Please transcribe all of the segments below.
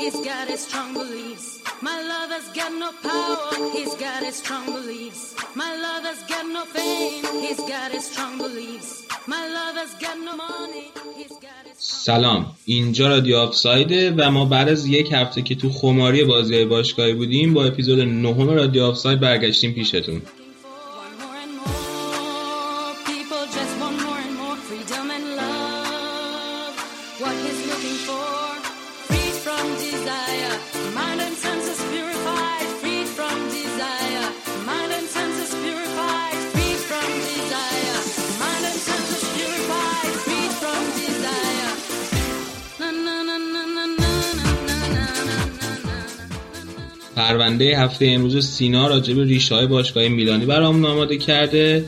He's got his strong beliefs. My lover's got no power, he's got his strong beliefs. My lover's got no fame, he's got his strong beliefs. My lover's got no money, سلام اینجا رادیو آفسایده و ما بعد از یک هفته که تو خماری بازی باشگاهی بودیم با اپیزود نهم رادیو آفساید برگشتیم پیشتون پرونده هفته امروز سینا راجع به ریشه های باشگاه میلانی برامون آماده کرده.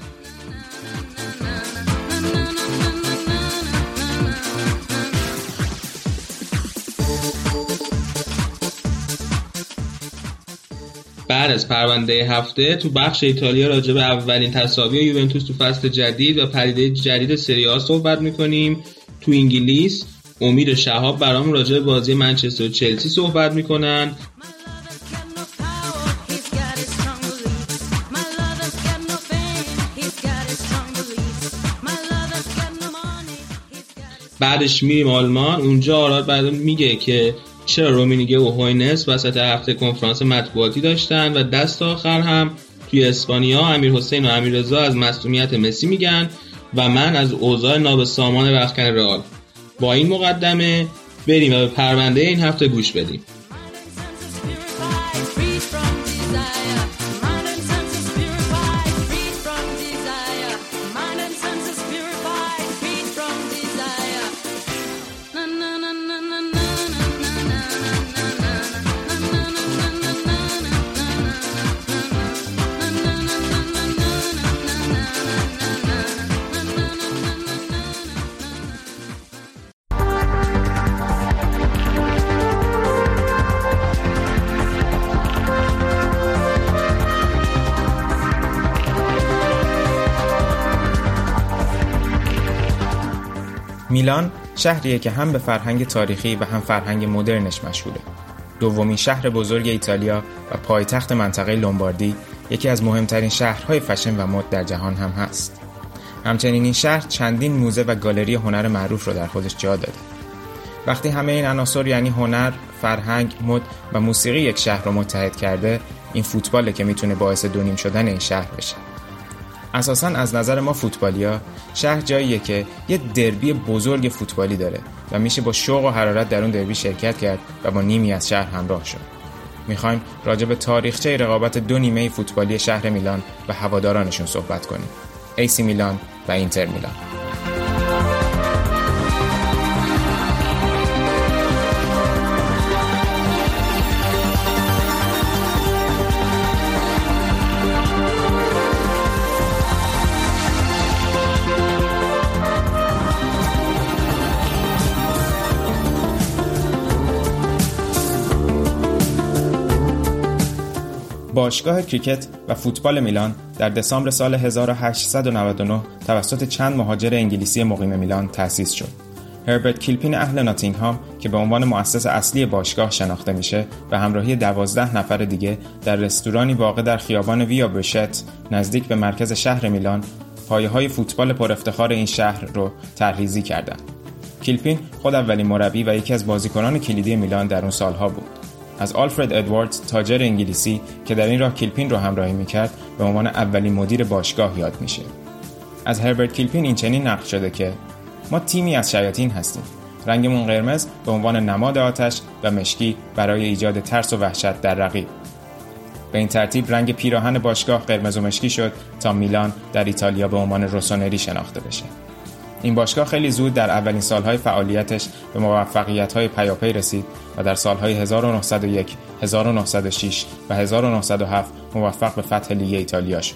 بعد از پرونده هفته تو بخش ایتالیا راجع به اولین تساوی یوونتوس تو فصل جدید و پدیده جدید سری آ صحبت می‌کنیم. تو انگلیس امید شهاب برام راجع به بازی منچستر و چلسی صحبت می‌کنن. بعدش میریم آلمان. اونجا آراد بعد میگه که چرا رومینیگه و هوینس وسط هفته کنفرانس مطبوعاتی داشتن و دست آخر هم توی اسپانیا امیر حسین و امیر رضا از مصومیت مسی میگن و من از اوضاع نابسامان رخکن رئال. با این مقدمه بریم و به پرونده این هفته گوش بدیم. میلان شهریه که هم به فرهنگ تاریخی و هم فرهنگ مدرنش مشهوره. دومین شهر بزرگ ایتالیا و پایتخت منطقه لومباردی یکی از مهمترین شهرهای فشن و مد در جهان هم هست. همچنین این شهر چندین موزه و گالری هنر معروف رو در خودش جا داده. وقتی همه این عناصر یعنی هنر، فرهنگ، مد و موسیقی یک شهر رو متحد کرده، این فوتباله که می‌تونه باعث دونیم شدن این شهر بشه. اساسا از نظر ما فوتبالیا شهر جاییه که یه دربی بزرگ فوتبالی داره و میشه با شوق و حرارت در اون دربی شرکت کرد و با نیمی از شهر همراه شد. می‌خوایم راجع به تاریخچه رقابت دو نیمه فوتبالی شهر میلان و هوادارانشون صحبت کنیم. ایسی میلان و اینتر میلان. باشگاه کریکت و فوتبال میلان در دسامبر سال 1899 توسط چند مهاجر انگلیسی مقیم میلان تأسیس شد. هربرت کیلپین اهل ناتینگهام که به عنوان مؤسس اصلی باشگاه شناخته میشه و همراهی دوازده نفر دیگه در رستورانی واقع در خیابان ویا برشت نزدیک به مرکز شهر میلان پایه های فوتبال پر افتخار این شهر رو طرحریزی کردند. کیلپین خود اولین مربی و یکی از بازیکنان کلیدی میلان در اون سالها بود. از آلفرد ادواردز تاجر انگلیسی که در این راه کیلپین رو همراهی می‌کرد به عنوان اولین مدیر باشگاه یاد میشه. از هربرت کیلپین این چنین نقل شده که ما تیمی از شیاطین هستیم. رنگمون قرمز به عنوان نماد آتش و مشکی برای ایجاد ترس و وحشت در رقیب. به این ترتیب رنگ پیراهن باشگاه قرمز و مشکی شد تا میلان در ایتالیا به عنوان روسونری شناخته بشه. این باشگاه خیلی زود در اولین سالهای فعالیتش به موفقیت‌های پیاپی رسید و در سالهای 1901, 1906 و 1907 موفق به فتح لیگ ایتالیا شد.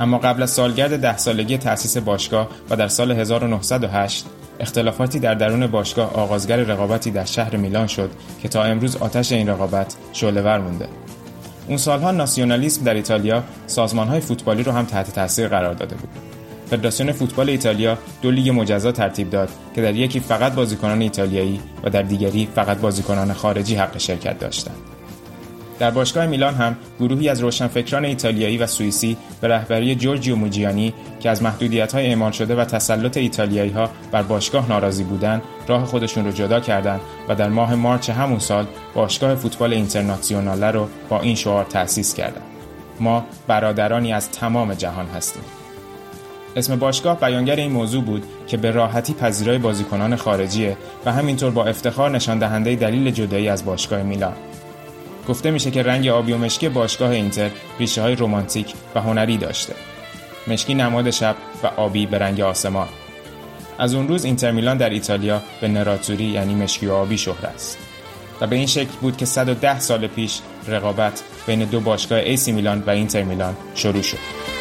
اما قبل از سالگرد ده سالگی تأسیس باشگاه و در سال 1908 اختلافاتی در درون باشگاه آغازگر رقابتی در شهر میلان شد که تا امروز آتش این رقابت شعله‌ور مونده. اون سالها ناسیونالیسم در ایتالیا سازمانهای فوتبالی رو هم تحت تاثیر قرار داده بود. فدراسیون فوتبال ایتالیا دو لیگ مجزا ترتیب داد که در یکی فقط بازیکنان ایتالیایی و در دیگری فقط بازیکنان خارجی حق شرکت داشتند. در باشگاه میلان هم گروهی از روشنفکران ایتالیایی و سوئیسی به رهبری جورجیو موجیانی که از محدودیت‌های اعمال شده و تسلط ایتالیایی‌ها بر باشگاه ناراضی بودند، راه خودشون رو جدا کردند و در ماه مارچ همون سال باشگاه فوتبال اینترناسیوناله رو با این شعار تأسیس کردند. ما برادرانی از تمام جهان هستیم. اسم باشگاه بیانگر این موضوع بود که به راحتی پذیرای بازیکنان خارجیه و همینطور با افتخار نشان دهنده دلیل جدایی از باشگاه میلان. گفته میشه که رنگ آبی و مشکی باشگاه اینتر ریشه های رومانتیک و هنری داشته. مشکی نماد شب و آبی به رنگ آسمان. از اون روز اینتر میلان در ایتالیا به نراتوری یعنی مشکی و آبی شهر است. و به این شکل بود که 110 سال پیش رقابت بین دو باشگاه ایسی میلان و اینتر میلان شروع شد.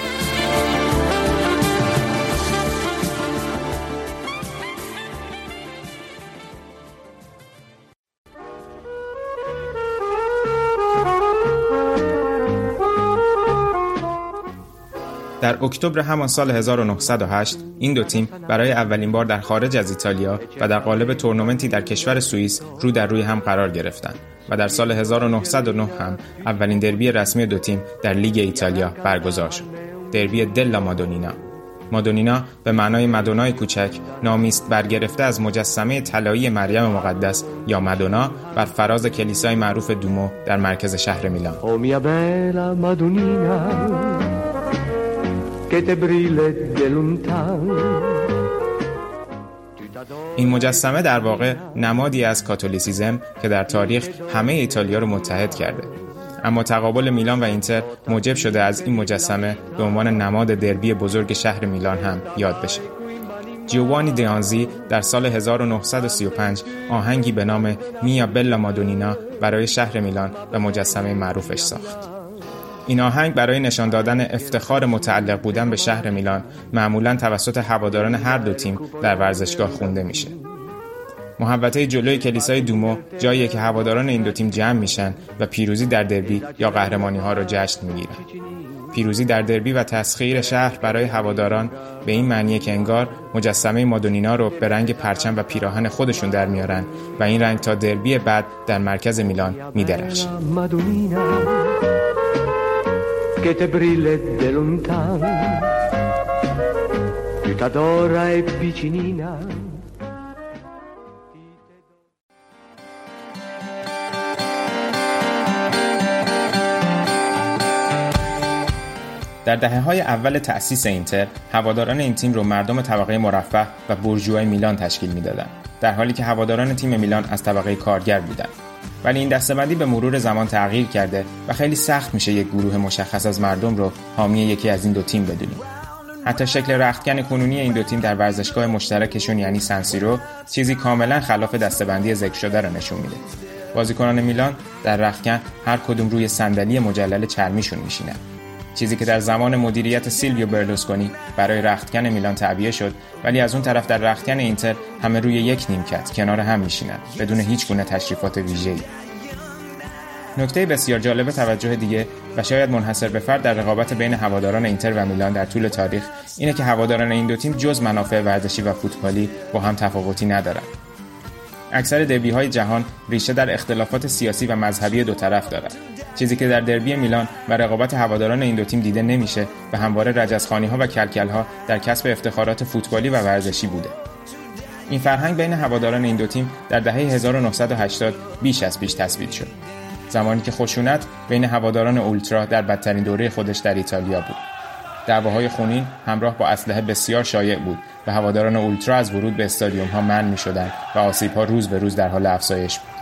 در اکتبر همان سال 1908 این دو تیم برای اولین بار در خارج از ایتالیا و در قالب تورنمنتی در کشور سوئیس رو در روی هم قرار گرفتند و در سال 1909 هم اولین دربی رسمی دو تیم در لیگ ایتالیا برگزار شد. دربی دلا مادونینا مادونینا به معنای مدونای کوچک نامیست برگرفته از مجسمه طلایی مریم مقدس یا مدونا بر فراز کلیسای معروف دومو در مرکز شهر میلان. این مجسمه در واقع نمادی از کاتولیسیزم که در تاریخ همه ایتالیا رو متحد کرده. اما تقابل میلان و اینتر موجب شده از این مجسمه به عنوان نماد دربی بزرگ شهر میلان هم یاد بشه. جیوانی دیانزی در سال 1935 آهنگی به نام میا بلا مادونینا برای شهر میلان و مجسمه معروفش ساخت. این آهنگ برای نشان دادن افتخار متعلق بودن به شهر میلان معمولا توسط هواداران هر دو تیم در ورزشگاه خونده میشه. محوطه جلوی کلیسای دومو جایی که هواداران این دو تیم جمع میشن و پیروزی در دربی یا قهرمانی ها را جشن می‌گیرن. پیروزی در دربی و تسخیر شهر برای هواداران به این معنیه که انگار مجسمه مادونینا رو به رنگ پرچم و پیراهن خودشون در میارن و این رنگ تا دربی بعد در مرکز میلان میدرخشه. Che te brille de lontan. Più t'adora e vicinina. در دهه های اول تأسیس اینتر هواداران این تیم رو مردم طبقه مرفه و برجوهای میلان تشکیل می‌دادند. در حالی که هواداران تیم میلان از طبقه کارگر بودند. ولی این دستبندی به مرور زمان تغییر کرده و خیلی سخت میشه یک گروه مشخص از مردم رو حامی یکی از این دو تیم بدونیم. حتی شکل رختکن کنونی این دو تیم در ورزشگاه مشترکشون یعنی سنسیرو چیزی کاملا خلاف دستبندی ذکر شده را نشون میده. بازیکنان میلان در رختکن هر کدوم روی صندلی مجلل چرمیشون میشینن. چیزی که در زمان مدیریت سیلویو برلوسکونی برای رختکن میلان تعبیه شد ولی از اون طرف در رختکن اینتر همه روی یک نیمکت کنار هم میشینند بدون هیچ گونه تشریفات ویژه‌ای نکته بسیار جالب توجه دیگه و شاید منحصر به فرد در رقابت بین هواداران اینتر و میلان در طول تاریخ اینه که هواداران این دو تیم جز منافع ورزشی و فوتبالی با هم تفاوتی ندارند. اکثر دربی های جهان ریشه در اختلافات سیاسی و مذهبی دو طرف دارد چیزی که در دربی میلان و رقابت هواداران این دو تیم دیده نمیشه و همواره رجزخانی ها و کلکل ها در کسب افتخارات فوتبالی و ورزشی بوده. این فرهنگ بین هواداران این دو تیم در دهه 1980 بیش از پیش تثبیت شد. زمانی که خشونت بین هواداران اولترا در بدترین دوره خودش در ایتالیا بود. دعواهای خونین همراه با اسلحه بسیار شایع بود و هواداران اولترا از ورود به استادیوم ها منع می شدن و آسیب ها روز به روز در حال افزایش بود.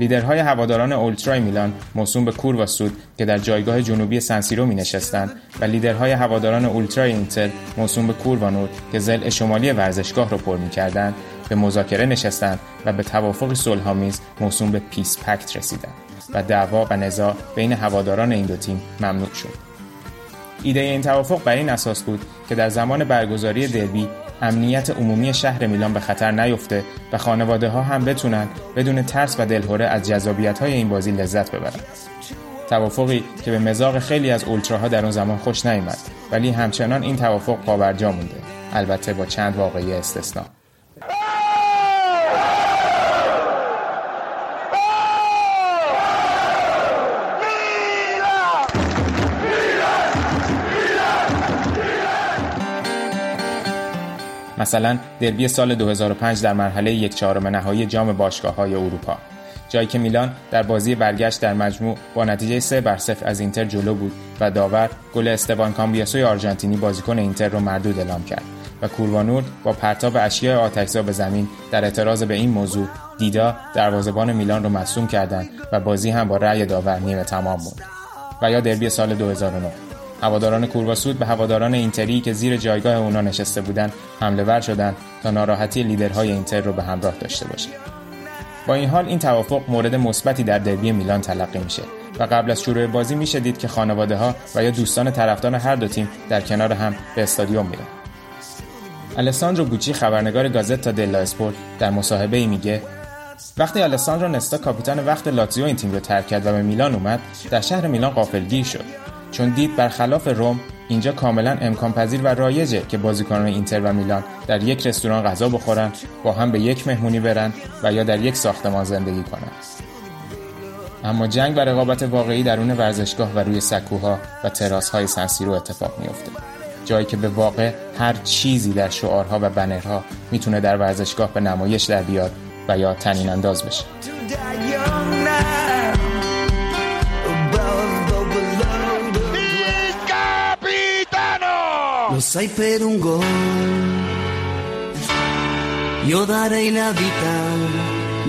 لیدرهای هواداران اولترای میلان موسوم به curva sud که در جایگاه جنوبی سن‌سیرو می نشستند و لیدرهای هواداران اولترای اینتر موسوم به curva nord که ضلع شمالی ورزشگاه را پر می کردند به مذاکره نشستند و به توافق صلحآمیز موسوم به peace pact رسیدند و دعوا و نزاع بین هواداران این دو تیم ممنوع شد. ایده این توافق بر این اساس بود که در زمان برگزاری دربی امنیت عمومی شهر میلان به خطر نیفته و خانواده ها هم بتونن بدون ترس و دلهوره از جذابیت های این بازی لذت ببرند. توافقی که به مزاق خیلی از اولتراها در اون زمان خوش نیامد ولی همچنان این توافق پاورجا مونده البته با چند واقعی استثنا مثلا دربی سال 2005 در مرحله یک چهارم نهایی جام باشگاه های اروپا. جایی که میلان در بازی برگشت در مجموع با نتیجه 3 بر 0 از اینتر جلو بود و داور گل استوان کامبیاسوی آرژانتینی بازیکن اینتر رو مردود اعلام کرد و کوروانور با پرتاب اشیاء آتشزا به زمین در اعتراض به این موضوع دیدا دروازه‌بان میلان رو مصوم کردند و بازی هم با رأی داور نیمه تمام بود. و یا دربی سال 2009 هواداران کورواسود به هواداران اینتری که زیر جایگاه اونا نشسته بودند حمله ور شدند تا ناراحتی لیدرهای اینتر رو به همراه داشته باشند با این حال این توافق مورد مثبتی در دربی میلان تلقی میشه و قبل از شروع بازی میشه دید که خانواده ها و یا دوستان طرفدار هر دو تیم در کنار هم به استادیوم میرن. الساندرو بوچی خبرنگار گازتا دلا اسپورت در مصاحبه ای میگه وقتی الساندرو نستا کاپیتان وقت لاتزیو این تیم رو ترک کرد و به میلان اومد در شهر میلان غافلگیر شد. چون دید برخلاف روم اینجا کاملا امکان پذیر و رایجه که بازیکنان اینتر و میلان در یک رستوران غذا بخورن با هم به یک مهمونی برن و یا در یک ساختمان زندگی کنند. اما جنگ و رقابت واقعی درون ورزشگاه و روی سکوها و تراس های سنسیرو اتفاق میافته جایی که به واقع هر چیزی در شعارها و بنرها می‌تونه در ورزشگاه به نمایش در بیاد و یا تنین انداز بشه lo sai per un gol. Io darei la vita,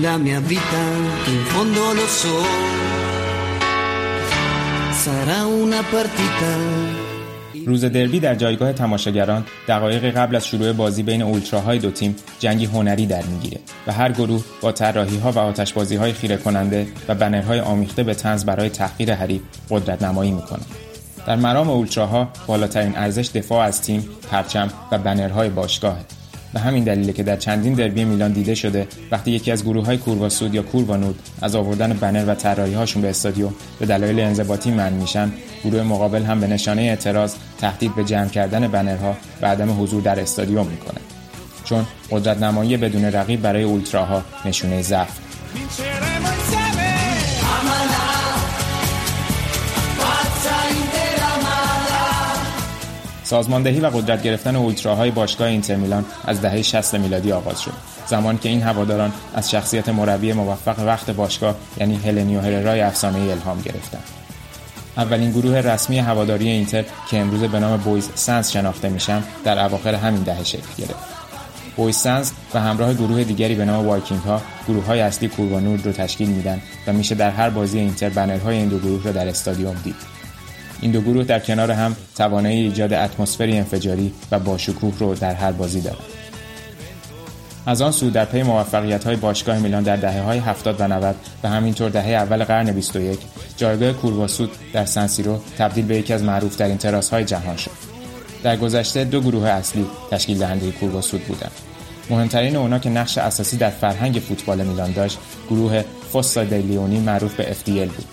la mia vita, in fondo lo so. Sarà una partita. روز دربی در جایگاه تماشاگران دقایق قبل از شروع بازی بین اولتراهای دو تیم جنگی هنری در می‌گیره و هر گروه با طراحی ها و آتشبازی های خیره کننده و بنرهای آمیخته به تنز برای تحقیر حریف قدرت نمایی می‌کنه در مرام اولتراها بالاترین ارزش دفاع از تیم، پرچم و بنرهای باشگاهه. به همین دلیله که در چندین دربی میلان دیده شده وقتی یکی از گروه های کورواسود یا کوروانود از آوردن بنر و طراحی هاشون به استادیوم به دلایل انضباطی من میشن گروه مقابل هم به نشانه اعتراض تهدید به جمع کردن بنرها و عدم حضور در استادیوم می‌کنه چون قدرت نمایی بدون رقیب برای اولتراها نشونه ضعف سازماندهی و قدرت گرفتن اولتراهای باشگاه اینتر میلان از دهه 60 میلادی آغاز شد. زمان که این هواداران از شخصیت مربی موفق وقت باشگاه یعنی هلنیو هررای افسانه الهام گرفتند. اولین گروه رسمی هواداری اینتر که امروز به نام Boys SAN شناخته میشن در اواخر همین دهه شکل گرفت. Boys SAN و همراه گروه دیگری به نام وایکینگ ها گروه های اصلی curva nord رو تشکیل میدن و میشه در هر بازی اینتر بنرهای این دو گروه را در استادیوم دید. این دو گروه در کنار هم توانایی ایجاد اتمسفری انفجاری و باشکوه رو در هر بازی دارند. از آن سو در پی موفقیت های باشگاه میلان در دهه های 70 و 90 و همینطور دهه اول قرن 21 جایگاه کورواسود در سنسیرو تبدیل به یکی از معروفترین تراس های جهان شد. در گذشته دو گروه اصلی تشکیل دهنده کورواسود بودند. مهمترین اونا که نقش اساسی در فرهنگ فوتبال میلان داشت گروه فوسا دیلیونی معروف به FDL بود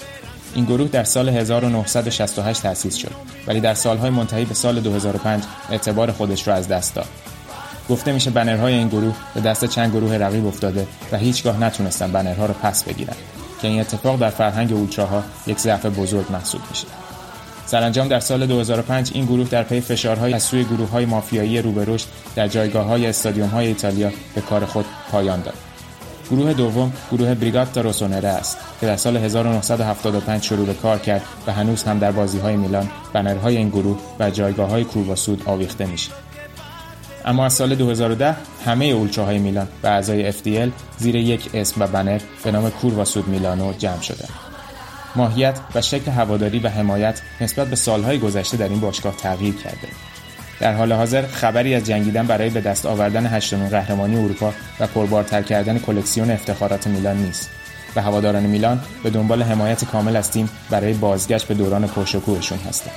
این گروه در سال 1968 تأسیس شد ولی در سالهای منتهی به سال 2005 اعتبار خودش را از دست داد. گفته میشه بنرهای این گروه به دست چند گروه رقیب افتاده و هیچگاه نتونستن بنرها را پس بگیرن که این اتفاق در فرهنگ اولتراها یک ضعف بزرگ محسوب میشه. سرانجام در سال 2005 این گروه در پی فشارهای از سوی گروه های مافیایی رو به رشد در جایگاه های استادیوم های ایتالیا به کار خود پایان داد. گروه دوم گروه بریگاتا روسونره است که در سال 1975 شروع به کار کرد و هنوز هم در بازی های میلان بنرهای این گروه و جایگاه های سود آویخته میشه. اما از سال 2010 همه اولتراهای میلان و اعضای FDL زیر یک اسم و بنر به نام کور میلانو جمع شدند. ماهیت و شکل هواداری و حمایت نسبت به سالهای گذشته در این باشگاه تغییر کرده. در حال حاضر خبری از جنگیدن برای به دست آوردن هشتمین قهرمانی اروپا و پربارتر کردن کلکسیون افتخارات میلان نیست. و هواداران میلان به دنبال حمایت کامل از تیم برای بازگشت به دوران پرشکوهشون هستند.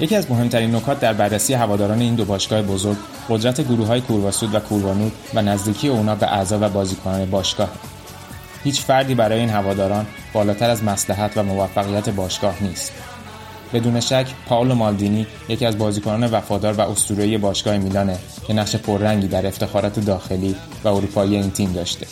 یکی از مهمترین نکات در بررسی هواداران این دو باشگاه بزرگ قدرت گروه های کورواسود و کوروانود و نزدیکی اونا به اعضا و بازیکنان باشگاه. هیچ فردی برای این هواداران بالاتر از مسلحت و موفقیت باشگاه نیست. بدون شک پاولو مالدینی یکی از بازیکنان وفادار و اسطوره‌ای باشگاه میلانه که نقش پررنگی در افتخارات داخلی و اروپایی این تیم داشته.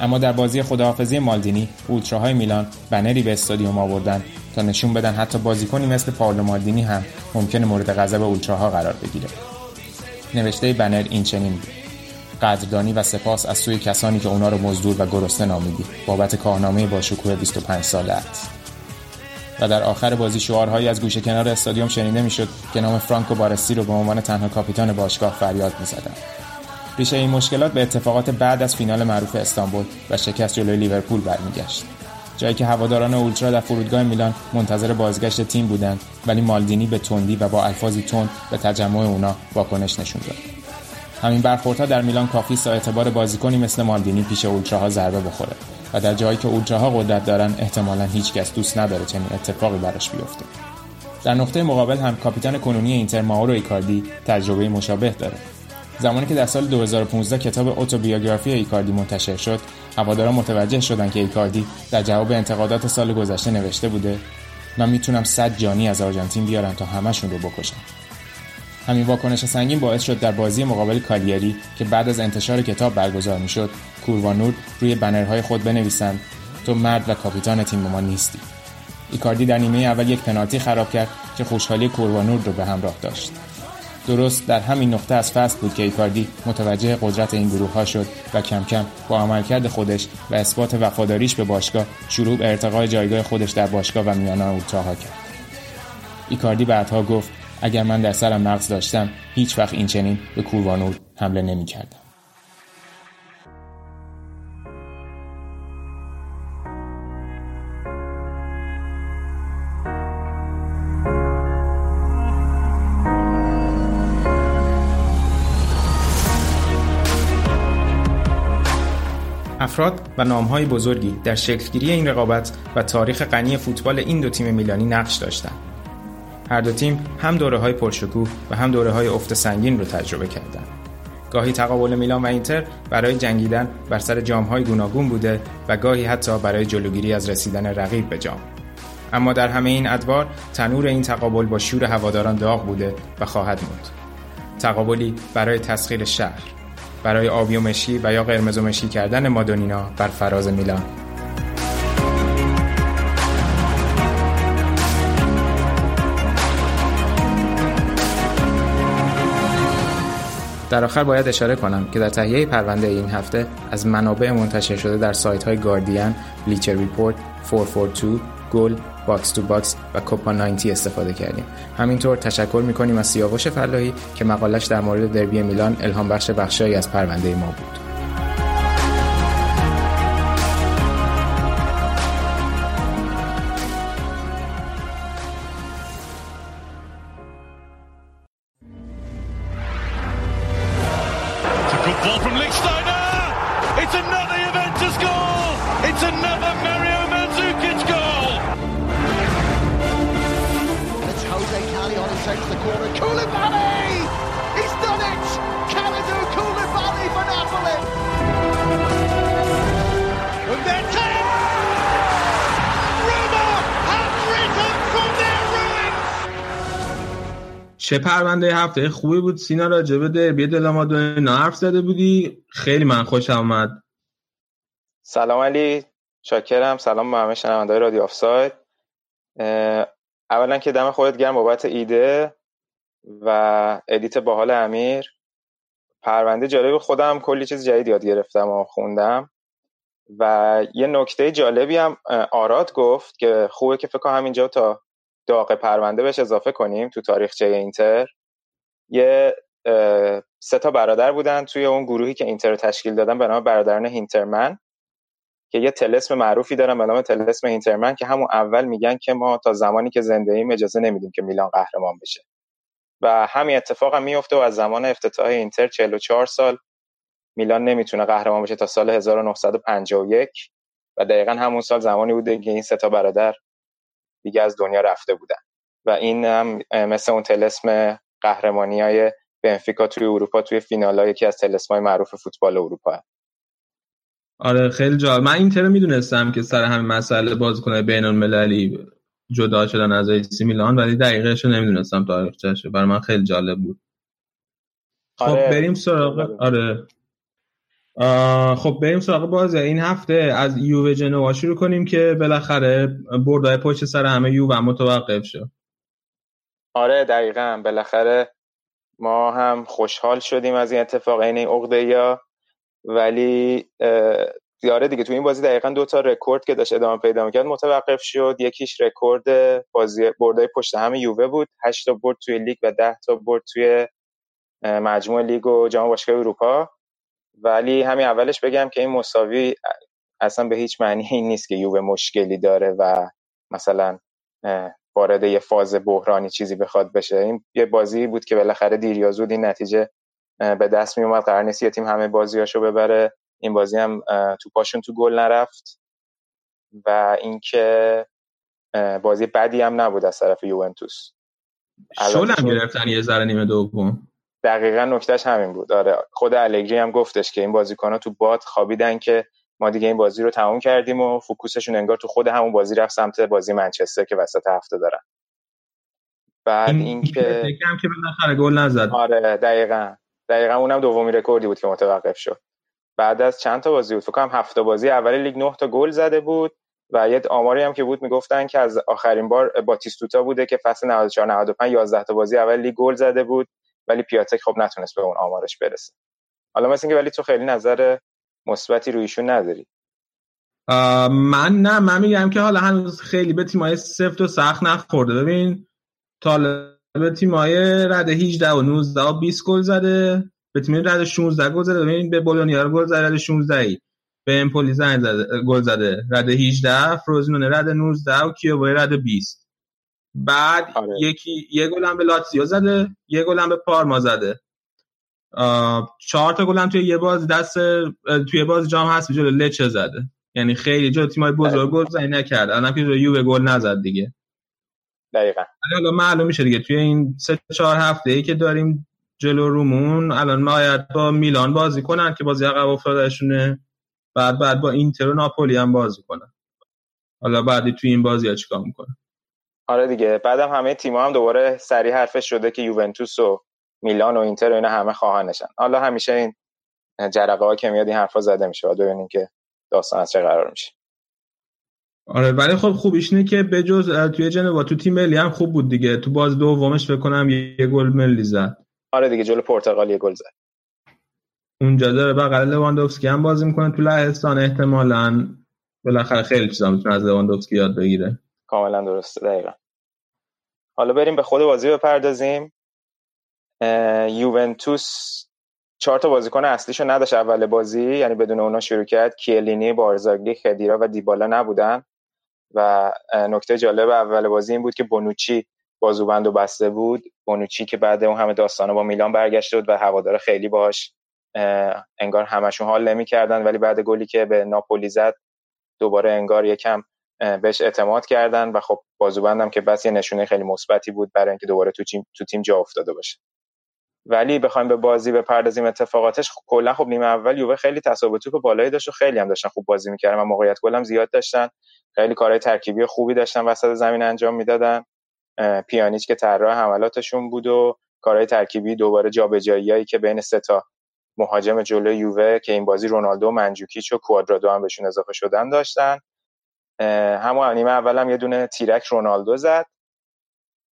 اما در بازی خداحافظی مالدینی اولتراهای میلان بنری به استادیوم آوردن تا نشون بدن حتی بازیکنی مثل پاولو مالدینی هم ممکنه مورد غضب اولتراها قرار بگیره. نوشته بنر این چنین بود. قدردانی و سپاس از سوی کسانی که اونا رو مزدور و گرسنه نامیدی. بابت کارنامه با شکوه 25 ساله است. و در آخر بازی شعارهایی از گوشه کنار استادیوم شنیده می‌شد که نام فرانکو بارسی رو به عنوان تنها کاپیتان باشگاه فریاد می‌زدند ریشه این مشکلات به اتفاقات بعد از فینال معروف استانبول و شکست جلوی لیورپول برمیگشت. جایی که هواداران اولترا در فرودگاه میلان منتظر بازگشت تیم بودند ولی مالدینی به تندی و با الفاظی تند به تجمع اونا واکنش نشون داد. همین برخوردها در میلان کافی است اعتبار بازیکنی مثل مالدینی پیش اولتراها ضربه بخوره. و در جایی که اولتراها قدرت دارن احتمالا هیچکس دوست نداره چنین اتفاقی براش بیفته. در نقطه مقابل هم کاپیتان کنونی اینتر ماورو ایکاردی تجربه مشابه داره. زمانی که در سال 2015 کتاب اتوبیوگرافی ایکاردی منتشر شد هواداران متوجه شدند که ایکاردی در جواب انتقادات سال گذشته نوشته بوده من می‌تونم صد جانی از آرژانتین بیارم تا همشون رو بکشم. همین واکنش سنگین باعث شد در بازی مقابل کالیری که بعد از انتشار کتاب برگزار می‌شد کوروانور روی بنرهای خود بنویسند. تو مرد و کاپیتان تیم ما نیستی. ایکاردی در نیمه اول یک پنالتی خراب کرد که خوشحالی کوروانور رو به همراه داشت. درست در همین نقطه از فصل بود که ایکاردی متوجه قدرت این گروه ها شد و کم کم با عملکرد خودش و اثبات وفاداریش به باشگاه شروع به ارتقای جایگاه خودش در باشگاه و میانان اولتراها کرد. ایکاردی بعدها گفت اگر من در سرم مغز داشتم هیچ وقت این چنین به کوروانور حمله نمی کردم. افراد و نامهای بزرگی در شکلگیری این رقابت و تاریخ غنی فوتبال این دو تیم میلانی نقش داشتند. هر دو تیم هم دوره های پرشکوه و هم دوره های افت سنگین رو تجربه کردند. گاهی تقابل میلان و اینتر برای جنگیدن بر سر جام های گوناگون بوده و گاهی حتی برای جلوگیری از رسیدن رقیب به جام. اما در همه این ادوار تنور این تقابل با شور هواداران داغ بوده و خواهد موند. تقابلی برای تسخیر شهر، برای آبی و مشکی و یا قرمز و مشکی کردن مادونینا بر فراز میلان. در آخر باید اشاره کنم که در تهیه پرونده این هفته از منابع منتشر شده در سایت های گاردین، Bleacher Report، 442, گل، Box to Box و کوپا 90 استفاده کردیم. همینطور تشکر می‌کنیم از سیاوش فلاحی که مقالش در مورد دربی میلان الهام بخش بخشایی از پرونده ما بود. چه پرونده هفته خوبی بود سینا راجبه derby della Madonnina حرف زده بودی؟ خیلی من خوشم اومد سلام علی شاکرم. سلام به همه شنونده‌های رادیو آفساید. اولا که دم خودت گرم بابت ایده و edit باحال امیر. پرونده جالب خودم کلی چیز جدید یاد گرفتم و خوندم. و یه نکته جالبی هم آراد گفت که خوبه که فکر همینجا تا داغ پرونده بهش اضافه کنیم تو تاریخچه اینتر. یه سه تا برادر بودن توی اون گروهی که اینتر تشکیل دادن به نام برادران هینترمن که یه تلسم معروفی دارن به نام تلسم هینترمن که همون اول میگن که ما تا زمانی که زنده ایم اجازه نمیدیم که میلان قهرمان بشه. و همین اتفاق هم میفته و از زمان افتتاح اینتر 44 سال میلان نمی‌تونه قهرمان بشه تا سال 1951 و دقیقا همون سال زمانی بوده که این سه تا برادر دیگه از دنیا رفته بودن. و این هم مثل اون تلسم قهرمانی های بنفیکا توی اروپا توی فینال ها یکی از تلسم های معروف فوتبال اروپا هست. آره خیلی جالب. من اینتر می‌دونستم که سر همین مسئله بازیکن بین المللی جدا شدن از ایسی میلان ولی دقیقش رو نمی‌دونستم تاریخچه‌ش برای من خیلی جالب بود. خب آره. بریم سراغ آره. خب بریم سراغ بازی. این هفته از یووه جنوا شروع کنیم که بالاخره بردای پشت سر هم یووه متوقف شد. آره دقیقا. بالاخره ما هم خوشحال شدیم از این اتفاق این عقده‌ایا. ولی آره دیگه تو این بازی دقیقا دو تا رکورد که داشت ادامه پیدا می‌کرد متوقف شد. یکیش رکورد بازی بردای پشت هم یووه بود. 8 تا برد توی لیگ و 10 تا برد توی مجموع لیگ و جام باشگاه اروپا. ولی همین اولش بگم که این مساوی اصلا به هیچ معنی این نیست که یووه مشکلی داره و مثلا وارد یه فاز بحرانی چیزی بخواد بشه. این یه بازی بود که بالاخره دیر یا زود این نتیجه به دست می اومد قرار نیست یه تیم همه بازیاشو ببره. این بازی هم تو پاشون تو گل نرفت و اینکه بازی بدی هم نبود از طرف یوونتوس. شل هم گرفتن یه ذره نیمه دوم. دقیقا نکتهش همین بود. آره خود الگری هم گفتش که این بازیکن تو باد خوابیدن که ما دیگه این بازی رو تموم کردیم و focus شون انگار تو خود همون بازی رفت سمت بازی منچستر که وسط هفته دارن. بعد اینکه این که بالاخره گل نزد. آره دقیقا. دقیقا اونم دومی رکوردی بود که متوقف شد. بعد از چند تا بازی بود؟ فکر کنم هفته بازی. اول لیگ 9 تا گل زده بود و یه آماری هم که بود می‌گفتن که از آخرین بار باتیستوتا بوده که فصل 94 95 11 تا بازی اول لیگ گل زده بود. ولی پیاتک خب نتونست به اون آمارش برسه. حالا مثل اینکه ولی تو خیلی نظر مثبتی روی ایشون نداری. من نه من میگم که حالا هنوز خیلی به تیمای سفت و سخت نخورده. ببین به تیمای رده 18 و 19 و 20 گل زده. به تیم رد 16 گل زده. ببین به بولونیا گل زده رد 16 ای به امپولی زده گل زده. رد 18 فروزنونه رد 19 و کیوبای رد 20 بعد آره. یکی یه گل هم به لاتزیو زده یه گل هم به پارما زده. چهار تا گل هم توی یه باز دست توی باز جام هست جلو لچه زده. یعنی خیلی جلو تیمای بزرگ گل زنی نکرد. الان که یووه گل نزد دیگه. دقیقاً. حالا معلوم میشه دیگه توی این سه چهار هفته ای که داریم جلو رومون الان باید با میلان بازی کنن که بازی عقب افتادهشونه. بعد بعد با اینتر و ناپولی هم بازی کنن. حالا بعدی توی این بازی ها چیکار می‌کنه آره دیگه. بعدم همه تیم‌ها هم دوباره سریع حرفش شده که یوونتوس و میلان و اینتر و اینا همه خواهانشن حالا همیشه این جرقه ها که میاد این حرفا زده میشه. و ببینیم که داستان از چه قرار میشه. آره ولی خب خوبیش اینه که بجز توی جنوا تو تیم ملی هم خوب بود دیگه. تو باز دومش فکر کنم یه گل ملی زد. آره دیگه جلو پرتغال یه گل زد. اونجا داره بغل لواندوفسکی هم بازی می‌کنه. تو لهستان احتمالاً بالاخره خیلی چیزا می‌تونه از لواندوفسکی یاد بگیره. کاملا درسته دقیقا. حالا بریم به خود بازی بپردازیم. یوونتوس چهار تا بازیکن اصلیشو نداشت اول بازی یعنی بدون اونا شروع کرد. کیلینی بارزاگلی خدیرا و دیبالا نبودن. و نکته جالب اول بازی این بود که بونوچی بازوبند و بسته بود. بونوچی که بعد اون همه داستانا با میلان برگشته بود و هوادار خیلی باش انگار همشون حال نمی‌کردن. ولی بعد گلی که به ناپولی زد دوباره انگار یکم بهش اعتماد کردن و خب بازوبندم که بس یه نشونه خیلی مثبتی بود برای اینکه دوباره تو تیم تو تیم جا افتاده باشه. ولی بخوایم به بازی بپردازیم اتفاقاتش خب کلا خب نیمه اول یووه خیلی تصاحب توپ بالایی داشت و خیلی هم داشتن خوب بازی می‌کردن و موقعیت گل هم زیاد داشتن. خیلی کارهای ترکیبی خوبی داشتن وسط زمین انجام می‌دادن. پیانیچ که طراح حملاتشون بود و کارهای ترکیبی دوباره جابجاییایی که بین سه تا مهاجم جلوی یووه که این بازی رونالدو منجوکیچ و کوادرادو هم بهشون اضافه شدن داشتن. همون نیمه اول هم یه دونه تیرک رونالدو زد.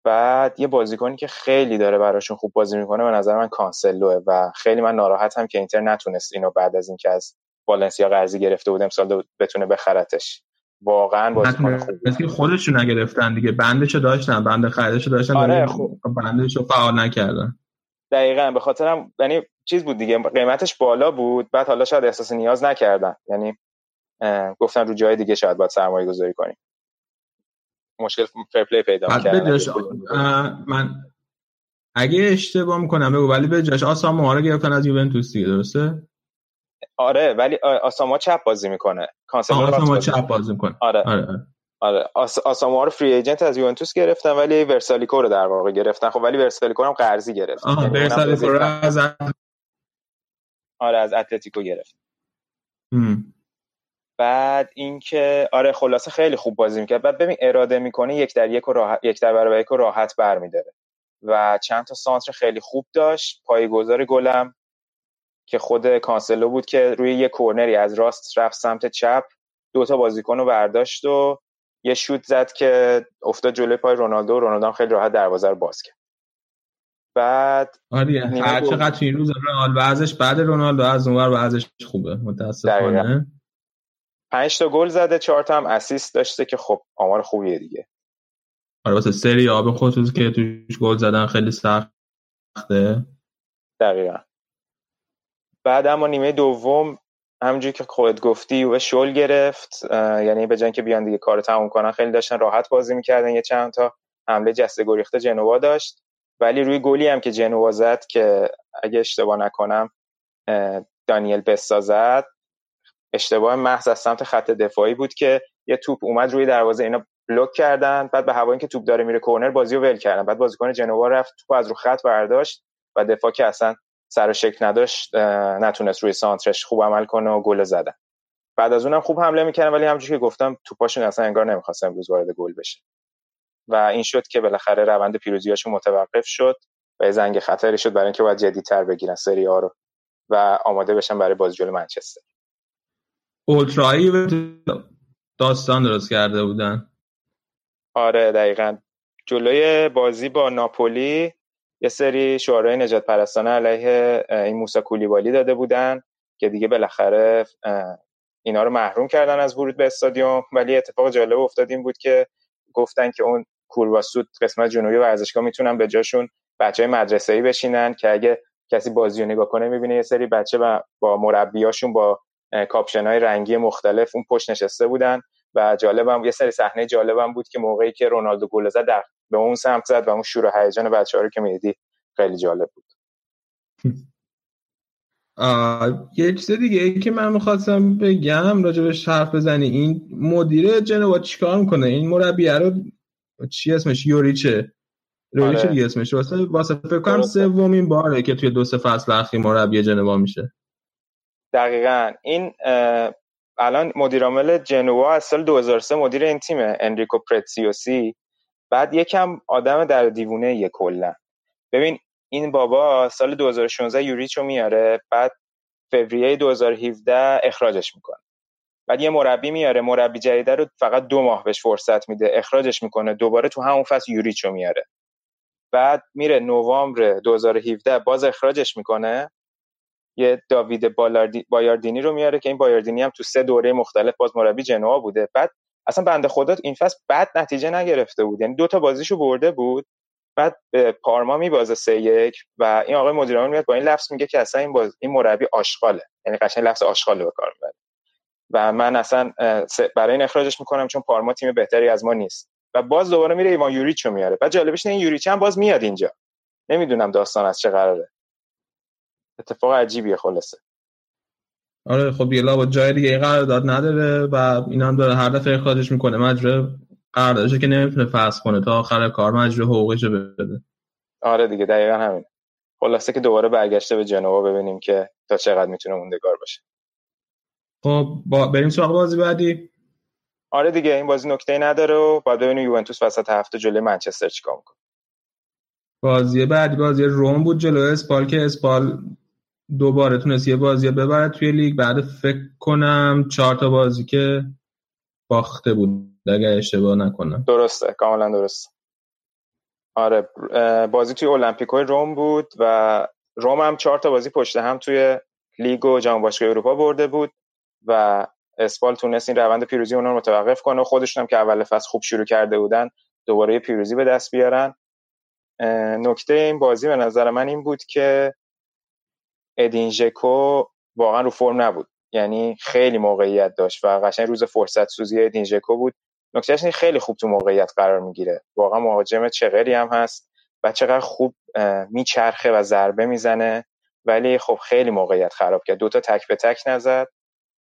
بعد یه بازیکنی که خیلی داره براشون خوب بازی می‌کنه به نظر من کانسلوه و خیلی من ناراحتم که اینتر نتونست اینو بعد از اینکه از والنسیا قرضی گرفته بود امسال بتونه بخرتش. واقعا بازیکن خوبی خودشون نگرفتن دیگه. بندشو داشتن بند خریدشو داشتن آره خوب. بندشو فعال نکردن. دقیقا به خاطرم یعنی چیز بود دیگه. قیمتش بالا بود بعد حالا شاید احساس نیاز نکردن. یعنی گفتن رو جای دیگه شاید باید سرمایه گذاری کنیم. مشکل fair play پیدا کردن من اگه اشتباه می‌کنم بگو ولی به جاش آسامو رو گرفتن از یوونتوس دیگه درسته؟ آره ولی آساما چپ بازی می‌کنه. کانسلو آساما چپ بازی می‌کنه. آره. آره, آره. آره. آس... آساما رو free agent از یوونتوس گرفتن ولی ورسالیکو رو در واقع گرفتن. خب ولی ورسالیکو هم قرضی گرفت. یعنی ورسالیکو رو از آره از اتلتیکو گرفت. بعد اینکه آره خلاصه خیلی خوب بازی می‌کرد. بعد ببین اراده می‌کنه یک در یک و راحت یک در برابر یک و راحت برمیداره. و چند تا سانتر خیلی خوب داشت. پایگذار گلم که خود کانسلو بود که روی یه کورنری از راست رفت سمت چپ دو تا بازیکن رو برداشت و یه شوت زد که افتاد جلوی پای رونالدو و رونالدو خیلی راحت دروازه رو باز کرد. بعد آره هر چقدر این روز رئال ازش بعد رونالدو از اونور ازش خوبه متاسفانه. پنج تا گل زده چهار تا هم اسیست داشته که خب آمار خوبیه دیگه. آره واسه سری آب خصوص که توش گل زدن خیلی سخته. دقیقا. بعد اما نیمه دوم همونجوری که خودت گفتی و شل گرفت. یعنی به که بیان دیگه کار تموم کنن خیلی داشتن راحت بازی می‌کردن یه چند تا. حمله جسته گریخته جنوا داشت. ولی روی گلی هم که جنوا زد که اگه اشتباه نکنم دانیل بسا زد. اشتباه محض از سمت خط دفاعی بود که یه توپ اومد روی دروازه اینا بلوک کردن بعد به هوایی که توپ داره میره کورنر بازی رو ول کردن. بعد بازیکن جنوا رفت توپ از رو خط برداشت و دفاع که اصلا سر و شکل نداشت نتونست روی سانترش خوب عمل کنه و گل زدن. بعد از اونم خوب حمله می‌کردن ولی همونجوری که گفتم توپاشون اصلا انگار نمی‌خواست امروز وارد گل بشه. و این شد که بالاخره روند پیروزیاشون متوقف شد و زنگ خطری شد برای اینکه باید جدیدتر بگیرن سری ها رو و آماده بشن برای بازی جلوی منچستر. اولترایی داستان درست کرده بودن. آره دقیقا. جلوی بازی با ناپولی یه سری شعارهای نجات پرستانه علیه این موسا کولیبالی داده بودن که دیگه بالاخره اینا رو محروم کردن از ورود به استادیوم. ولی اتفاق جالب افتاد این بود که گفتن که اون کورواسود قسمت جنوبی ورزشگاه می‌تونن به جاشون بچه های مدرسه ای بشینن که اگه کسی بازی رو نگاه کنه می‌بینه یه سری بچه با مربیاشون با کاپشن های رنگی مختلف اون پشت نشسته بودن و جالبم یه سری صحنه جالبم بود که موقعی که رونالدو گل زد در به اون سمت زد و اون شور و هیجان بچه‌ها رو که می‌دیدی خیلی جالب بود. یه چیز دیگه ای که من می‌خواستم بگم راجبش حرف بزنی این مدیر جنوا چیکار می‌کنه؟ این مربیه رو چی اسمش؟ یوریچه. یوریچه آره. دیگه اسمش. واسه واسه فکر کنم سومین باره که توی دو سه فصل اخیر مربی جنوا میشه. دقیقا. این الان مدیرعامل جنوا از سال 2003 مدیر این تیم انریکو پرتسیوسی. بعد یکم آدم در دیوونه یه کلا ببین این بابا سال 2016 یوریچو میاره بعد فوریه 2017 اخراجش می‌کنه. بعد یه مربی میاره مربی جدیده رو فقط دو ماه بهش فرصت میده اخراجش می‌کنه. دوباره تو همون فصل یوریچو میاره. بعد میره نوامبر 2017 باز اخراجش می‌کنه. یه داوید بایاردینی رو میاره که این بایاردینی هم تو سه دوره مختلف باز مربی جنوا بوده. بعد اصلا بنده خدا این فصل بد نتیجه نگرفته بود. یعنی دو تا بازیشو برده بود بعد به پارما میبازه سه یک و این آقای مدیر میاد با این لفظ میگه که اصلا این باز این مربی آشغاله. یعنی قشنگ لفظ آشغال به کار می‌بره. و من اصلا برای این اخراجش می‌کنم چون پارما تیم بهتری از ما نیست. و باز دوباره میره ایوان یوریچو میاره. بعد جالبش این یوریچ هم باز میاد اینجا. نمی‌دونم داستان از چه قراره. اتفاق عجیبیه خلاصه. آره خب یه با جای دیگه قرارداد نداره و اینا هم داره هر دفعه اخراجش می‌کنه. مجره قراردادش که نمی‌تونه فصل کنه تا آخر کار مجره حقوقش بده. آره دیگه دقیقا همین. خلاصه که دوباره برگشته به جنوا ببینیم که تا چقدر می‌تونه موندگار باشه. خب با... بریم سراغ بازی بعدی. آره دیگه این بازی نکته نداره و باید ببینیم یوونتوس وسط هفته جلوی منچستر چیکار می‌کنه. بازی بعدی بازی روم بود جلو اسپال که اسپال دوباره تونست یه بازی ببره توی لیگ. بعد فکر کنم چهار تا بازی که باخته بود اگر اشتباه نکنم. درسته کاملا درست آره بازی توی المپیکوی روم بود و روم هم چهار تا بازی پشت هم توی لیگ و جام باشگاه اروپا برده بود و اسپال تونست این روند پیروزی اونها رو متوقف کنه و خودشون هم که اول فصل خوب شروع کرده بودن دوباره پیروزی به دست بیارن. نکته این بازی به نظر من این بود که ادین ژکو واقعا رو فرم نبود. یعنی خیلی موقعیت داشت و قشنگ روز فرصت سوزی ادین ژکو بود. نکتهش خیلی خوب تو موقعیت قرار می‌گیره. واقعا مهاجم چغری هم هست و چقدر خوب میچرخه و ضربه می‌زنه. ولی خب خیلی موقعیت خراب کرد. دوتا تک به تک نزد.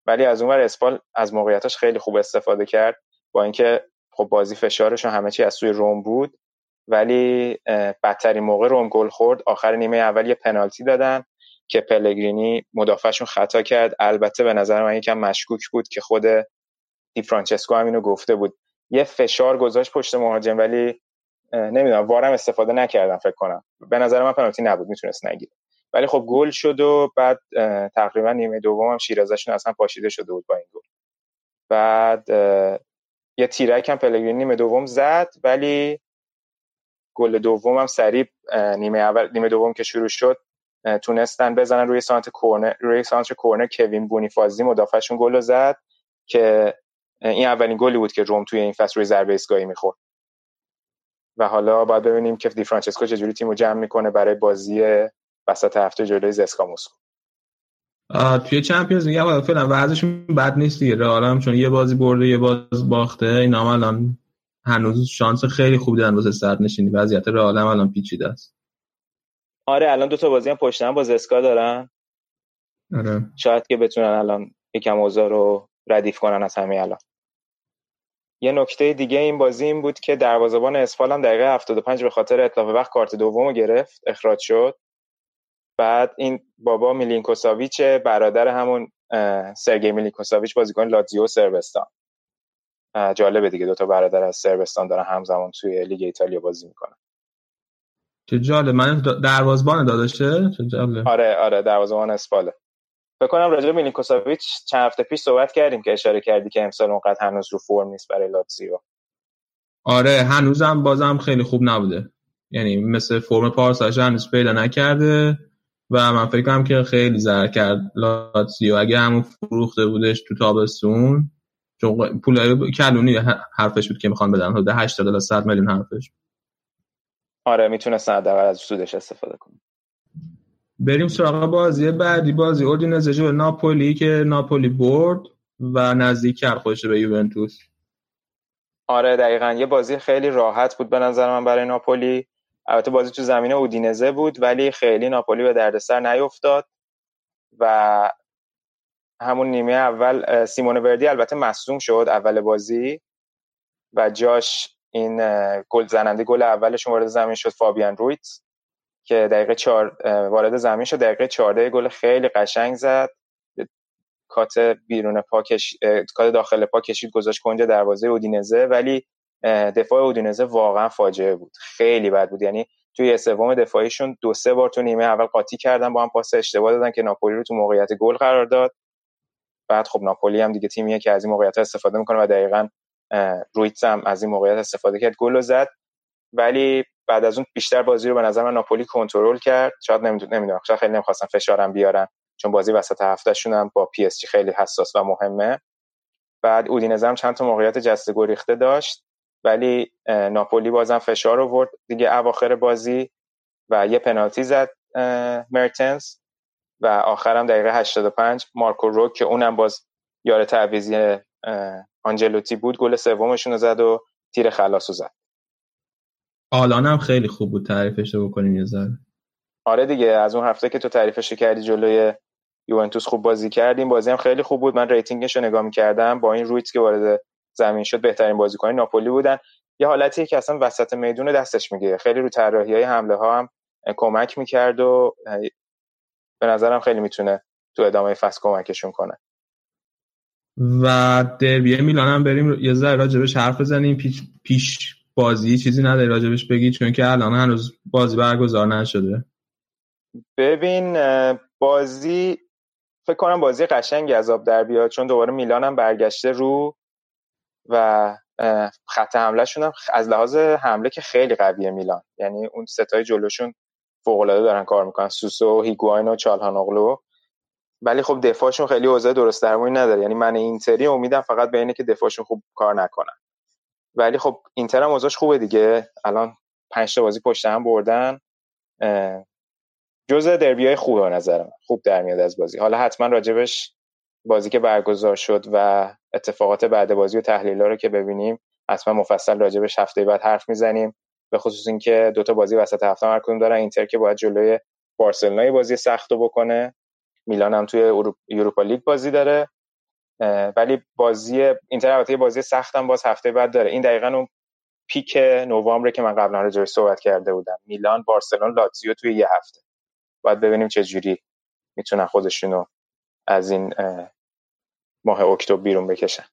ولی از اونور اسپال از موقعیتش خیلی خوب استفاده کرد با اینکه خب بازی فشارش و همه چی از سوی روم بود. ولی بدترین موقع روم گل خورد. آخر نیمه اول یه پنالتی دادن. که پلگرینی مدافعشون خطا کرد. البته به نظر من یکم مشکوک بود که خود دی فرانچسکو هم اینو گفته بود. یه فشار گذاشت پشت مهاجم ولی نمی‌دونم وارم استفاده نکردم فکر کنم. به نظر من پنالتی نبود می‌تونست نگیره. ولی خب گل شد و بعد تقریبا نیمه دوم هم شیرازشون اصلا پاشیده شده بود با این گل. بعد یه تیرک هم پلگرینی نیمه دوم زد ولی گل دوم هم سریع نیمه اول نیمه دوم که شروع شد تونستن بزنن روی سانت کورنر روی سانت کورنر کوین بونیفازی مدافعشون گل زد که این اولین گلی بود که روم توی این فصل روی ضربه ایستگاهی می‌خورد. و حالا باید ببینیم که دی فرانچسکو چجوری تیمو جمع می‌کنه برای بازی وسط هفته جلوی زسکا مسکو توی چمپیونز لیگ هم فعلا وضعشون بد نیست دیگه. رئال چون یه بازی برده یه باز باخته. اینا الان هنوز شانس خیلی خوبی دارن واسه صدر نشینی وضعیت رئال هم الان پیچیده است. آره الان دو تا بازی هم پشت هم با زسکا دارن. آره. شاید که بتونن الان یکم اوضاع رو ردیف کنن از همه الان. یه نکته دیگه این بازی این بود که دروازه‌بان اسپال هم دقیقه 75 به خاطر اتلاف وقت کارت دومو گرفت اخراج شد. بعد این بابا میلینکوساویچ برادر همون سرگی میلینکوساویچ بازیکن لاتزیو سربستان. جالبه دیگه دوتا برادر از سربستان دارن همزمان توی لیگ ایتالیا بازی می‌کنن. چه جالب. من دروازبان داداشه؟ چه جالب. آره آره دروازبان اسپاله. فکر کنم راجع به میلینکوساویچ چند هفته پیش صحبت کردیم که اشاره کردی که امسال اونقدر هنوز رو فرم نیست برای لاتزیو. آره هنوزم بازم خیلی خوب نبوده. یعنی مثل فرم پارسالش هنوز پیدا نکرده و من فکر کنم که خیلی زر کرد لاتزیو. اگه همون فروخته بودش تو تابستون چون پول کلونی حرفش بود که می‌خوان بدن. حدود 80 تا 100 میلیون حرفش آره می‌تونه حداقل از سودش استفاده کنه بریم سراغ بازی بعدی. بازی اودینزه جو ناپولی که ناپولی برد و نزدیک کرد خودش به یوونتوس. آره دقیقا. یه بازی خیلی راحت بود به نظر من برای ناپولی. البته بازی تو زمین اودینزه بود ولی خیلی ناپولی به دردسر نیفتاد. و همون نیمه اول سیمون وردی البته مصدوم شد اول بازی. و جاش این گل زننده گل اولشون وارد زمین شد فابیان رویت که دقیقه چهار وارد زمین شد. دقیقه 14 گل خیلی قشنگ زد. کات بیرون پا کش... کات داخل پا کشید گذاشت کنج دروازه اودینزه ولی دفاع اودینزه واقعا فاجعه بود. خیلی بد بود. یعنی توی سوم دفاعیشون دو سه بار تو نیمه اول قاطی کردن با هم پاس اشتباه دادن که ناپولی رو تو موقعیت گل قرار داد. بعد خب ناپولی هم دیگه تیمیه که از این موقعیت استفاده می‌کنه و دقیقا رویتس هم از این موقعیت استفاده کرد. گل زد ولی بعد از اون بیشتر بازی رو به نظر من ناپولی کنترل کرد. شاید نمی‌دونم شاید خیلی نمی‌خواستن فشارم بیارن چون بازی وسط هفتهشون هم با پی اس جی خیلی حساس و مهمه. بعد اودینزه هم چند تا موقعیت جسته گریخته داشت ولی ناپولی بازم فشار آورد دیگه اواخر بازی و یه پنالتی زد مرتنس و آخرم دقیقه 85 مارکو روک که اونم باز یار تعویضی آنجلوتی بود گل سومشون رو زد و تیر خلاصو زد. آلان هم خیلی خوب بود تعریفش رو بکنیم یه ذره. آره دیگه از اون هفته که تو تعریفش کردی جلوی یوونتوس خوب بازی کردیم. بازی هم خیلی خوب بود. من rating ش رو نگاه می‌کردم. با این رویت که وارد زمین شد بهترین بازیکن ناپولی بودن. یه حالتی که اصلا وسط میدون دستش می‌گیره خیلی رو طراحی های حمله ها هم کمک می‌کرد و به نظرم خیلی می‌تونه تو ادامه فصل کمکشون کنه. و دربی میلان هم بریم یه ذره راجبش حرف بزنیم. پیش, پیش بازی چیزی نداری راجبش بگی؟ چون که الان هنوز بازی برگزار نشده. ببین بازی فکر کنم بازی قشنگی از آب در بیاد چون دوباره میلان هم برگشته رو و خط حمله هم از لحاظ حمله که خیلی قویه میلان. یعنی اون ستای جلوشون فوق العاده دارن کار می‌کنن. سوسو هیگواین و چالهانوغلو. ولی خب دفاعشون خیلی اوضاع درست درمونی نداره. یعنی من اینتری امیدم فقط به اینه که دفاعشون خوب کار نکنن. ولی خب اینتر هم اوضاعش خوبه دیگه. الان پنج تا بازی پشت هم بردن. جزء دربی های خوبه نظر من. خوب در میاد از بازی. حالا حتما راجبش بازی که برگزار شد و اتفاقات بعد بازی و تحلیل رو که ببینیم حتما مفصل راجبش هفته بعد حرف می‌زنیم. به خصوص اینکه دو تا بازی وسط هفته هر کدوم دارن. اینتر که باید جلوی بارسلونا بازی سخت رو بکنه. میلان هم توی اروپا لیگ بازی داره ولی بازی اینتر البته بازی سخت هم باز هفته بعد داره. این دقیقا اون پیک نوامبر که من قبلا راجعش صحبت کرده بودم. میلان بارسلون لاتزیو توی یه هفته. باید ببینیم چه جوری می‌تونن خودشونو از این ماه اکتبر بیرون بکشن.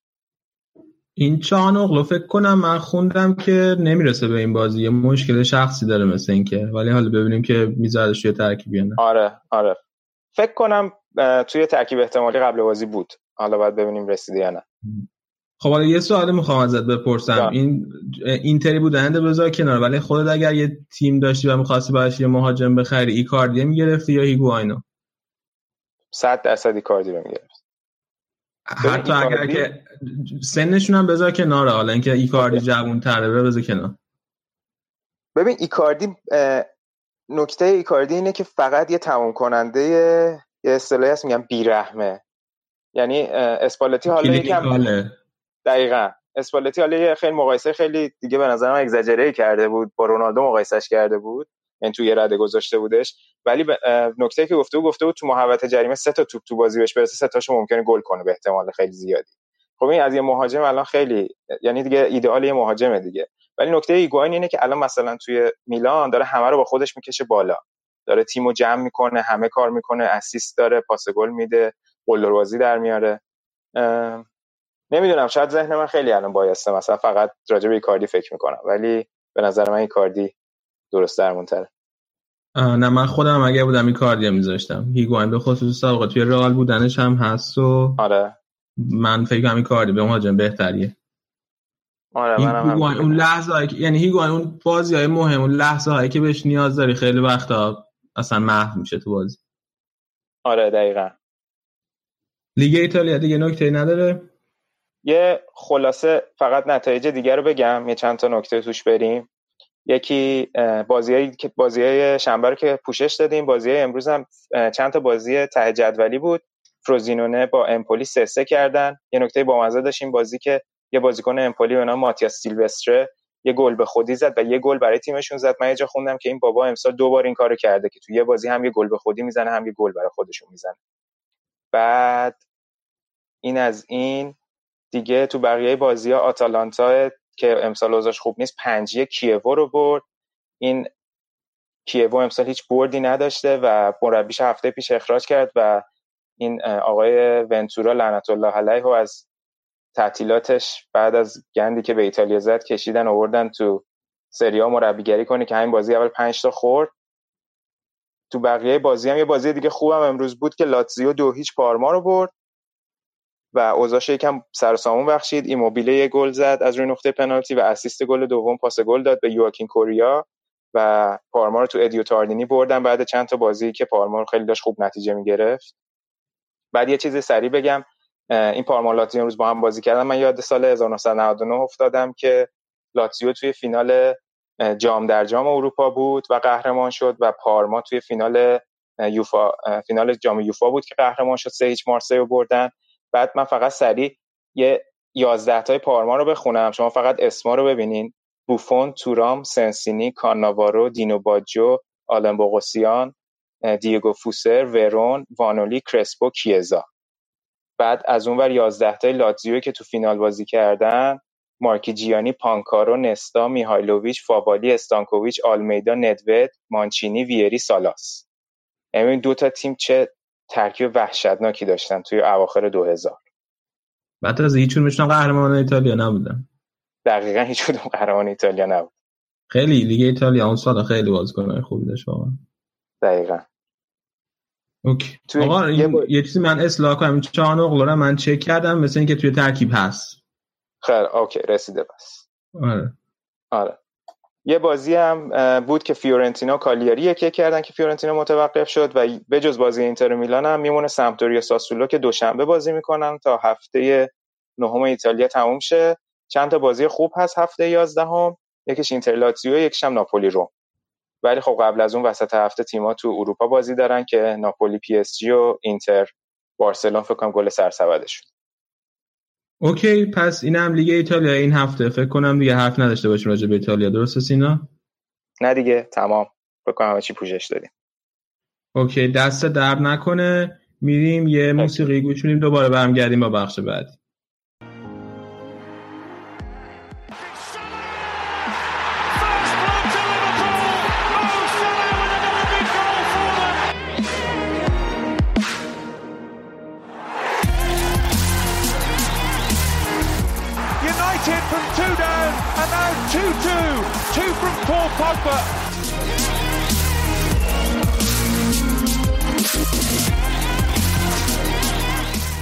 این چانوغلو فکر کنم من خوندم که نمی‌رسه به این بازی. یه مشکل شخصی داره مثل اینکه. ولی حالا ببینیم که میذارش یه ترکیب نه. آره آره. فکر کنم توی ترکیب احتمالی قبل بازی بود. حالا باید ببینیم رسیده یا نه. خب حالا یه سوال می‌خوام ازت بپرسم. دا. این اینتری بودنده بذار کنار ولی خودت اگر یه تیم داشتی و می‌خواستی باش یه مهاجم بخری ایکاردی می‌گرفتی یا هیگواینو؟ 100 درصد ایکاردی رو می‌گرفت. حتی اگر که سنشون هم بذار کنار حالا اینکه ایکاردی جوون تره بذار کنار. ببین ایکاردی نکته ایکاردی اینه که فقط یه تمام کننده یه اصطلاحی هست میگم بیرحمه. یعنی اسپالتی حالا یکم دقیقا. اسپالتی حالا خیلی مقایسه خیلی دیگه به نظر من اگزاجره کرده بود با رونالدو مقایسش کرده بود یعنی تو یه رده گذاشته بودش. ولی نکته که گفته بود گفته بود تو محوطه جریمه سه تا توپ تو بازی بهش برسه سه تاشو ممکنه گل کنه به احتمال خیلی زیادی. خب این از یه مهاجم الان خیلی یعنی دیگه ایدئال یه مهاجمه دیگه. ولی نکته ایگواین اینه که الان مثلا توی میلان داره همه رو با خودش می‌کشه بالا. داره تیمو جمع می‌کنه همه کار می‌کنه assist داره پاس گل میده بازی در میاره. نمی‌دونم شاید ذهن من خیلی الان biased ئه مثلا فقط راجع به ایکاردی فکر می‌کنم. ولی به نظر من ایکاردی درست درمون تره. نه من خودم اگه بودم این کاردی میذاشتم. هیگوان به خصوص سابقه توی رئال بودنش هم هست و آره. من فکر کنم این کاردی به مهاجم بهتریه. آره من اون لحظه هایی یعنی هیگوان اون بازی های مهم اون لحظه هایی که بهش نیاز داری خیلی وقتا اصلا محو میشه تو بازی. آره دقیقا. لیگ ایتالیا دیگه نکته نداره؟ یه خلاصه فقط نتایج دیگر رو بگم. یه چند تا نکته توش بریم. یکی بازی که بازی شنبه رو که پوشش دادیم. بازی امروز هم چند تا بازی ته جدولی بود. فروزینونه با امپولی سه سه کردن. یه نکته با مزه داشتیم بازی که یه بازیکن امپولی به نام ماتیاس سیلوستره یه گل به خودی زد و یه گل برای تیمشون زد. من یه جا خوندم که این بابا امسال دو بار این کارو کرده که تو یه بازی هم یه گل به خودی می‌زنه هم یه گل برای خودشون می‌زنه. بعد این از این دیگه تو بقیه بازی ها آتالانتا که امسال اوضاعش خوب نیست پنجی کیوو رو برد این کیوو امسال هیچ بردی نداشته و مربیش هفته پیش اخراج کرد و این آقای ونتورا لعنت الله علیه از تعطیلاتش بعد از گندی که به ایتالیا زد کشیدن آوردن تو سریا مربیگری کنه که همین بازی اول 5 تا خورد. تو بقیه بازی هم یه بازی دیگه خوبم امروز بود که لاتزیو دو هیچ پارما رو برد و اوضاعش یکم سر سامون بخشید. ایموبیله یه گل زد از روی نقطه پنالتی و اسیست گل دوم پاس گل داد به یواکین کوریا و پارما رو تو ادیو تاردینی بردن. بعد چند تا بازی که پارما خیلی داشت خوب نتیجه می‌گرفت. بعد یه چیز سریع بگم. این پارما لاتزیو امروز با هم بازی کردن. من یاد سال 1999 افتادم که لاتزیو توی فینال جام در جام اروپا بود و قهرمان شد و پارما توی فینال یوفا فینال جام یوفا بود که قهرمان شد. سه هیچ مارسی بردن. بعد من فقط سریع یه 11 تای پارما رو بخونم. شما فقط اسما رو ببینین. بوفون تورام سنسینی کاناوارو دینو باجو آلن بوغوسیان دیگو فوسر ورون وانولی کرسپو کیزا. بعد از اون ور 11 تای لاتزیو که تو فینال بازی کردن مارکی جیانی پانکارو نستا میهایلوویچ فاوالی استانکوویچ آلمیدا ندوید مانچینی ویری سالاس. یعنی دو تا تیم چه ترکیب وحشتناکی داشتن توی اواخر 2000 بعد هیچ کدومشونم قهرمان ایتالیا نبودن. دقیقا هیچ کدوم قهرمان ایتالیا نبود. خیلی لیگ ایتالیا اون سال خیلی بازیکن خوبی داشت واقعا. دقیقا. okay. آقا یه, با... یه چیزی من اصلاح کنم. چهان اغلا من چک کردم مثل اینکه توی ترکیب هست. خیر okay رسیده بس آره. آره. یه بازی هم بود که فیورنتینا کالیاری یکی کردن که فیورنتینا متوقف شد و به جز بازی اینتر میلان هم میمونه سمتوریا ساسولو که دوشنبه بازی می‌کنن تا هفته نهم ایتالیا تموم شه. چند تا بازی خوب هست هفته 11 هم یکیش اینتر لاتزیو یکیش هم ناپولی رو ولی خب قبل از اون وسط هفته تیم‌ها تو اروپا بازی دارن که ناپولی پی اس جی و اینتر بارسلون فکر کنم گل سرسبدشون okay پس این هم لیگ ایتالیا این هفته. فکر کنم دیگه حرف نداشته باشیم راجع به ایتالیا. درسته سینا؟ نه دیگه تمام. فکر کنم همه چی پوشش دادیم. okay دست درد نکنه. میریم یه موسیقی گوش میدیم. دوباره برمیگردیم با بخش بعدی. Pogba.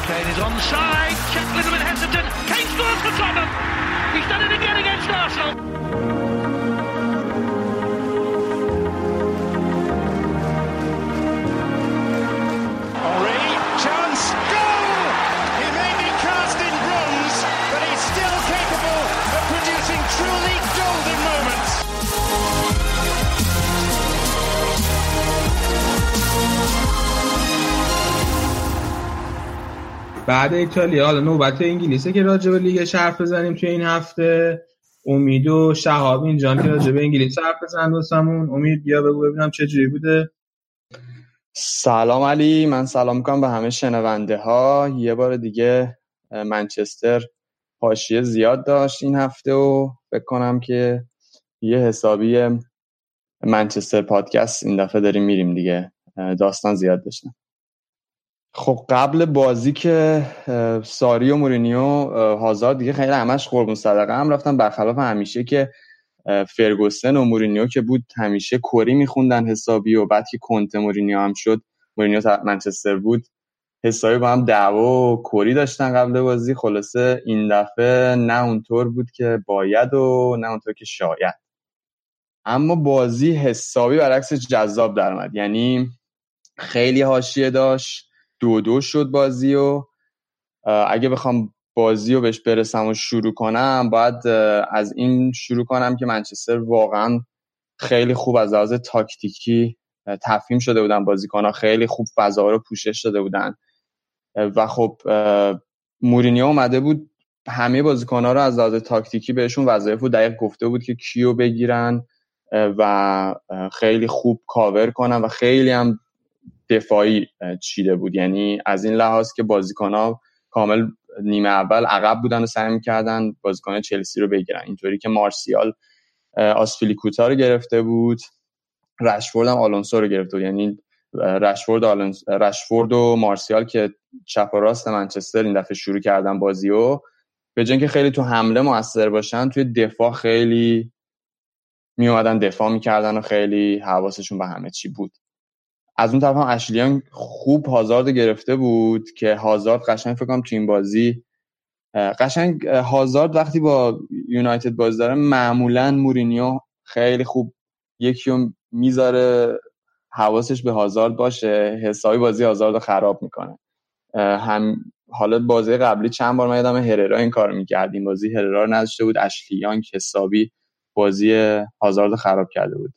Kane is onside. Check little bit hesitant. Kane scores for Tottenham. He's done it again against Arsenal. بعد ایتالیا حالا نوبت انگلیسه که راجع به لیگ حرف بزنیم توی این هفته. امید و شهاب اینجان که راجع به انگلیس حرف بزنن دوستمون. امید بیا بگو ببینم چه جوری بوده. سلام علی من سلام می‌کنم به همه شنونده ها یه بار دیگه منچستر حاشیه زیاد داشت این هفته و فکر کنم که یه حسابی منچستر پادکست این دفعه داریم میریم دیگه. داستان زیاد داشتن. خب قبل بازی که ساری و مورینیو هازار دیگه خیلی همش قربون صدقه هم رفتن برخلاف همیشه که فرگوسن و مورینیو که بود همیشه کوری میخوندن حسابی و بعد که کنته مورینیو هم شد مورینیو منچستر بود حسابی با هم دعوا و کوری داشتن قبل بازی. خلاصه این دفعه نه اونطور بود که باید و نه اونطور که شاید. اما بازی حسابی برعکس جذاب در یعنی خیلی حاشیه داشت. دو دو شد بازی و اگه بخوام بازی رو بهش برسم و شروع کنم باید از این شروع کنم که منچستر واقعا خیلی خوب از لحاظ تاکتیکی تفهیم شده بودن بازیکنها خیلی خوب فضا رو پوشش داده بودن. و خب مورینیو اومده بود همه بازیکنها رو از لحاظ تاکتیکی بهشون وظایف و دقیق گفته بود که کیو بگیرن و خیلی خوب کاور کنن و خیلی هم دفاعی چیده بود. یعنی از این لحاظ که بازیکنها کامل نیمه اول عقب بودن و سعی می‌کردن بازیکن چلسی رو بگیرن. اینطوری که مارسیال آسفیلیکوتا رو گرفته بود. رشفورد هم آلونسو رو گرفته بود. یعنی رشفورد, آلونس... رشفورد و مارسیال که چپ و راست منچستر این دفعه شروع کردن بازی و به که خیلی تو حمله موثر باشن توی دفاع خیلی می دفاع می‌کردن و خیلی حواسشون به همه چی بود. از اون طرف هم اشلیان خوب هازارد گرفته بود که هازارد قشنگ فکر کنم این بازی قشنگ هازارد وقتی با یونایتد بازی داره معمولا مورینیو خیلی خوب یکی رو می‌ذاره حواسش به هازارد باشه حسابی بازی هازارد رو خراب می‌کنه. هم حالا بازی قبلی چند بار ما یادم هررا این کار می‌کرد این بازی هررا رو نداشته بود اشلیان حسابی بازی هازارد خراب کرده بود.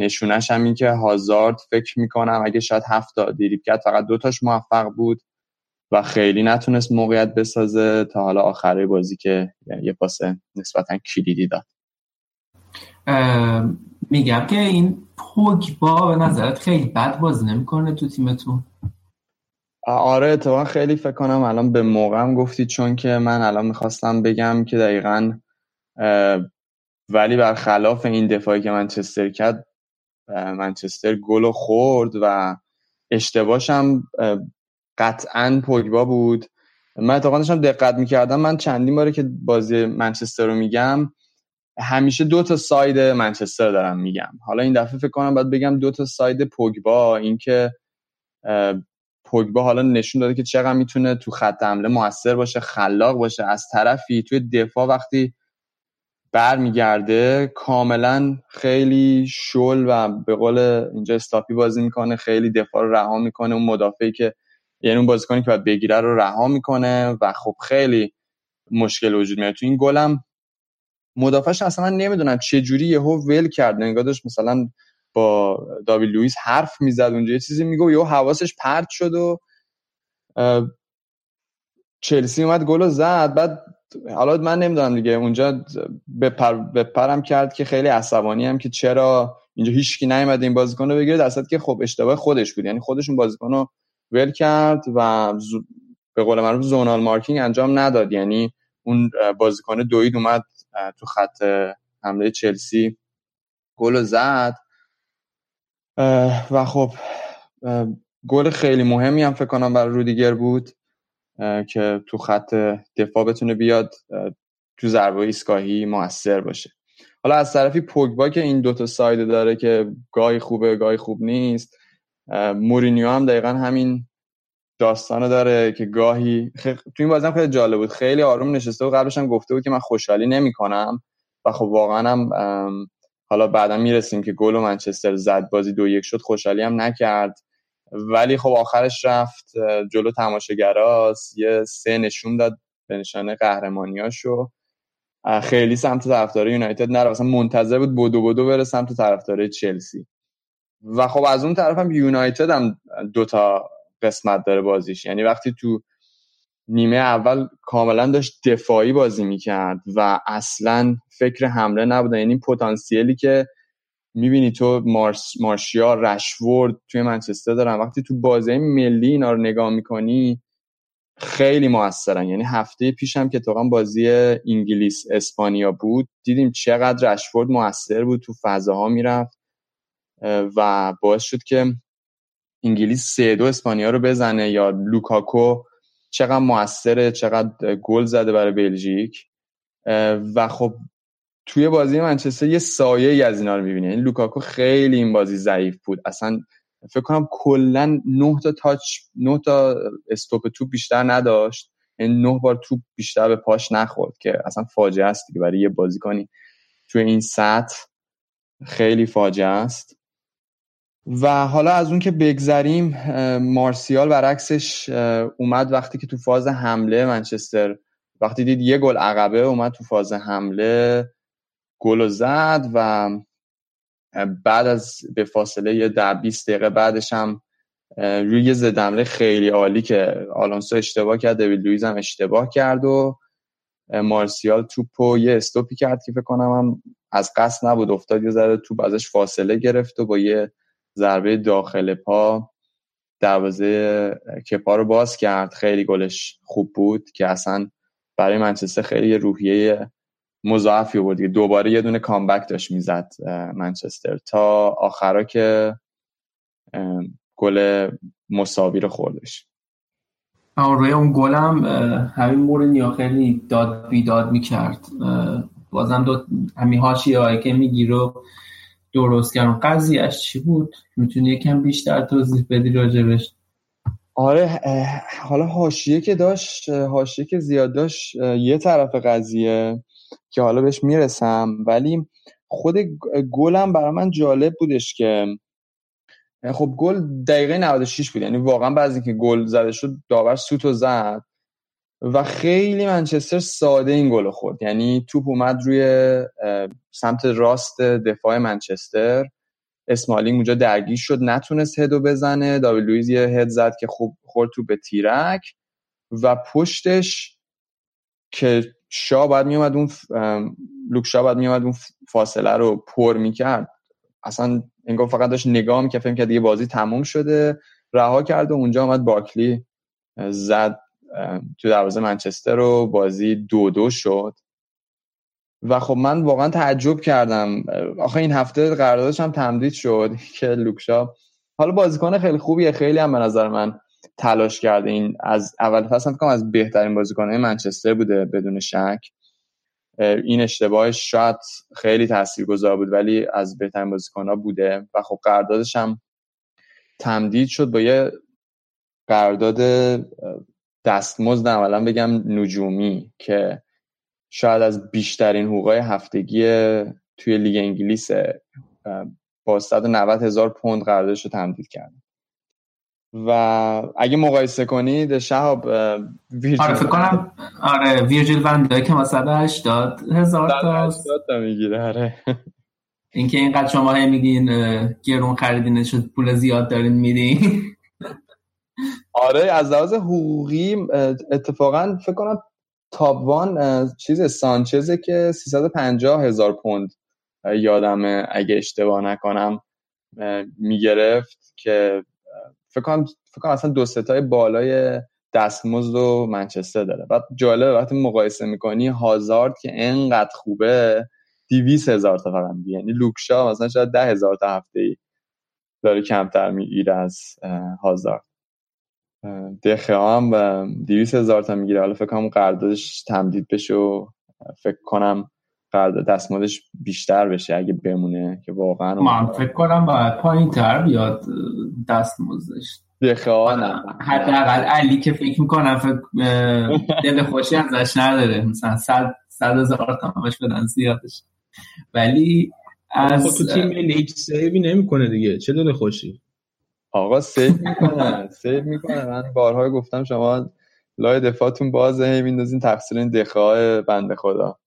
نشونش هم این که هازارد فکر می‌کنم اگه شاید هفت تا دیریب کرد فقط دوتاش موفق بود و خیلی نتونست موقعیت بسازه تا حالا آخره بازی که یه پاس نسبتا کلیدی داد. میگم که این پوگبا به نظرت خیلی بد بازی نمی‌کنه تو تیمتون؟ آره اتفاقا خیلی فکر کنم الان به موقعم گفتی چون که من الان می‌خواستم بگم که دقیقا ولی برخلاف این دفاعی که منچستر کرد منچستر گل خورد و اشتباهش هم قطعا پوگبا بود. من اتفاقا داشتم دقت می‌کردم. من چندین باره که بازی منچستر رو میگم همیشه دو تا ساید منچستر دارم میگم. حالا این دفعه فکر کنم باید بگم دو تا ساید پوگبا. اینکه پوگبا حالا نشون داده که چقدر می‌تونه تو خط حمله موثر باشه خلاق باشه از طرفی توی دفاع وقتی برمیگرده کاملا خیلی شل و به قول اینجا استاپی بازی می‌کنه خیلی دفاع رو رها می‌کنه. اون مدافعی که یعنی اون بازیکنی که باید بگیره رو رها می‌کنه و خب خیلی مشکل وجود میاد تو این گلم مدافعش اصلا من چه جوری یهو ول کرد. انگار داشت مثلا با داوید لوئیس حرف می‌زد اونجا یه چیزی میگو یهو حواسش پرت شد و چلسی اومد گل زد. بعد حالا من نمی‌دونم دیگه اونجا بپر بپرم کرد که خیلی عصبانی هم که چرا اینجا هیچکی نیومده این بازیکن رو بگیره در که خب اشتباه خودش بود. یعنی خودشون بازیکن رو ول کرد و به قول معروف زونال مارکینگ انجام نداد. یعنی اون بازیکن دوید اومد تو خط حمله چلسی گل زد. و خب گل خیلی مهمی هم فکر کنم برای رودیگر بود. که تو خط دفاع بتونه بیاد تو ضربه ایستگاهی موثر باشه. حالا از طرفی پوگبا که این دوتا ساید داره که گاهی خوبه گاهی خوب نیست مورینیو هم دقیقا همین داستانو داره که گاهی خ... تو این بازی هم خیلی جالب بود. خیلی آروم نشسته و قبلش هم گفته بود که من خوشحالی نمی‌کنم و خب واقعا هم حالا بعدا می‌رسیم که گل و منچستر زد بازی دو یک شد خوشحالی هم نکرد. ولی خب آخرش رفت جلو تماشاگراست یه سه نشون داد به نشانه قهرمانیاشو. خیلی سمت طرفدار یونایتد نره مثلا منتظر بود بودو بودو بره سمت طرفدار چلسی. و خب از اون طرف هم یونایتد هم دوتا قسمت داره بازیش. یعنی وقتی تو نیمه اول کاملا داشت دفاعی بازی می‌کرد و اصلا فکر حمله نبوده یعنی پتانسیلی که می‌بینی تو مارس، مارشیا رشورد توی منچستر دارن. وقتی تو بازی ملی اینا رو نگاه می‌کنی خیلی موثرن. یعنی هفته پیشم که تو بازی انگلیس اسپانیا بود دیدیم چقدر رشفورد موثر بود تو فضاها می‌رفت. و باعث شد که انگلیس سه دو اسپانیا رو بزنه یا لوکاکو چقدر موثره چقدر گل زده برای بلژیک. و خب توی بازی منچستر یه سایه ای از اینا رو می‌بینه یعنی لوکاکو خیلی این بازی ضعیف بود. اصلا فکر کنم کلا 9 تا تاچ 9 تا استوپ توپ بیشتر نداشت. این یعنی 9 بار توپ بیشتر به پاش نخورد که اصلا فاجعه است دیگه. برای یه بازیکنی توی این سطح خیلی فاجعه است. و حالا از اون که بگذریم مارسیال برعکسش اومد وقتی که تو فاز حمله منچستر وقتی دید یه گل عقبه اومد تو فاز حمله. گل زد و بعد از به فاصله یه در 20 دقیقه بعدش هم روی زدمره خیلی عالی که آلونسو اشتباه کرد دوید لویز هم اشتباه کرد و مارسیال توپو یه استوپی کرد که فکر کنم هم از قصد نبود افتاد یه ذره توپ ازش فاصله گرفت و با یه ضربه داخل پا دروازه کپا رو باز کرد. خیلی گلش خوب بود که اصلا برای منچستر خیلی روحیه مضاعفی بود دوباره یه دونه کامبک داشت می‌زد منچستر. تا آخرا که گل مساوی رو خوردش. روی اون گلم همین مورینیو خیلی داد بیداد می‌کرد. بازم دو همین هاشی که می‌گیره درست کردم قضیهش چی بود؟ می‌تونی یکم بیشتر توضیح بدی راجبش؟ آره حالا حاشیه که داشت حاشیه که زیاد داشت یه طرف قضیه. که حالا بهش می‌رسم. ولی خود گلم برای من جالب بودش که خب گل دقیقه 96 بود. یعنی واقعا بعضی که گل زده شد داور سوت و زد و خیلی منچستر ساده این گل خورد. یعنی توپ اومد روی سمت راست دفاع منچستر. اسمالینگ اونجا درگیر شد نتونست هدو بزنه. داوید لویز یه هد زد که خوب خورد تو به تیرک و پشتش که شا باید میومد اون لوک شا باید میومد اون فاصله رو پر می‌کرد. اصلا انگار فقط داشت نگاه می‌کرد فهم که دیگه بازی تموم شده. رها کرد و اونجا آمد باکلی زد تو دروازه منچستر رو بازی دو دو شد. و خب من واقعا تعجب کردم. آخه این هفته قراردادش هم تمدید شد که لوکشا حالا بازیکن خیلی خوبیه خیلی هم به نظر من تلاش کرده این از اول فصل فکر از بهترین بازیکنهای منچستر بوده بدون شک. این اشتباهش شاید خیلی تاثیرگذار بود ولی از بهترین بازیکنها بوده. و خب قراردادش هم تمدید شد با یه قرارداد دستمزد عملا بگم نجومی که شاید از بیشترین حقوقای هفتگی توی لیگ انگلیس با 190 هزار پوند قراردادش رو تمدید کرده و اگه مقایسه کنید شهاب ویرجیل آره فکر کنم آره ویرجیل ونده که ما 180 هزار تا. تا می‌گیره آره. اینکه اینقدر شما هم میگین گرون خریدین شد پول زیاد دارین میدین. آره از لحاظ حقوقی اتفاقا فکر کنم تابوان چیز سانچزه که 350 هزار پوند یادمه اگه اشتباه نکنم می‌گرفت که فکر کنم اصلا دو ستای بالای دستمزد و منچستر داره. بعد جالبه وقتی مقایسه می‌کنی هازارد که انقدر خوبه دیویس هزار تا فقط یعنی لوکشا مثلا شاید ده هزار تا هفته ای داره کمتر می‌گیره از هازارد. دخه هم دیویس هزار تا می‌گیره. حالا فکر کنم قراردادش تمدید بشه و فکر کنم قرارداد دستمزدش بیشتر بشه اگه بمونه که واقعا من فکر کنم باید پایین تر بیاد دستمزدش. حداقل علی که فکر می‌کنم فکر دل خوشی ازش نداره. مثلا صد صد هزار تامش بدن زیادش. ولی از خب تو تیم ملی هیچ سیوی نمی‌کنه دیگه. چه دل خوشی؟ آقا save می‌کنه. save می‌کنه. من بارها گفتم شما لای دفاعتون بازه. هی میندازین تقصیر این دخئا بنده خدا.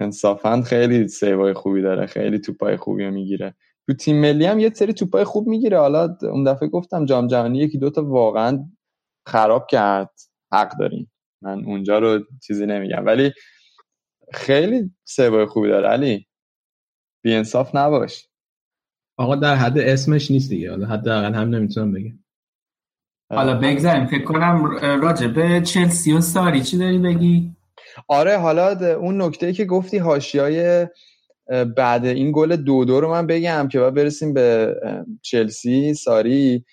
انصافا خیلی save ای خوبی داره خیلی توپای خوبی رو می‌گیره. تو تیم ملی هم یه سری توپای خوب می‌گیره. حالا اون دفعه گفتم جام جهانی یکی دوتا واقعا خراب کرد. حق داریم. من اونجا رو چیزی نمیگم. ولی خیلی save ای خوبی داره علی. انصاف نباش. آقا در حد اسمش نیست دیگه. حالا حداقل هم نمی‌تونم بگم. حالا بگذاریم. فکر کنم راجع به چلسی و ساری چی داری بگی؟ آره حالا اون نکته که گفتی هاشیای بعد این گل دو دو رو من بگم که بعد برسیم به چلسی ساری.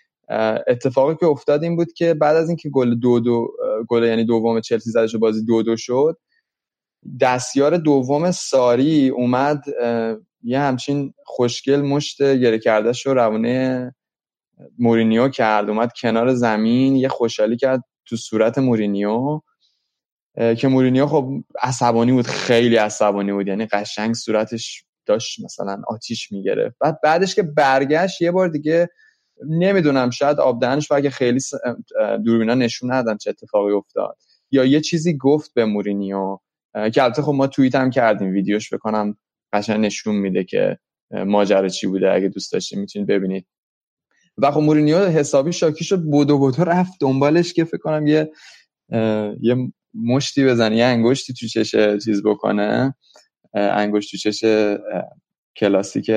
اتفاقی که افتاد این بود که بعد از اینکه گل دو دو گل یعنی دوم چلسی زدش بازی دو دو شد دستیار دوم ساری اومد یه همچین خوشگل مشت گره کردهش رو روانه مورینیو کرد اومد کنار زمین یه خوشحالی کرد تو صورت مورینیو. که مورینیو خب عصبانی بود خیلی عصبانی بود. یعنی قشنگ صورتش داشت مثلا آتیش می‌گرفت. بعد بعدش که برگشت یه بار دیگه نمی‌دونم شاید آبدهنش اگه خیلی دوربینا نشون ندادن چه اتفاقی افتاد. یا یه چیزی گفت به مورینیو که البته خب ما توییت هم کردیم ویدیوش بکنم قشنگ نشون میده که ماجرا چی بوده اگه دوست داشتین می‌تونید ببینید. و خب مورینیو حسابی شاکی شد بودو بودو رفت دنبالش که فکر کنم یه یه مشتی بزنه یه انگشتی تو چش چیز بکنه. انگشت تو چش کلاسیک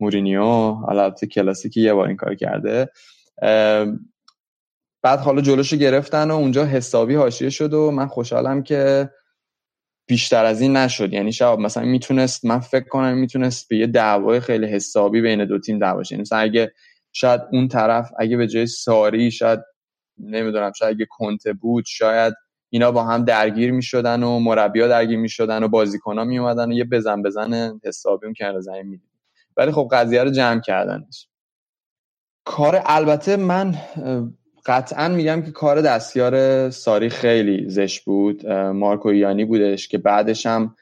مورینیو البته کلاسیک یه بار این کار کرده. بعد حالا جلوشو گرفتن و اونجا حسابی حاشیه شد و من خوشحالم که بیشتر از این نشد. یعنی شاید مثلا می‌تونست من فکر کنم می‌تونست به یه دعوای خیلی حسابی بین دو تیم دعوا یعنی مثلا اگه شاید اون طرف اگه به جای ساری شاید نمی‌دونم شاید اگه کنته بود شاید اینا با هم درگیر می‌شدن و مربیا درگیر می‌شدن و بازیکن‌ها میومدن و یه بزن بزن حسابی کنار زمین می‌دید ولی خب قضیه رو جمع کردنش. کار البته من قطعا میگم که کار دستیار ساری خیلی زشت بود. مارکو یانی بودش که بعدش هم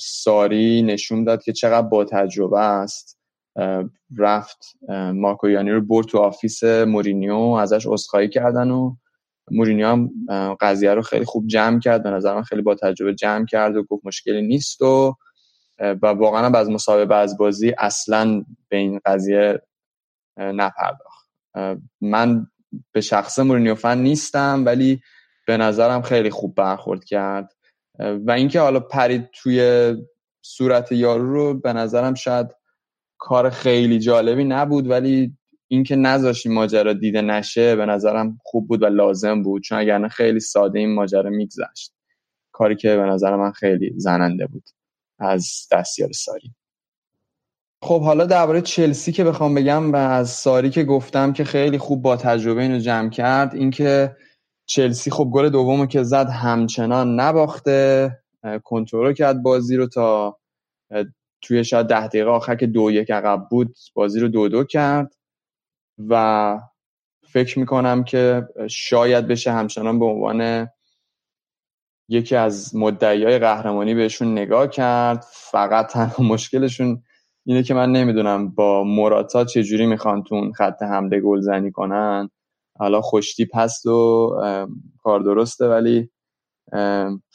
ساری نشون داد که چقدر با تجربه است. رفت مارکو یانی رو برد تو office مورینیو ازش عذرخواهی کردن و مورینیو هم قضیه رو خیلی خوب جمع کرد. به نظر من خیلی با تجربه جمع کرد و گفت مشکلی نیست و و واقعا از مسابقه از بازی اصلا به این قضیه نپرداخت. من به شخص مورینیو فن نیستم ولی به نظرم خیلی خوب برخورد کرد. و اینکه حالا پرید توی صورت یارو رو به نظرم شاید کار خیلی جالبی نبود ولی اینکه نذاشت این ماجرا دیده نشه به نظرم خوب بود و لازم بود چون اگر خیلی ساده این ماجرا میگذشت. کاری که به نظر من خیلی زننده بود از دستیار ساری. خب حالا درباره چلسی که بخوام بگم و از ساری که گفتم که خیلی خوب با تجربه اینو جمع کرد اینکه چلسی خب گل دومو که زد همچنان نباخته کنترل کرد بازی رو تا توی شاید ده دقیقه آخر که دو یک عقب بود بازی رو دو دو کرد. و فکر می‌کنم که شاید بشه همچنان به عنوان یکی از مدعی های قهرمانی بهشون نگاه کرد. فقط تنها مشکلشون اینه که من نمی‌دونم با موراتا چجوری می‌خوان تو خط حمله گلزنی کنن. حالا خوشتی پست و کار درسته ولی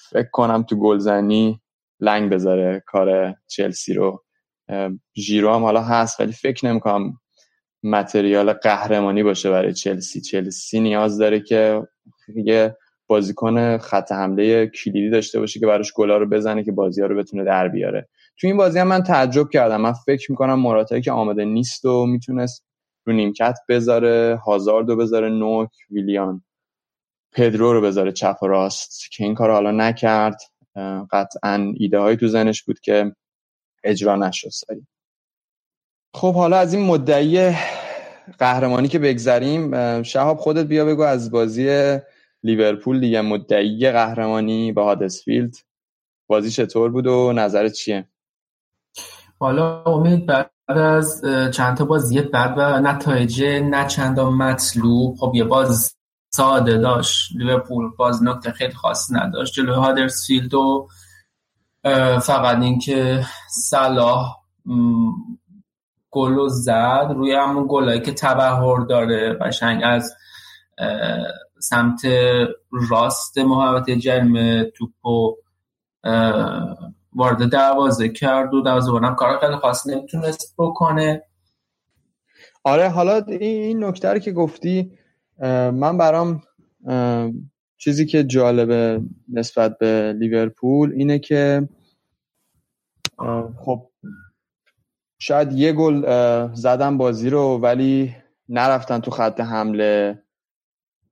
فکر کنم تو گلزنی لنگ بذاره کار چلسی رو. ژیرو هم حالا هست ولی فکر نمی‌کنم متریال قهرمانی باشه برای چلسی. چلسی نیاز داره که یه بازیکن خط حمله کلیدی داشته باشه که براش گلا رو بزنه که بازی ها رو بتونه در بیاره. تو این بازی هم من تعجب کردم. من فکر می‌کنم مراتایی که آمده نیست و می‌تونست رو نیمکت بذاره هازارد رو بذاره نوک ویلیان پدرو رو بذاره چپ و راست که این کار حالا نکرد. قطعا ایده هایی تو زنش بود که اجرا نشد. خب حالا از این مدعی قهرمانی که بگذریم شهاب خودت بیا بگو از بازی لیورپول دیگه. مدعی قهرمانی با هادسفیلد بازی چطور بود و نظرت چیه؟ حالا امید بعد از چند تا بازی بعد و نتایج نه چندان مطلوب. خب یه باز ساده داشت. لیورپول باز نکته خیلی خاص نداشت. جلوی هادرسفیلد و فقط اینکه صلاح گل زد روی همون گلایی که تبهر داره قشنگ از سمت راست محوطه جرم توپو وارد دروازه کرد و دروازه بانم کار خیلی خاص نمی‌تونست بکنه. آره حالا این نکته که گفتی من برام چیزی که جالبه نسبت به لیورپول اینه که خب شاید یه گل زدن بازی رو ولی نرفتن تو خط حمله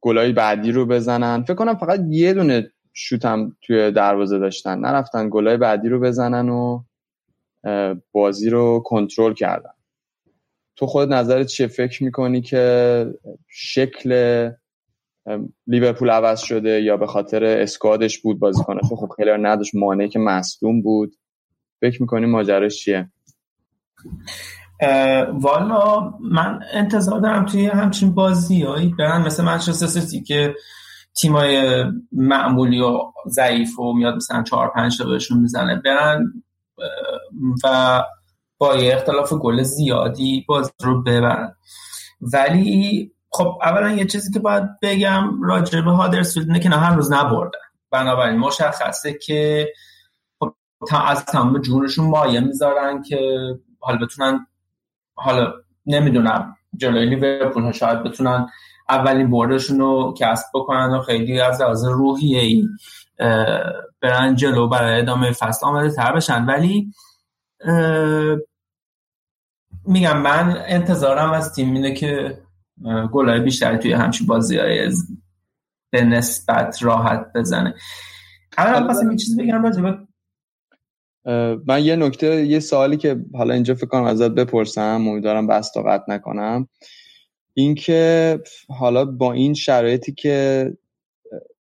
گلای بعدی رو بزنن. فکر کنم فقط یه دونه شوتم توی دروازه داشتن. نرفتن گلای بعدی رو بزنن و بازی رو کنترل کردن. تو خود نظرت چیه؟ فکر می‌کنی که شکل لیورپول عوض شده یا به خاطر اسکادش بود بازیکنش خب خیلی نداشت مانعی که مصدوم بود. فکر می‌کنی ماجراش چیه؟ والا من انتظار دارم توی همچین بازیایی برن مثل منچستر سیتی که تیمای معمولی و ضعیف و میاد مثلا چهار پنج تا بهشون می‌زنه برن و با یه اختلاف گل زیادی باز رو ببرن. ولی خب اولا یه چیزی که باید بگم راجع به هادرسفیلد اینه که نه هر روز نبردن. بنابراین مشخصه که خب از تمام جونشون مایه می‌ذارن که حالا بتونن حالا نمی‌دونم جلوی لیورپول شاید بتونن اولین بردشون رو کسب بکنن و خیلی از لحاظ روحیه ای برن جلو برای ادامه فصل آمده تر بشن. ولی میگم من انتظارم از تیم اینه که گلای بیشتری توی همچین بازی های به نسبت راحت بزنه. اول پس یه چیز بگم راجبه من یه نکته یه سوالی که حالا اینجا فکر کنم ازت بپرسم امیدوارم بس قطع نکنم. اینکه حالا با این شرایطی که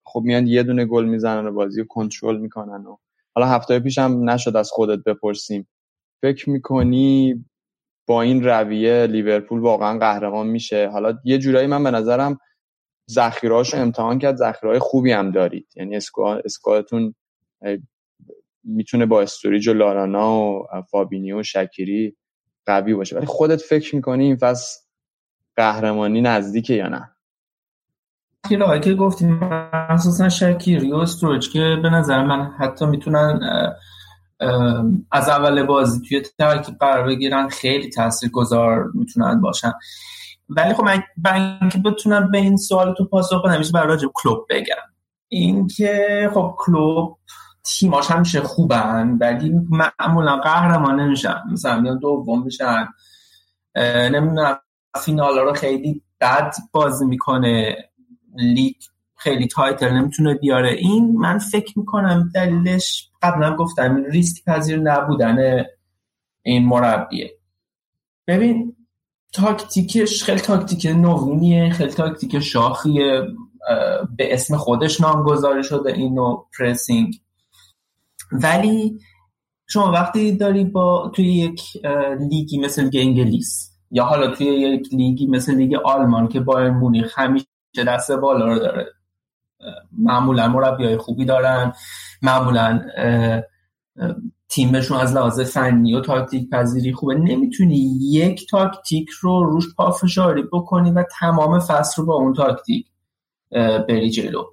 خب میان یه دونه گل می‌زنن و بازی رو کنترل می‌کنن و حالا هفته پیش هم نشد از خودت بپرسیم. فکر می‌کنی با این رویه لیورپول واقعا قهرمان میشه؟ حالا یه جورایی من به نظرم ذخیرهاشو امتحان کرد ذخیرهای خوبی هم دارید. یعنی squad تون می‌تونه با استوریج و لارانا و فابینیو و شکیری قوی باشه. ولی خودت فکر می‌کنی این فصل قهرمانی نزدیکه یا نه؟ خیلی که گفتیم مخصوصا شکیری و استوریج که به نظر من حتی می‌تونن از اول بازی توی ترکیب قرار بگیرن خیلی گذار می‌تونن باشن. ولی خب من که بتونم به این سوال تو پاسخ بدم میشه برای کلوب بگم. اینکه خب کلوب تیماش همیشه خوبن ولی معمولا قهرمان نمیشن مثلا میان دوم میشن. نمی‌دونم فینال رو خیلی بد بازی می‌کنه. لیگ خیلی title نمی‌تونه بیاره. این من فکر می‌کنم دلیلش قبلا گفتم ریسک پذیر نبودن این مربیه. ببین تاکتیکش خیلی تاکتیک نوینیه خیلی تاکتیک شاخیه. به اسم خودش نامگذاری شده این نوع pressing ولی شما وقتی داری با توی یک لیگی مثل انگلیس یا حالا توی یک لیگی مثل لیگ آلمان که بایرن مونیخ همیشه دست بالا رو داره معمولا مربی های خوبی دارن معمولا تیمشون از لحاظ فنی و تاکتیک پذیری خوبه نمی‌تونی یک تاکتیک رو روش پافشاری بکنی و تمام فصل رو با اون تاکتیک بری جلو.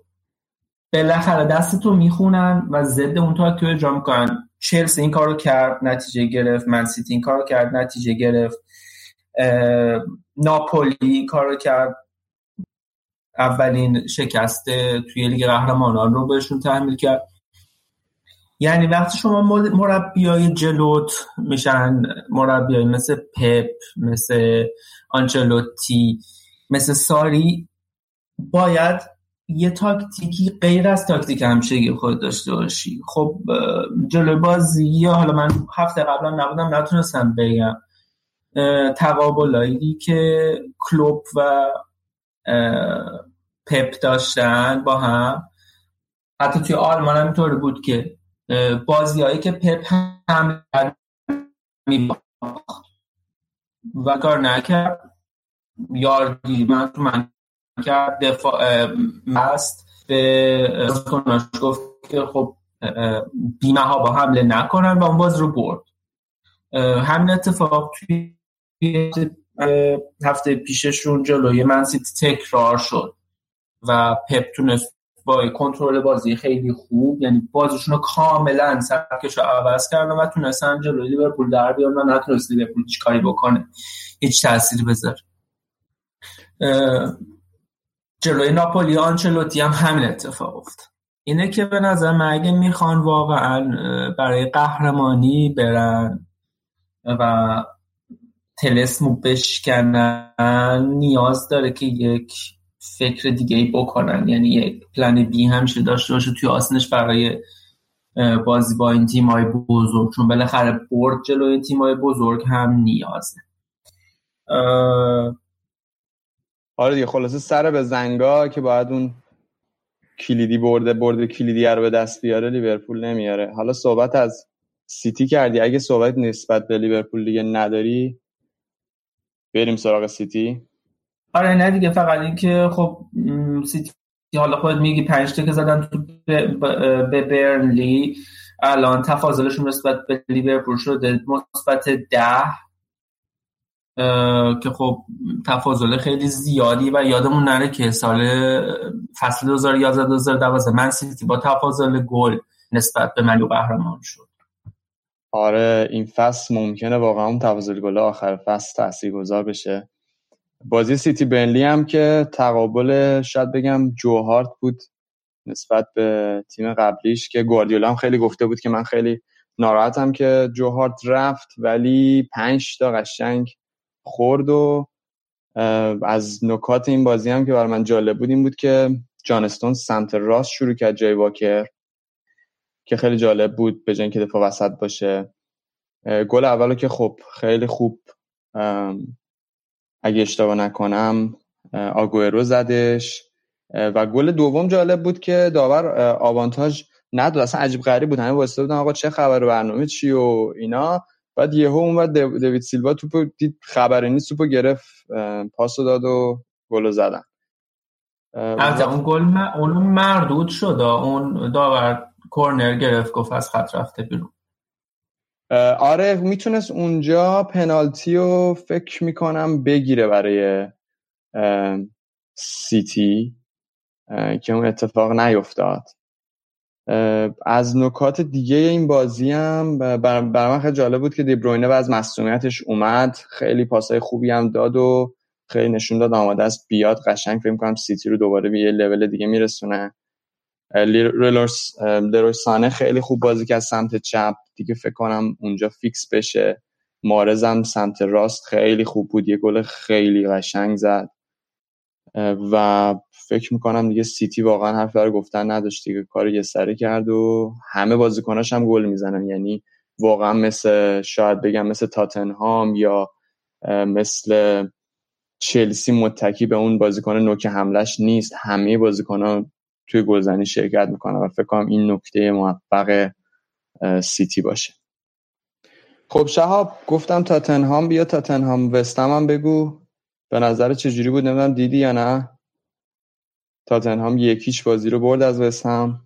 بالاخره دستتو می‌خونن و ضد اون تاکتیک رو اجرا می‌کنن. چلسی این کارو کرد نتیجه گرفت. منسیتی این کارو کرد نتیجه گرفت. ناپولی این کارو کرد. اولین شکست توی لیگ قهرمانان رو بهشون تحمیل کرد. یعنی وقتی شما مربیای جلوت میشن مربیای مثل پپ مثل آنچلوتی مثل ساری باید یه تاکتیکی غیر از تاکتیک همشگی خود داشته باشی. خب جلوی بازی حالا من هفته قبلا نبودم نتونستم بگم. تقابلایی که کلوب و پپ داشتن با هم. حتی توی آلمان هم اینطوری بود که بازیهایی که پپ هم و کار نکرد. من من کرد دفاع مست به کناش گفت که خب بیمه ها با حمله نکنن و اون باز رو برد. همین اتفاق توی هفته پیششون جلوی منسیتی تکرار شد و پپ تونست با کنترل بازی خیلی خوب یعنی بازیشون رو کاملا سبکش رو عوض کردن و تونستن جلوی لیورپول در بیان و نتونست لیورپول هیچ کاری بکنه. هیچ تأثیری بذاره. جلوی ناپولی آنچلوتی هم همین اتفاق افت اینه که به نظر من اگه می‌خوان واقعا برای قهرمانی برن و تلسمو بشکنن نیاز داره که یک فکر دیگه ای بکنن. یعنی یک پلن بی همیشه داشته باشه توی آسنش برای بازی با این تیمای بزرگ. چون بالاخره برد جلوی تیمای بزرگ هم نیازه. آره دیگه خلاصه سر به زنگا که باید اون کلیدی برده برده کلیدی رو به دست بیاره لیورپول نمیاره. حالا صحبت از سیتی کردی. اگه صحبت نسبت به لیورپول دیگه نداری بریم سراغ سیتی. آره نه دیگه فقط اینکه خب سیتی حالا خودت میگی پنج که زدن تو به برنلی. الان تفاضلشون نسبت به لیورپول شده مثبت ده. که خب تفاضل خیلی زیادی و یادمون نره که سال فصل 2011 2012 من سیتی با تفاضل گل نسبت به منو قهرمان شد. آره این فصل ممکنه واقعا اون تفاضل گل آخر فصل تاثیرگذار بشه. بازی سیتی بنلی هم که تقابل شاید بگم جوهارت بود نسبت به تیم قبلیش که گواردیولا هم خیلی گفته بود که من خیلی ناراحتم که جوهارت رفت ولی پنج تا قشنگ خورد و از نکات این بازی هم که برای من جالب بود این بود که جانستون سمت راست شروع کرد جای واکر که خیلی جالب بود به جای که دفاع وسط باشه. گل اولو که خب خیلی خوب اگه اشتباه نکنم آگوئرو زدش. و گل دوم جالب بود که داور آوانتاژ نداد اصلا عجیب غریب بود. همه واسطه بودن آقا چه خبر برنامه چی و اینا. بعد یهو اومد دیوید سیلوا توپو دید خبری نیست توپو گرفت پاسو داد و گل زدن. اون گل اون مردود شد اون داور کورنر گرفت گفت از خط رفته بیرون. آره می‌تونست اونجا پنالتی رو فکر می‌کنم بگیره برای سیتی که اون اتفاق نیفتاد. از نکات دیگه این بازی هم برا من خیلی جالب بود که دیبروینه از مصدومیتش اومد. خیلی پاسای خوبی هم داد و خیلی نشون داد آماده است بیاد قشنگ فکر کنم سیتی رو دوباره به یه لول دیگه میرسونه. سانه خیلی خوب بازی که از سمت چپ. دیگه فکر کنم اونجا فیکس بشه. محرزم سمت راست خیلی خوب بود. یه گل خیلی قشنگ زد. و فکر می‌کنم دیگه سیتی واقعا حرف برای گفتن نداشت دیگه. کار یه سره کرد و همه بازیکناش هم گل می‌زنن. یعنی واقعا مثل شاید بگم مثل تاتنهام یا مثل چلسی متکی به اون بازیکن نوک حملش نیست. همه بازیکنان توی گلزنی شرکت می‌کنن و فکر کنم این نکته موفق سیتی باشه. خب شهاب گفتم تاتنهام بیا تاتنهام. وستم هم بگو. به نظر چجوری بود؟ نمی‌دونم. دیدی یا نه؟ تاتنهام یکیش بازی رو برد از وستهم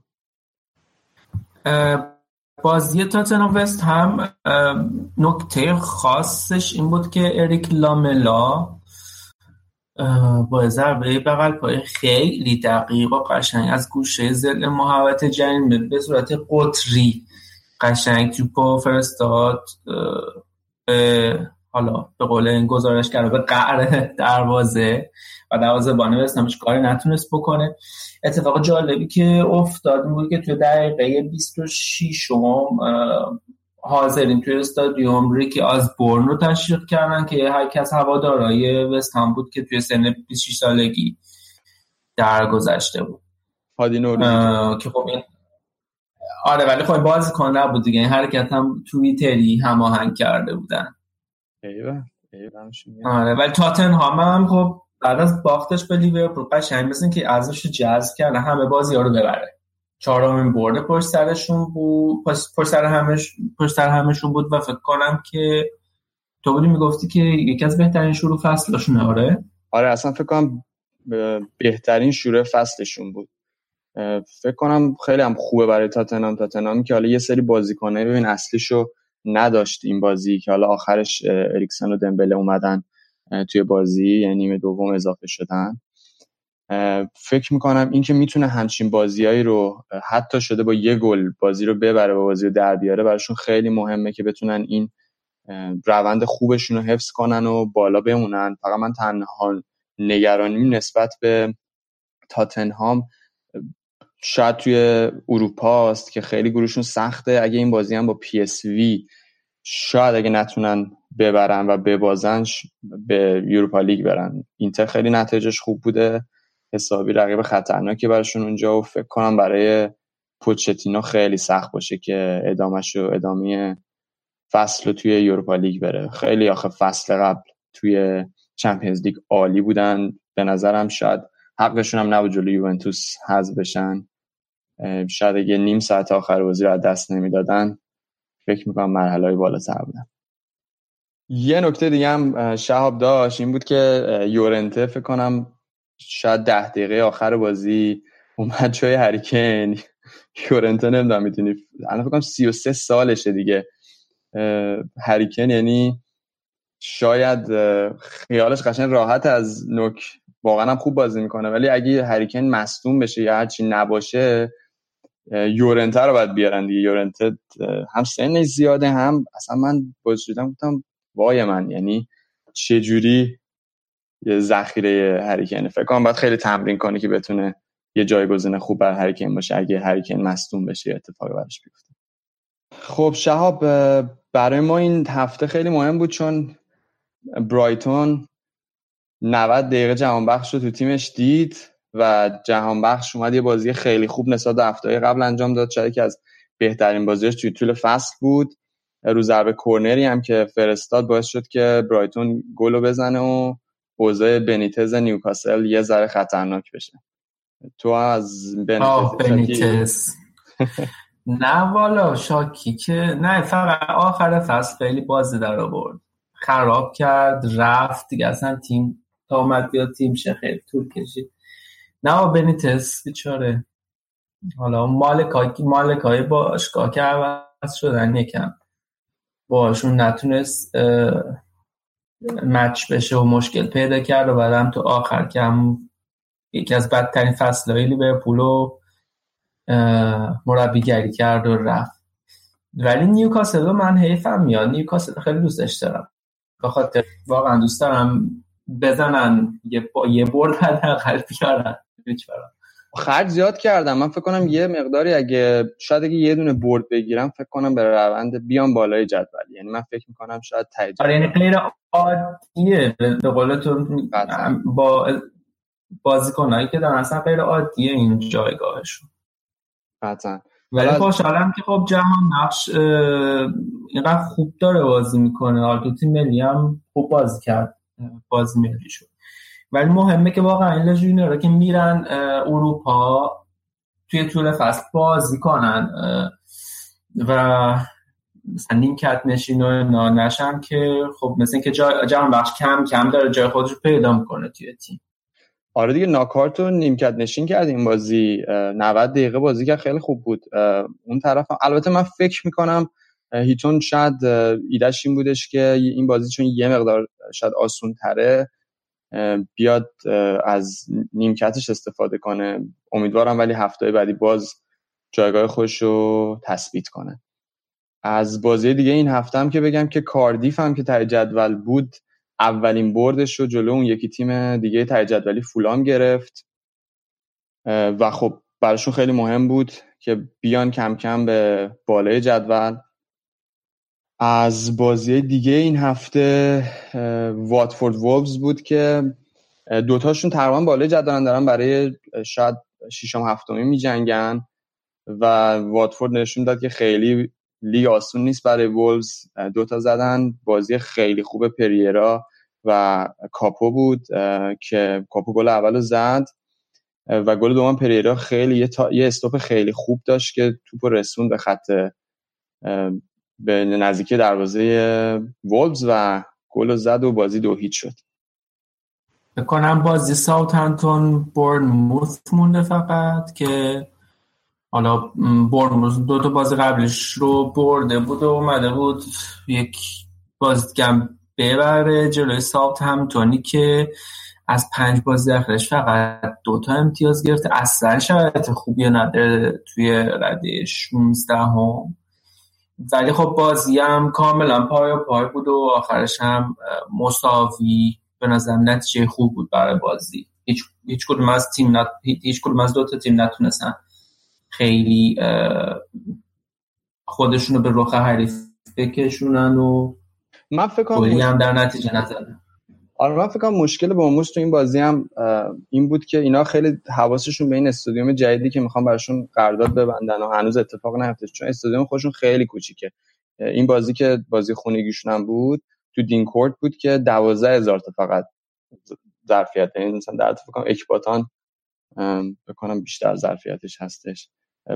بازی تاتنهام وست هم نکته خاصش این بود که اریک لاملا با ضربه بغل پای خیلی دقیق و قشنگ از گوشه زل محوت جریمه به صورت قطری قشنگ توپو فرستاد حالا به قول این گزارشگر به قعر دروازه. و دروازه بانه همش کاری نتونست بکنه. اتفاق جالبی که افتاد بود که توی دقیقه 26 هم حاضرین توی استادیوم ریکی از بورن رو تشریف کردن که هر کس هوادارای وست هم بود که توی سن 26 سالگی درگذشته بود. که خب این آره ولی خب بازی کن نبود دیگه این حرکت هم توییتری هماهنگ کرده بودن. ایوه آره ولی تاتن هم خب بعد از باختش به لیورپول قشنگ مثل که ارزش جذب کرده همه بازی ها رو ببره. چهارمین برد پشت سرشون بود پشت سر همش پشت سر همشون بود و فکر کنم که تو بودی می‌گفتی که یکی از بهترین شروع فصلشون آره؟ آره اصلا فکر کنم بهترین شروع فصلشون بود. فکر کنم خیلی هم خوبه برای تاتنام تاتنام که حالا یه سری بازیکنه ببین اصلیشو نداشت این بازی که حالا آخرش اریکسن و دمبله اومدن. توی بازی یعنی نیمه دوم اضافه شدن. فکر می‌کنم اینکه می‌تونه همچین بازیایی رو حتی شده با یه گل بازی رو ببره و بازی رو در بیاره براشون خیلی مهمه که بتونن این روند خوبشون رو حفظ کنن و بالا بمونن. فقط من تنها نگرانی نسبت به تاتنهام شاید توی اروپا است که خیلی گروهشون سخته. اگه این بازی هم با پی اس وی شاید اگه نتونن ببرن و ببازن به یوروپا لیگ برن. اینتر خیلی نتیجهش خوب بوده. حسابی رقیب خطرناکی براشون اونجا و فکر کنم برای پوچتینو خیلی سخت باشه که ادامهش و ادامه فصل رو توی یوروپا لیگ بره. خیلی آخه فصل قبل توی چمپیونز لیگ عالی بودن. به نظرم شاید حقشون هم نبود جلوی یوونتوس حذف بشن. شاید اگه نیم ساعت آخر بازی رو دست نمی‌دادن فکر می‌کنم مرحله های بالاتر بودن. یه نکته دیگه هم شهاب داشت این بود که یورنته فکر کنم شاید ده دقیقه آخر بازی اومد جای هریکن یورنته نمی‌دونم می‌تونی الان فکر کنم 33 سالشه دیگه. هریکن یعنی شاید خیالش قشنگ راحت از نوک. واقعا هم خوب بازی می‌کنه ولی اگه هریکن مصدوم بشه یا هرچی نباشه یورنته رو باید بیارن دیگه. یورنته هم سنش زیاده هم اصلا من باز شدم گفتم وای من یعنی چجوری یه ذخیره هریکن؟ فکر کنم باید خیلی تمرین کنه که بتونه یه جایگزین خوب بر هریکن باشه اگه هریکن مصدوم بشه یا اتفاقی براش بیفته. خب شهاب برای ما این هفته خیلی مهم بود چون برایتون 90 دقیقه جهان بخش رو تو تیمش دید و جهان بخش اومد یه بازی خیلی خوب نسبت به هفته قبل انجام داد شاید که از بهترین بازیش توی طول فصل بود. رو ضربه کورنری هم که فرستاد باعث شد که برایتون گلو بزنه و اوضاع بنیتز نیوکاسل یه ذره خطرناک بشه. تو از بنیتز نه والا شاکی که نه فقط آخر فصل خیلی بازی در آورد. خراب کرد رفت. دیگه اصلا تیم تا اومد بیاد تیم شه خیلی طول کشید. نه بنیتس بیچاره. حالا مالک مالکای باشگاه که عوض شدن یکم. باشون نتونست مچ بشه و مشکل پیدا کرد و بعدم تو آخر که هم یکی از بدترین فصلهای لیورپول رو مربیگری کرد و رفت. ولی نیوکاسل من حیفم میاد. نیوکاسل خیلی دوستش دارم. بخاطر واقعا دوست دارم بزنن یه, یه برد حداقل بیارن. خرج زیاد کردم. من فکر کنم یه مقداری اگه شاید اگه یه دونه برد بگیرم فکر کنم به روند بیام بالای جدول. یعنی من فکر می‌کنم شاید تایید آره یعنی غیر عادیه. به قول تو با بازیکنایی که دارن اصلا غیر عادیه این جایگاهشون. قطعا. ولی خوشحالم که خب جهان نقش اینقدر خوب داره بازی می‌کنه. حالا تیم ملی هم خوب بازی کرد بازی ملی شد ولی مهمه که واقعا این لژیونرها که میرن اروپا توی طول فصل بازی کنن و مثلا نیمکت نشین و نشن که خب مثل اینکه جهان بخش کم کم داره جای خودش رو پیدا می‌کنه توی تیم آره دیگه ناکارت رو نیمکت نشین کرد این بازی 90 دقیقه بازی که خیلی خوب بود اون طرف هم. البته من فکر می‌کنم هیتون شاید ایدهش این بودش که این بازی چون یه مقدار شاید آسون تره بیاد از نیمکتش استفاده کنه. امیدوارم ولی هفته بعدی باز جایگاه خودش رو تثبیت کنه. از بازی دیگه این هفته هم که بگم که کاردیف هم که تای جدول بود اولین بردش رو جلو اون یکی تیم دیگه تای جدولی فولام گرفت. و خب براشون خیلی مهم بود که بیان کم کم به بالای جدول. از بازی دیگه این هفته واتفورد وولفز بود که دوتاشون تقریبا بالای جدولن دارن برای شاید ششم هفتمی میجنگن و واتفورد نشون داد که خیلی لیگ آسون نیست برای وولز دوتا زدن بازی خیلی خوب پریرا و کاپو بود که کاپو گل اول زد. و گل دوم پریرا خیلی یه, یه استوپ خیلی خوب داشت که توپو رسوند به خط به نزدیکی دروازه وولز و گل زد و بازی دو هیچ شد. بکنم بازی ساوت هنتون بورن موث مونده فقط که حالا بورن دو تا بازی قبلش رو برده بود و اومده بود یک بازیکن ببره جلوی ساوت همتونی که از پنج بازی اخرش فقط دوتا امتیاز گرفته. اصلا شرایط خوبی نداره توی رده 16 هم ولی خب بازی هم کاملا پای و پای بود و آخرش هم مساوی به نظر نتیجه خوب بود برای بازی. هیچ هیچ کدوم از تیم نت... هیچ کدوم از دو تا تیم نتونستن خیلی خودشونو به رخ حریف بکشونن و من فکر کنم هم در نتیجه نزدن. آره من فکر مشکل با تو این بازی هم این بود که اینا خیلی حواسشون به این استادیوم جدیدی که می‌خوان براشون قرارداد ببندن و هنوز اتفاق نیفته چون استادیوم خودشون خیلی کوچیکه. این بازی که بازی خونگیشون هم بود تو دینکورت بود که دوازده هزار تا فقط ظرفیت یعنی مثلا در فکر اکباتان بکنم بیشتر ظرفیتش هستش.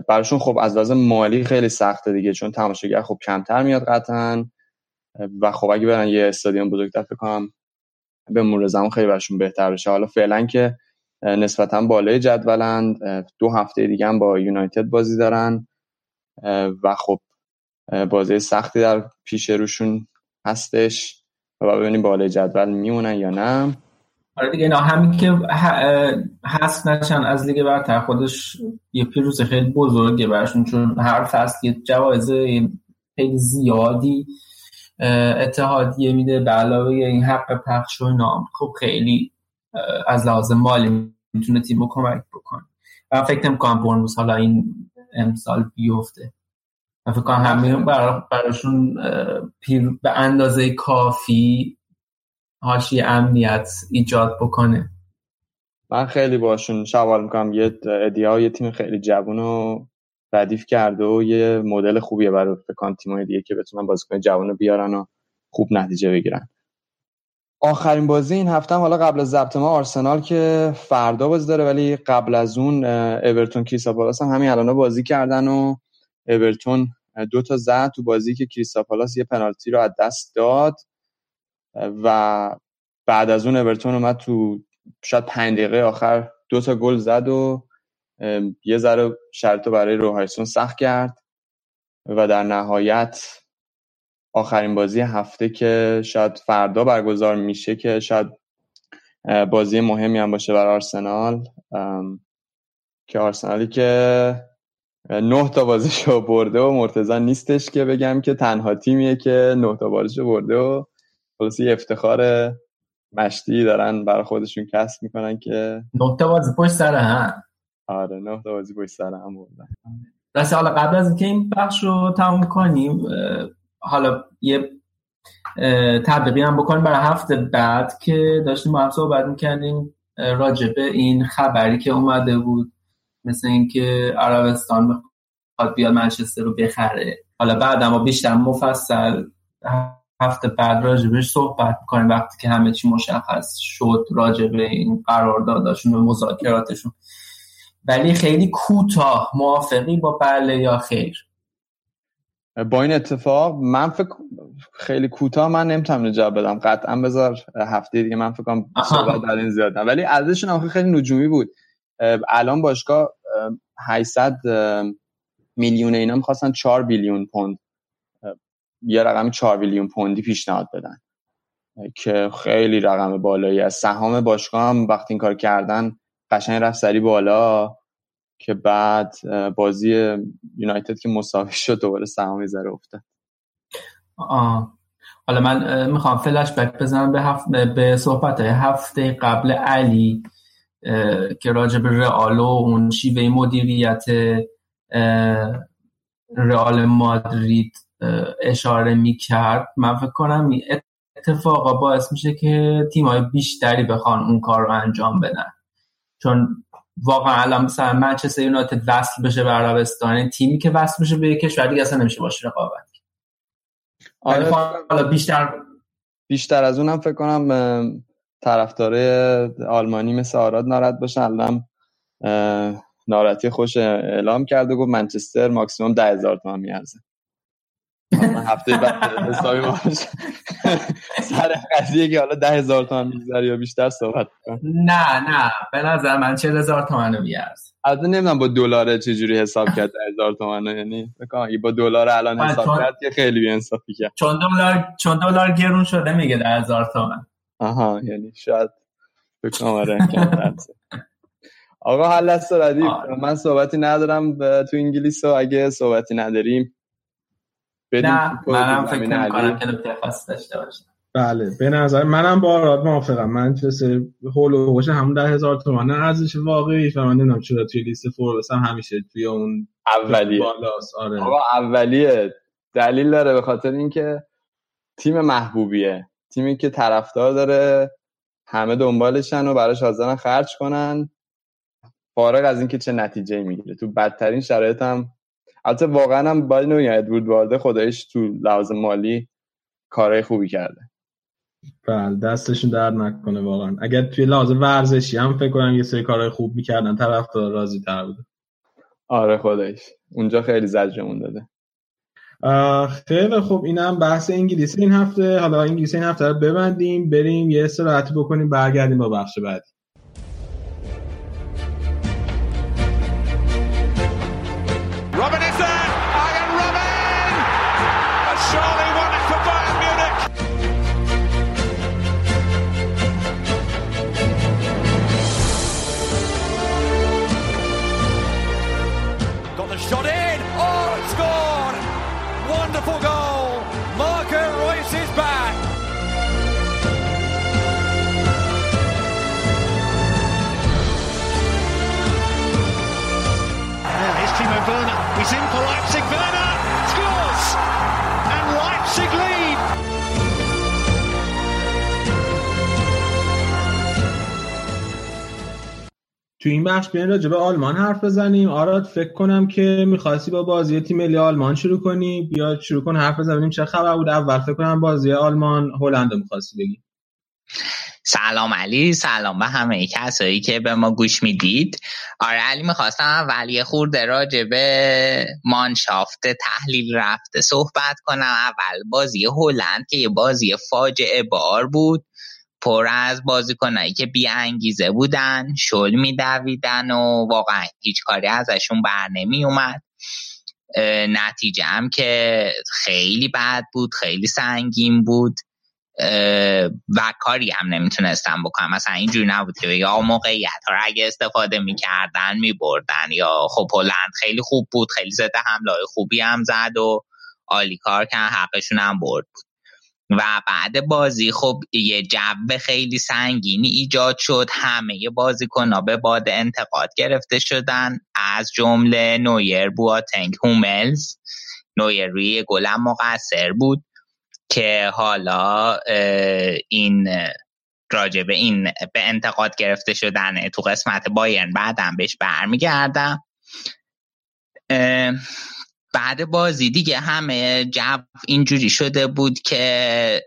براشون خب از لحاظ مالی خیلی سخته دیگه چون تماشاگر خب کمتر میاد قطعا. و خب اگه برن یه استادیوم بزرگتر فکر به مرور زمان خیلی براشون بهتر بشه. حالا فعلا که نسبتا بالای جدولند دو هفته دیگه هم با یونایتد بازی دارن و خب بازی سختی در پیش روشون هستش و ببینیم بالای جدول میمونن یا نه. آره دیگه اینا همین که هست نشن از لیگ برتر. خودش یه پیروز خیلی بزرگه برشون چون هر فصل یه جوایز خیلی زیادی اتحادیه میده به علاوه این حق پخش و نام. خب خیلی از لحاظ مالی می‌تونه تیم رو کمک بکنه. و فکر نمی‌کنم برنوس حالا این امسال بیفته. و فکر کنم همه براشون به اندازه کافی هاشی امنیت ایجاد بکنه. من خیلی باشون شوال می‌کنم. یه ادیا یه تیم خیلی جوون و ردیف کرده و یه مدل خوبیه برای فکان تیمای دیگه که بتونن بازیکن جوان رو بیارن و خوب نتیجه بگیرن. آخرین بازی این هفته هم حالا قبل از ضبط ما آرسنال که فردا بازی داره ولی قبل از اون اورتون کریستاپالاس هم همین الان بازی کردن و اورتون دو تا زد تو بازی که کریستاپالاس یه پنالتی رو از دست داد. و بعد از اون اورتون اومد تو شاید پنج دقیقه آخر دو تا گل زد و یه ذره شرط برای روهایسون سخت کرد و در نهایت آخرین بازی هفته که شاید فردا برگزار میشه که شاید بازی مهمی هم باشه برای آرسنال. که آرسنالی که نه تا بازیشو برده و مرتضی نیستش که بگم که تنها تیمیه که نه تا بازیشو برده و خلاصی افتخار مشتی دارن برای خودشون کسب می‌کنن که نه تا بازی پشت سر هم. آره نه تا بازی پشت سر هم بردن. دست حالا قبل از اینکه این بخش رو تموم کنیم حالا یه تبلیغی هم بکنیم برای هفته بعد که داشتیم با هم صحبت می‌کردیم راجبه این خبری که اومده بود مثل اینکه عربستان بخواد بیاد منچستر رو بخره. حالا بعد اما بیشتر مفصل هفته بعد راجبش صحبت می‌کنیم وقتی که همه چی مشخص شد راجبه این قرارداداشون و مذاکراتشون. ولی خیلی کوتاه موافقی با بله یا خیر. با این اتفاق من فکر خیلی کوتاه من نمی‌تونم جواب بدم. قطعا بذار هفته دیگه من فکر کنم صحبت در این زیاده ولی ارزششون هم خیلی نجومی بود. الان باشگاه 800 میلیون اینا می‌خواستن 4 بیلیون پوند یه رقم 4 بیلیون پوندی پیشنهاد بدن. که خیلی رقم بالایی از سهام باشگاه هم وقتی این کار کردن قشنگ رفت سری بالا که بعد بازی یونایتد که مساوی شد دوباره سهام ذره افتاد. حالا من می‌خوام فلش بک بزنم به, هفت... به صحبت هفته قبل علی که راجع به رئال و اون شیوه مدیریت رئال مادرید اشاره می‌کرد. من فکر کنم اتفاقا باعث میشه که تیمای بیشتری بخوان اون کار رو انجام بدن. چون واقعا الان مثلا منچستر یونایتد وصل بشه به عربستان تیمی که وصل بشه به کشور دیگه اصلا نمیشه باشه رقابت آره. حالا بیشتر بیشتر از اونم فکر کنم طرفدار آلمانی مثل آراد ناراحت باشن. الان ناراحتی خوش اعلام کرده گفت منچستر ماکسیموم ده هزار تومن میارزه. هفته بعد حسابی باش سر قضیه که حالا ده هزار تومن میگذره یا بیشتر صحبت نه نه. به نظر من چه هزار تومن میارزه از نمی‌دونم با دلار چجوری حساب کرد ده هزار تومن یعنی بکنم با دلار الان حساب کرد که خیلی بی انصافی کرد. چون دلار چون دلار گرون شده میگه ده هزار تومن. آها یعنی شاید بکنم آره آقا حل است ردیف. من صحبتی ندارم تو انگلیس و اگه صحبتی نداریم نه منم فکر کنم که نکته خاص داشته باشم بله به نظر منم با آراد موافقم. من چه هول و هوش همون ده هزار تومن ارزش واقعی و من نمی‌دونم چرا توی لیست فوربس هم همیشه توی اون اولیه. آره. آقا اولیه. دلیل داره به خاطر اینکه تیم محبوبیه. تیمی که طرفدار داره. همه دنبالشن و براش حاضرن خرج کنن. فارغ از اینکه چه نتیجه می‌گیره. تو بدترین شرایط هم البته واقعا هم نمیگم ادوارد وارده خدایش تو لحاظ مالی کارهای خوبی کرده. بله دستشون درد نکنه واقعا. اگر توی لحاظ ورزشی هم فکر کنم یه سری کارهای خوب می‌کردن طرف راضی تر بوده. آره خودش. اونجا خیلی زجرمون داده. خیلی خب اینم بحث انگلیسی این هفته. حالا انگلیسی این هفته رو ببندیم بریم یه استراحتی بکنیم برگردیم با بخش بعدی. تو این بخش بیاین راجع به آلمان حرف بزنیم. آراد فکر کنم که می‌خواستی با بازی تیم ملی آلمان شروع کنی. بیا شروع کن حرف بزنیم. چه خبر بود؟ اول فکر کنم بازی آلمان هلند می‌خواستی بگی. سلام علی سلام به همه کسایی که به ما گوش می‌دید. آره علی می‌خواستم ولی خورده راجع به مانشافت تحلیل رفته صحبت کنم. اول بازی هلند که یه بازی فاجعه بار بود. پر از بازیکنایی که بی انگیزه بودن شل میدویدن و واقعا هیچ کاری ازشون بر نمی اومد نتیجه هم که خیلی بد بود خیلی سنگین بود. و کاری هم نمی‌تونستم بکنم مثلا اینجوری نبود که یا موقعیت ها اگه استفاده می‌کردن میبردن. یا خب هلند خیلی خوب بود خیلی زده حمله خوبی هم زد و عالی کار که حقشون هم برد بود. و بعد بازی خب یه جو خیلی سنگینی ایجاد شد. همه بازیکنها به باد انتقاد گرفته شدن. از جمله نویر بواتنگ هوملز. نویر روی گلم مقصر بود که حالا این راجبه این به انتقاد گرفته شدن تو قسمت بایرن بعدم بهش برمیگردم. بعد بازی دیگه همه جو اینجوری شده بود که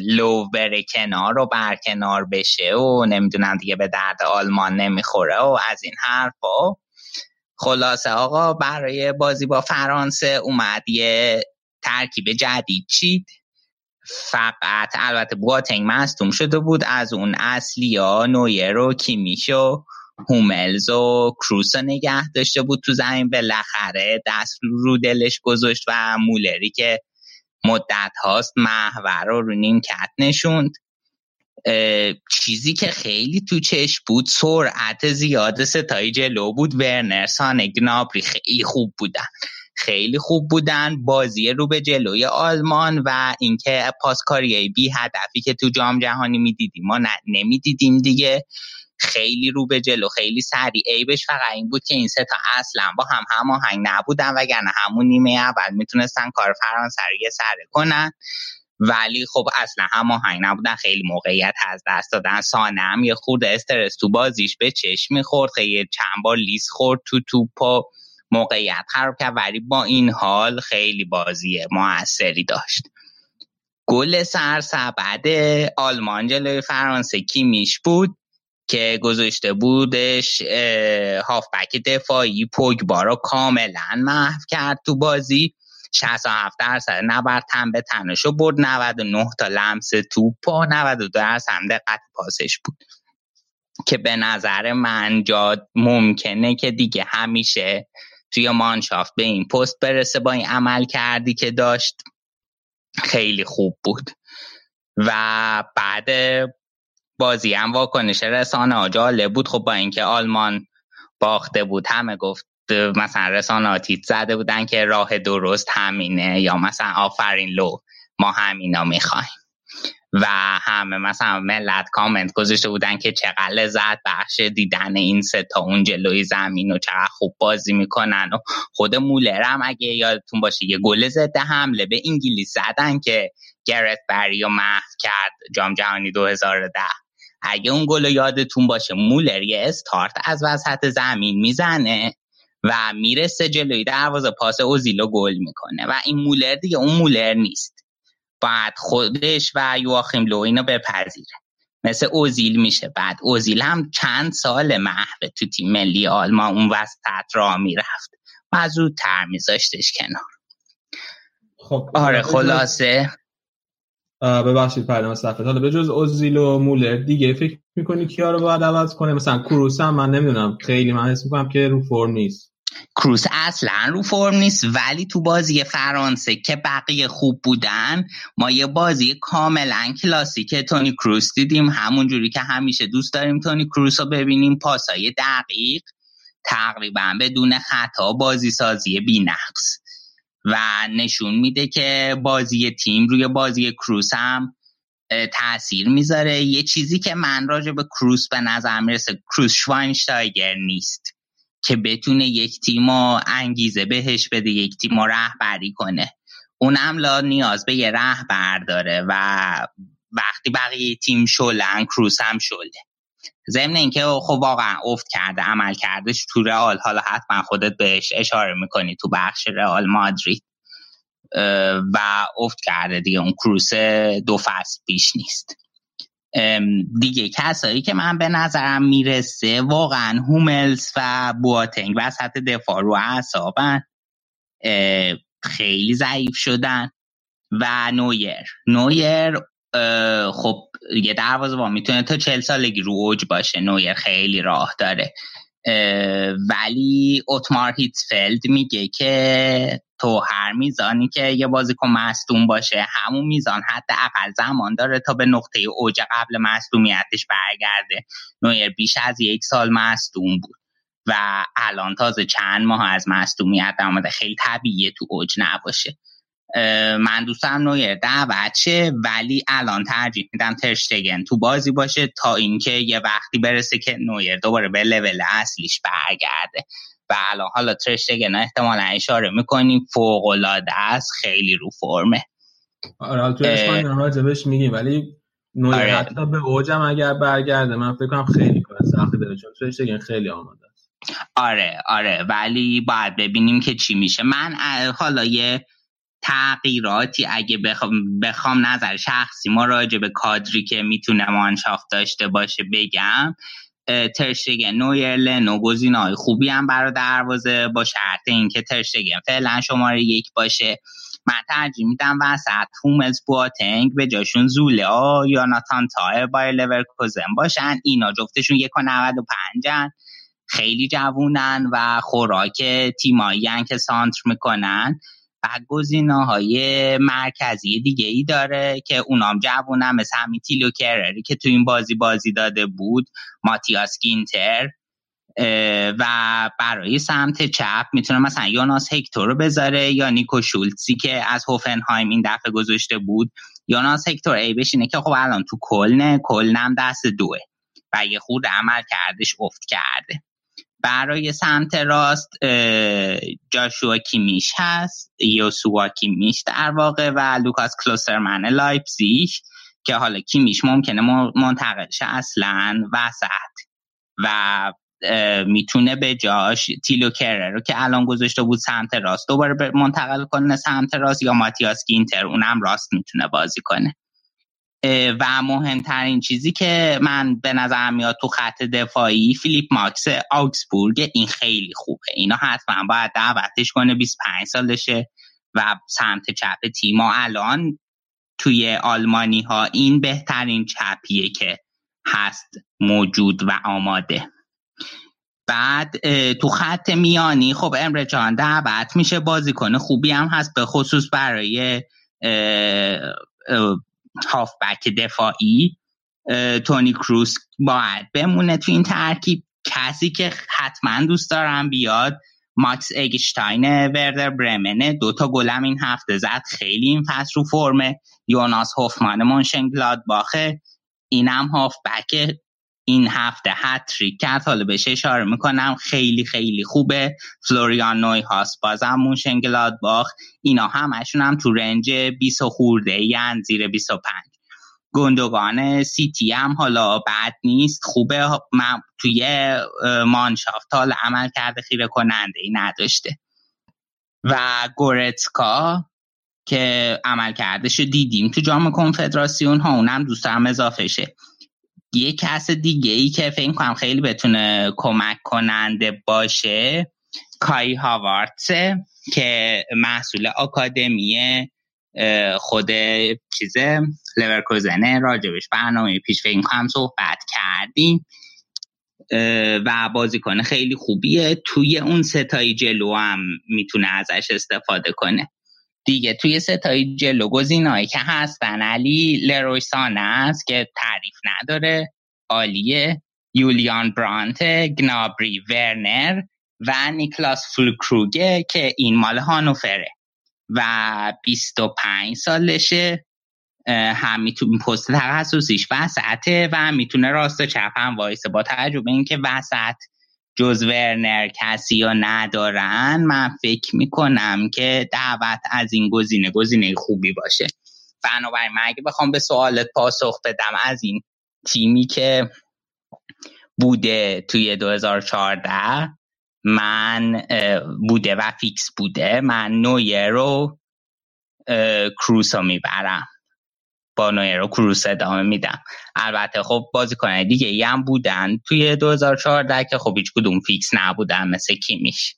لو بره کنار و برکنار بشه و نمی‌دونم دیگه به درد آلمان نمی‌خوره و از این حرفا. خلاصه آقا برای بازی با فرانسه اومد یه ترکیب جدید چید. فقط البته بواتنگ مستوم شده بود از اون اصلی ها نویر و کیمیش و هوملز و کروس نگه داشته بود تو زمین. بالاخره دست رو دلش گذاشت و مولری که مدت هاست محور رو رو نیمکت نشوند. چیزی که خیلی تو چشم بود سرعت زیاد ستایی جلو بود. ورنر سانه گنابری خیلی خوب بودن. خیلی خوب بودن. بازی رو به جلوی آلمان و اینکه پاسکاری بی هدفی که تو جام جهانی می‌دیدیم ما نمی‌دیدیم دیگه. خیلی رو به جلو خیلی سریع. عیبش فقط این بود که این سه تا اصلا با هم هماهنگ نبودن وگرنه همون نیمه اول می‌تونستن کار فرانسه رو یه سره کنن. ولی خب اصلا هماهنگ نبودن خیلی موقعیت از دست دادن. سانه هم یه خورده استرس تو بازیش به چشم می‌خورد خیلی چند بار لیس خورد تو توپ و موقعیت خراب کرد. ولی با این حال خیلی بازی موثری داشت. گل سرسبد آلمان جلوی فرانسه کیمیش بود؟ که گذاشته بودش هافبک دفاعی پوگبا رو کاملا محو کرد تو بازی. 67 درصد نبرد تن به تنشو برد. 99 تا لمس توپ و 92 درصد دقت پاسش بود. که به نظر من جا ممکنه که دیگه همیشه توی مانشافت به این پست برسه با این عمل کردی که داشت. خیلی خوب بود. و بعد بازی هم واکنش رسانه ها جالب بود. خب با اینکه آلمان باخته بود همه گفت مثلا رسانه تیت زده بودن که راه درست همینه یا مثلا آفرین لو ما همینا می‌خوایم. و همه مثلا ملت کامنت گذاشته بودن که چقدر لذت بخش دیدن این سه تا اون جلوی زمین و چقدر خوب بازی می‌کنن و خود مولر هم اگه یادتون باشه یه گل زده حمله به انگلیس زدن که گرت بری و محو کرد جام جهانی 2010 اگه اون گل یادتون باشه مولر یه استارت از وسط زمین می‌زنه و می‌رسه جلوی دروازه پاس اوزیلو گل می‌کنه و این مولر دیگه اون مولر نیست. بعد خودش و یواخیم لو اینو بپذیره. مثل اوزیل میشه. بعد اوزیل هم چند سال محو تو تیم ملی آلمان اون وسط را می‌رفت. و زودتر میذاشتش کنار. خب آره خلاصه ببخشید پردام صفحه. حالا به جز اوزیل و مولر دیگه فکر می‌کنی کیا رو باید عوض کنه؟ مثلا کروس هم من نمی‌دونم. خیلی من حس می‌کنم که رو فرم نیست. کروس اصلا رو فرم نیست ولی تو بازی فرانسه که بقیه خوب بودن ما یه بازی کاملا کلاسیک تونی کروس دیدیم. همون جوری که همیشه دوست داریم تونی کروس رو ببینیم. پاسای دقیق تقریبا بدون خطا بازی سازی بی نقص و نشون میده که بازی تیم روی بازی کروس هم تاثیر می‌ذاره. یه چیزی که من راجع به کروس به نظر می‌رسه کروس شواینشتایگر نیست که بتونه یک تیم انگیزه بهش بده یک تیم رهبری کنه. اونم لا نیاز به یه رهبر داره و وقتی بقیه تیم شلن کروس هم شله. ضمن اینکه خب واقعا افت کرده عمل کردش تو رئال. حالا حتما خودت بهش اشاره می‌کنی تو بخش رئال مادرید. و افت کرده دیگه. اون کروس دو فصل پیش نیست. دیگه کسایی که من به نظرم می‌رسه واقعا هوملز و بواتنگ وسط دفاع رو اعصابن. خیلی ضعیف شدن. و نویر. نویر خب یه با می‌تونه تا چل سالگی رو اوج باشه نویر خیلی راه داره. ولی اتمار هیتفلد میگه که تو هر میزانی که یه بازیکن مصدوم باشه همون میزان حتی اقل زمان داره تا به نقطه اوج قبل مصدومیتش برگرده. نویر بیش از یک سال مصدوم بود و الان تازه چند ماه از مصدومیت آمده خیلی طبیعیه تو اوج نباشه. من دوستم نویر دعوت شه ولی الان ترجیح میدم ترشتگن تو بازی باشه تا اینکه یه وقتی برسه که نویر دوباره به لول اصلیش برگرده. و الان حالا ترشتگن احتمالا اشاره می‌کنیم فوق العاده است خیلی رو فرمه. آره تو اسپانیا راجبش میگیم ولی نویر آره. حتی به اوجم اگر برگرده من فکر کنم خیلی کار سختی داره چون ترشتگن خیلی آماده است. آره آره ولی باید ببینیم که چی میشه. من حالا یه تغییراتی. اگه بخوام, بخوام نظر شخصی ما راجع به کادری که می‌تونه مانشافت داشته باشه بگم ترشگن نویرلن و گزینه‌های خوبی هم برای دروازه با شرط اینکه ترشگن فعلا شماره یک باشه. من ترجیح میدم وسط هومز بواتنگ به جاشون زوله ها یا ناتان تایر بایر لورکوزن باشن. اینا جفتشون یک و و پنجن. خیلی جوونن و خوراک تیمایی که سانتر می‌کنن. و گزینه های مرکزی دیگه ای داره که اونام جوونن مثل همین تیلو کرری که تو این بازی بازی داده بود ماتیاس گینتر و برای سمت چپ می‌تونه مثلا یوناس هکتور رو بذاره یا نیکو شولتسی که از هوفنهایم این دفعه گذاشته بود. یوناس هکتور ای بشینه که خب الان تو کلنه کلنم دست دوه و یه خورده عملکردش افت کرده. برای سمت راست جاشوا کیمیش هست یوسوا کیمیش در واقع و لوکاس کلوسترمن لایپزیش که حالا کیمیش ممکنه منتقل شه اصلا وسط و می‌تونه به جاش تیلو کرر رو که الان گذاشته بود سمت راست دوباره منتقل کنه سمت راست یا ماتیاس گینتر اونم راست می‌تونه بازی کنه. و مهمترین چیزی که من به نظر میاد تو خط دفاعی فیلیپ ماکس آکسبورگ این خیلی خوبه. اینا حتما باید دعوتش کنه 25 سالشه و سمت چپ تیما الان توی آلمانی ها این بهترین چپیه که هست موجود و آماده. بعد تو خط میانی خب امره جان دعوت میشه بازیکن خوبی هم هست به خصوص برای هافبک دفاعی تونی کروس باید بمونه تو این ترکیب. کسی که حتما دوست دارم بیاد ماکس اگشتاین وردر برمنه دوتا گلم این هفته زد. خیلی این فصل رو فرمه. یوناس هوفمان مونشن گلادباخه اینم هافبک این هفته هتریک کرد. حالا بهش اشاره می‌کنم. خیلی خیلی خوبه. فلوریان نوی هاست. بازم مونشن گلادباخ اینا همشون هم تو رنج 20 خورده یعنی زیر 25 گندگان سیتی هم حالا بد نیست. خوبه. من توی مانشافت حالا عمل کرده خیره کننده ای نداشته. و گورتسکا که عمل کردش دیدیم تو جام کنفدراسیون ها. اونم دوست دارم اضافه شه یه کس دیگه ای که فکر کنم خیلی بتونه کمک کننده باشه کای هاوارتسه که محصول آکادمی خود چیزه لورکوزنه راجبش برنامه پیش فکر کنم صحبت کردیم. و بازیکن خیلی خوبیه. توی اون ستای جلو هم می‌تونه ازش استفاده کنه. دیگه. توی ستای جلو گزینه‌ای که هستن علی لرویسان است که تعریف نداره عالیه. یولیان برانت گنابری ورنر و نیکلاس فلکروگه که این مال هانوفره. و 25 سالشه. هم می‌تونه پست تخصصیش وسطه و می‌تونه راست و چپ هم وایسه. با تجربه اینکه وسط جز ورنر کسی رو ندارن من فکر می‌کنم که دعوت از این گزینه گزینه خوبی باشه. بنابراین من اگه بخوام به سوالت پاسخ بدم از این تیمی که بوده توی 2014 من بوده و فیکس بوده من نویه رو کروس رو می‌برم. با رو کروس ادامه میدم. البته خب بازیکن دیگه ای هم بودن. توی 2014 که خب هیچ کدوم فیکس نبودن مثل کیمیش.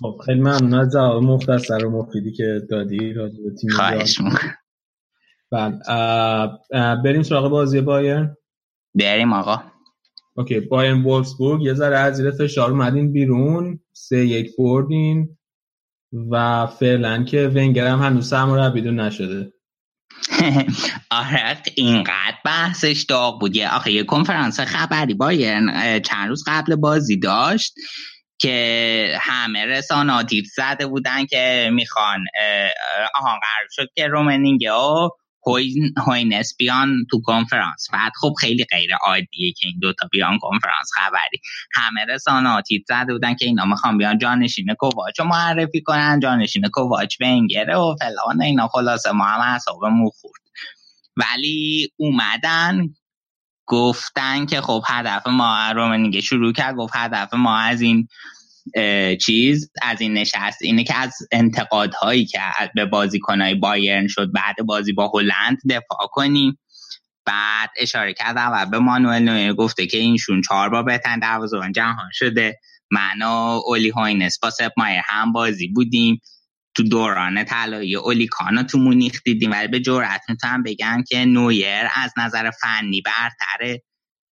خب خیلی ممنون از جواب مختصر و مفیدی که دادی راجع به تیم خواهش بله بریم سراغ بازی بایرن. بریم آقا. اوکی بایرن وولفسبورگ. یه ذره از زیر فشار اومدین بیرون. سه یک بردین. و فعلا که ونگر هم هنوز سرمربی نشده. آره اینقدر بحثش داغ بود. یه آخه یه کنفرانس خبری بایرن چند روز قبل بازی داشت که همه رسانه زده بودن که می‌خوان آهان قرار شد که رومنینگه هوینس بیان تو کنفرانس. بعد خب خیلی غیر عادیه که این دوتا بیان کنفرانس خبری. همه رسانه تیت زده بودن که اینا می‌خوان بیان جانشین کوواچ رو معرفی کنن جانشین کوواچ بنگره و فلان اینا. خلاصه ما هم حسابمون خورد. ولی اومدن گفتن که خب هدف ما رومنیگه شروع کرد گفت هدف ما از این چیز از این نشست. اینه که از انتقادهایی که به بازیکنهای بایرن شد بعد بازی با هلند دفاع کنیم. بعد اشاره کردم و به مانوئل نویر گفته که اینشون چهار بار بهترین دروازه‌بان جهان شده. من اولی هاینس با سپ مایر هم بازی بودیم. تو دوران طلایی اولی کانو تو مونیخ دیدیم. ولی به جرأت می‌تونم بگم که نویر از نظر فنی برتره.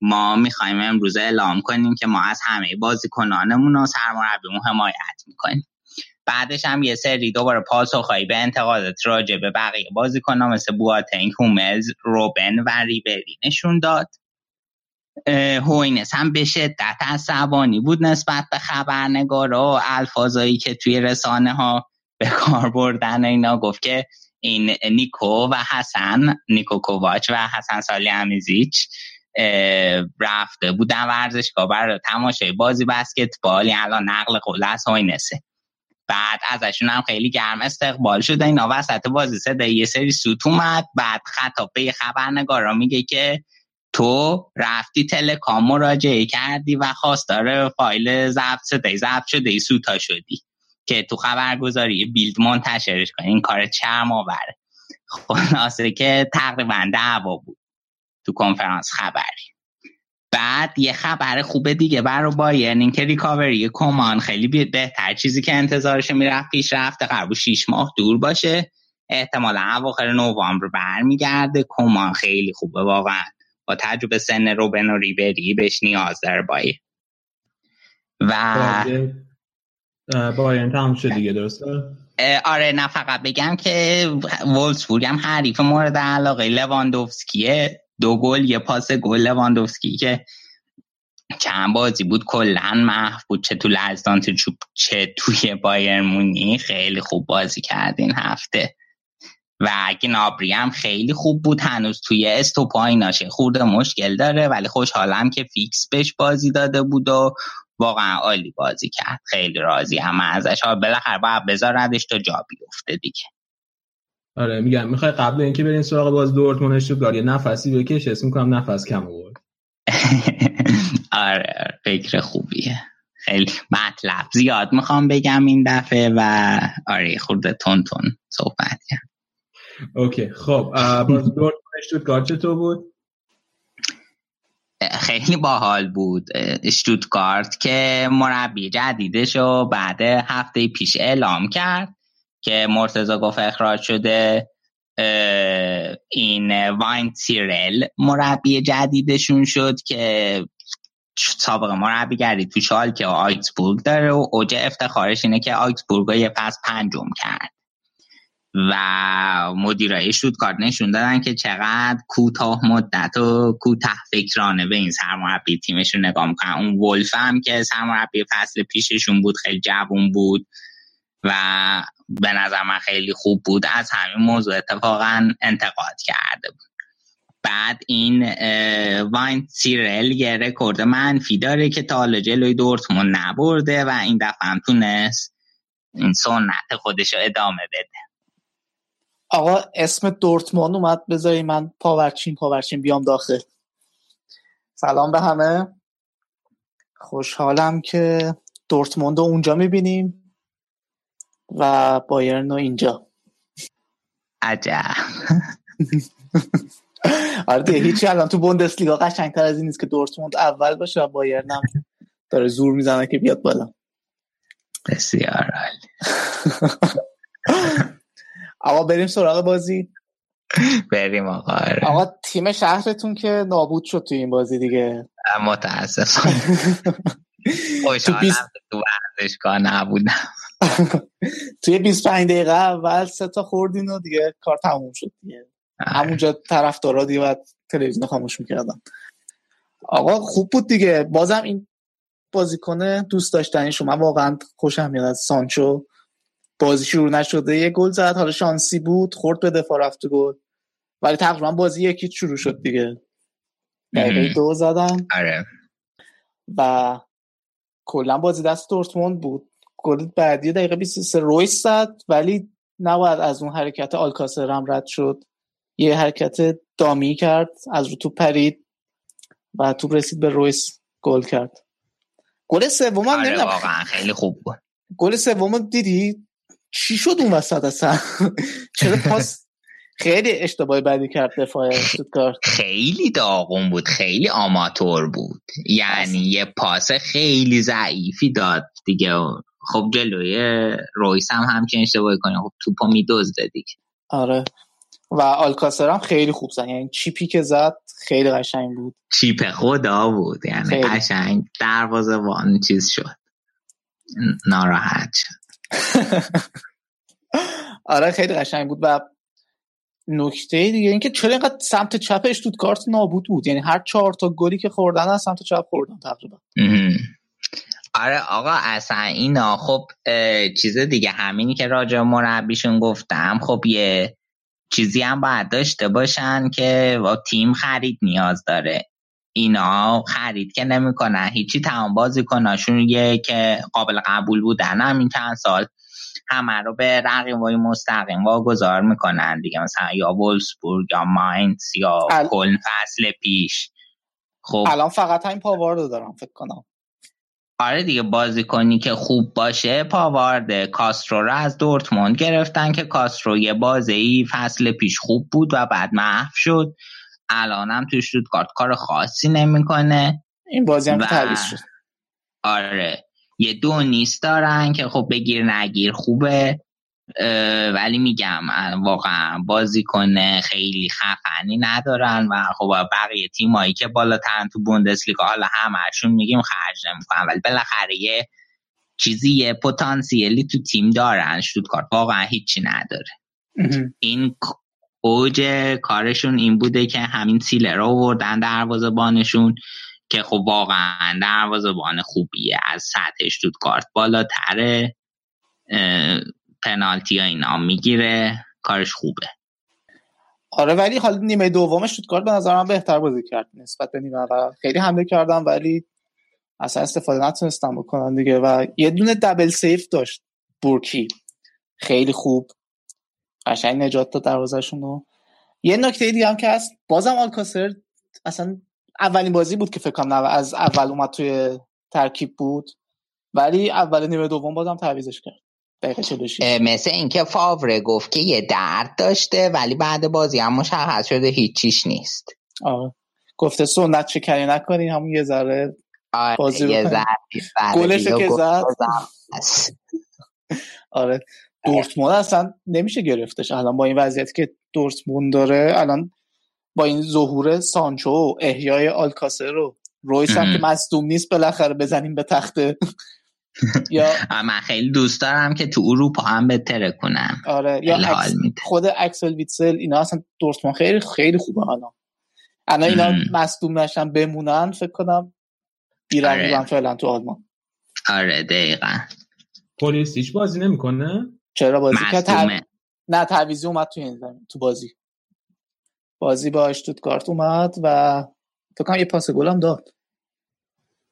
ما می‌خوایم امروز اعلام کنیم که ما از همه بازیکنانمون و سرمربیمون حمایت می‌کنیم. بعدش هم یه سری دوباره پاسخهایی به انتقادات راجع به بقیه بازیکن‌ها مثل بواتنگ، هوملز، روبن و ریبری نشون داد. هوینس هم به شدت عصبانی بود نسبت به خبرنگارا و الفاظایی که توی رسانه ها به کار بردن اینا گفت که این نیکو و حسن نیکو کوواچ و حسن سالی امیزیچ رفته. بودن ورزشگاه برای تماشای بازی بسکتبال یعنی الان نقل قول از هوینسه بعد ازشون هم خیلی گرم استقبال شده اینا وسط بازی صدا یه سری سوت اومد. بعد خطاب به خبرنگارا میگه که تو رفتی تلکام مراجعه کردی و خواستار فایل ضبط صدای ضبط شده ای سوتا شدی که تو خبرگزاری بیلد منتشرش کنی. این کار چرم آوره. خلاصه که تقریبا دعوا بود. تو کنفرانس خبری بعد یه خبر خوب دیگه برای بایرن این که ریکاوری کمان خیلی بهتر چیزی که انتظارش می‌رفت پیش رفته قربو 6 ماه دور باشه. احتمالا اواخر نوامبر برمیگرده. کمان خیلی خوبه واقعا. با تجربه سن روبن و ریبری بهش نیاز داره بایر و بایرن تمام شد دیگه درسته؟ آره نه فقط بگم که وولسبورگ هم حریف مورد علاقه. لواندوفسکیه. دو گل یه پاس گل لواندوفسکی که چند بازی بود کلا محو بود. چه تو لهستان چه توی بایرن مونیخ خیلی خوب بازی کرد این هفته. و گنابری هم خیلی خوب بود. هنوز توی استوپ ایناش یه خورده مشکل داره ولی خوشحالم که فیکس بهش بازی داده بود و واقعا عالی بازی کرد. خیلی راضی هم ازش. بالاخره باید بذاردش تا جا بیفته دیگه. آره میگم می‌خوای قبل اینکه برین سراغ باز دورتموند اشتوتگارت یه نفسی بکش اسم می‌کنم نفس کم آورد. آره فکر خوبیه. خیلی مطلب زیاد می‌خوام بگم این دفعه و آره خورده تون تون صحبت کرد. اوکی خب باز دورتموند چطور بود؟ خیلی باحال بود. اشتوتگارت که مربی جدیدش رو بعد هفته پیش اعلام کرد. که مرتزا گفت اخراج شده این واین تیرل مربی جدیدشون شد که سابقه مربیگری تو شال که آیکسبورگ داره و اوج افتخارش اینه که آیکسبورگ رو یه پس پنجم کرد. و مدیرای شوتگارد نشون دادن که چقدر کوتاه مدت و کوتاه فکرانه به این سرمربی تیمشون نگاه می‌کنن. اون ولف هم که سرمربی فصل پیششون بود خیلی جوون بود. و به نظر من خیلی خوب بود. از همین موضوع اتفاقا انتقاد کرده بود. بعد این واینتسیرل یه رکورد منفی داره که تا حالا جلوی دورتمون نبرده و این دفعه هم تونست این سنت خودش رو ادامه بده. آقا اسم دورتموند اومد بذاری من پاورچین پاورچین بیام داخل. سلام به همه. خوشحالم که دورتموند رو اونجا می‌بینیم. و بایرن رو اینجا. عجب. آره دیگه هیچی الان تو بوندسلیگا قشنگتر از این نیست که دورتموند اول باشه و بایرن هم داره زور می‌زنه که بیاد بالا. بسیار آقا بریم سراغ بازی. بریم آقا آره. آقا تیم شهرتون که نابود شد تو این بازی دیگه. متاسفانه. خوشحالم تو ورزشگاه نبودم. توی 25 دقیقه اول سه تا خوردین و دیگه کار تموم شد دیگه. همونجا طرفدارا دیگه بعد تلویزیون خاموش می‌کردم آقا خوب بود دیگه. بازم این بازیکن دوست داشتنی شما. واقعا خوشم میاد از سانچو بازی شروع نشده. یه گل زد. حالا شانسی بود. خورد به دفاع رفت گل. ولی تقریبا بازی یکی شروع شد دیگه. دقیقه دو زدن آره. و کلا بازی دست دورتموند بود. گل بعدی دقیقه 23 رویس زد ولی نباید از اون حرکت آلکاسر هم رد شد. یه حرکت دامی کرد از رو تو پرید و تو رسید به رویس گل کرد. گل سوم هم آره واقعا خیلی خوب بود. گل سوم دیدی؟ چی شد اون وسط اصلا؟ چرا پاس خیلی اشتباه بدی کرد دفاع استوتگارت خیلی داغون بود خیلی آماتور بود. یعنی یه پاس خیلی ضعیفی داد دیگه. خب جلوی رویس هم همچین اشتباهی کنه خب توپو میدزده دیگه. آره. و آلکاسر هم خیلی خوب زد. یعنی چیپی که زد خیلی قشنگ بود. چیپ خدا بود. یعنی خیلی. قشنگ دروازه وان چیز شد. ناراحت شد. آره خیلی قشنگ بود. و نکته دیگه اینکه چرا اینقدر سمت چپ اشتوتگارت نابود بود. یعنی هر چهار تا گلی که خوردن از سمت چپ خوردن تقریبا. آره آقا اصلا اینا خب چیز دیگه همینی که راجع مربیشون گفتم خب یه چیزی هم باید داشته باشن که با تیم خرید نیاز داره. اینا خرید که نمی‌کنن. هیچی تمام بازی کناشون یه که قابل قبول بودن. همین چند سال همه رو به رقیبای مستقیم واگذار می‌کنن دیگه. مثلا یا وولسبورگ یا ماینز یا کلن فصل پیش. خب الان فقط همین پاوارد رو دارم فکر کنم. آره دیگه بازیکنی که خوب باشه پاوارد کاسترو رو از دورتموند گرفتن که کاسترو یه بازی فصل پیش خوب بود و بعد محو شد. الانم توی شتوتگارت کار خاصی نمی‌کنه این بازی هم و- تعویض شد. آره یه دو نیست دارن که خب بگیر نگیر خوبه. ولی میگم واقعا بازیکن خیلی خفنی ندارن و خب بقیه تیمایی که بالاترن تو بوندسلیگا حالا همهشون میگیم خرج نمی‌کنن ولی بالاخره یه چیزی یه پتانسیلی تو تیم دارن. شتوتگارت واقعا هیچی نداره. این اوج کارشون این بوده که همین سیلر رو آوردن دروازه‌بانشون که خب واقعا دروازه‌بان خوبیه. از سطح شتوتگارت بالاتره. پنالتی ها اینا می‌گیره کارش خوبه. آره ولی حالا نیمه دومش شوتگارت به نظر من بهتر بازی کرد نسبت به نیمه اول. خیلی حمله کردم ولی اصلا استفاده نتونستم بکنن دیگه و یه دونه دبل سیف داشت بورکی. خیلی خوب. قشنگ نجات داد دروازه‌شون رو. یه نکته دیگه هم که هست بازم آلکاسر اصلا اولین بازی بود که فکر کنم از اول اومد توی ترکیب بود. ولی اول نیمه دوم بازم تعویضش کرد. دقیقه 46 اه، مثل اینکه فاوره گفت که یه درد داشته ولی بعد بازی هم مشخص شده هیچیش نیست آره گفته سنت شکنی نکنین همون یه ذره آره بازی یه. ذره- گلش که زد. آره دورتموند اصلا نمیشه گرفتش الان با این وضعیتی که دورتموند داره الان با این ظهور سانچو و احیای آلکاسر رو رویس هم. که مصدوم نیست بالاخره بزنیم به تخته یا من خیلی دوست دارم که تو اروپا هم بترکونن. آره یا اکس-. خود اکسل ویتسل اینا اصلا دورتموند خیلی خیلی خوبه الان الان اینا. مصدوم نشن بمونن فکر کنم بیرقیبن آره. فعلا تو آلمان. آره دقیقا. پلیستیش بازی نمی‌کنه؟ چرا بازی کرد تر... نه تعویضی اومد تو این زمین تو بازی. بازی با اشتوتگارت اومد و فکر کنم یه پاس گل هم داد.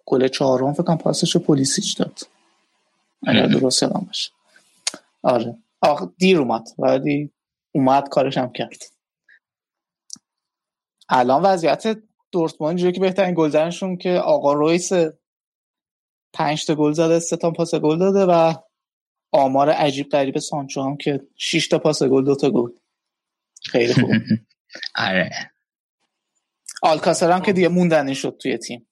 گل چهارم فکر کنم پاسش رو پلیسیچ داد. اگر درست یادم باشه. آره. آخ دیر اومد ولی اومد کارش هم کرد. الان وضعیت دورتموند اینجوریه که بهترین گلزنشون که آقا رویس پنج تا گل زده سه تا پاس گل داده و آمار عجیب غریب سانچو هم که 6 تا پاس گل دو تا گل. خیلی خوب. آره. آلکاسر هم که دیگه موندنی شد توی تیم.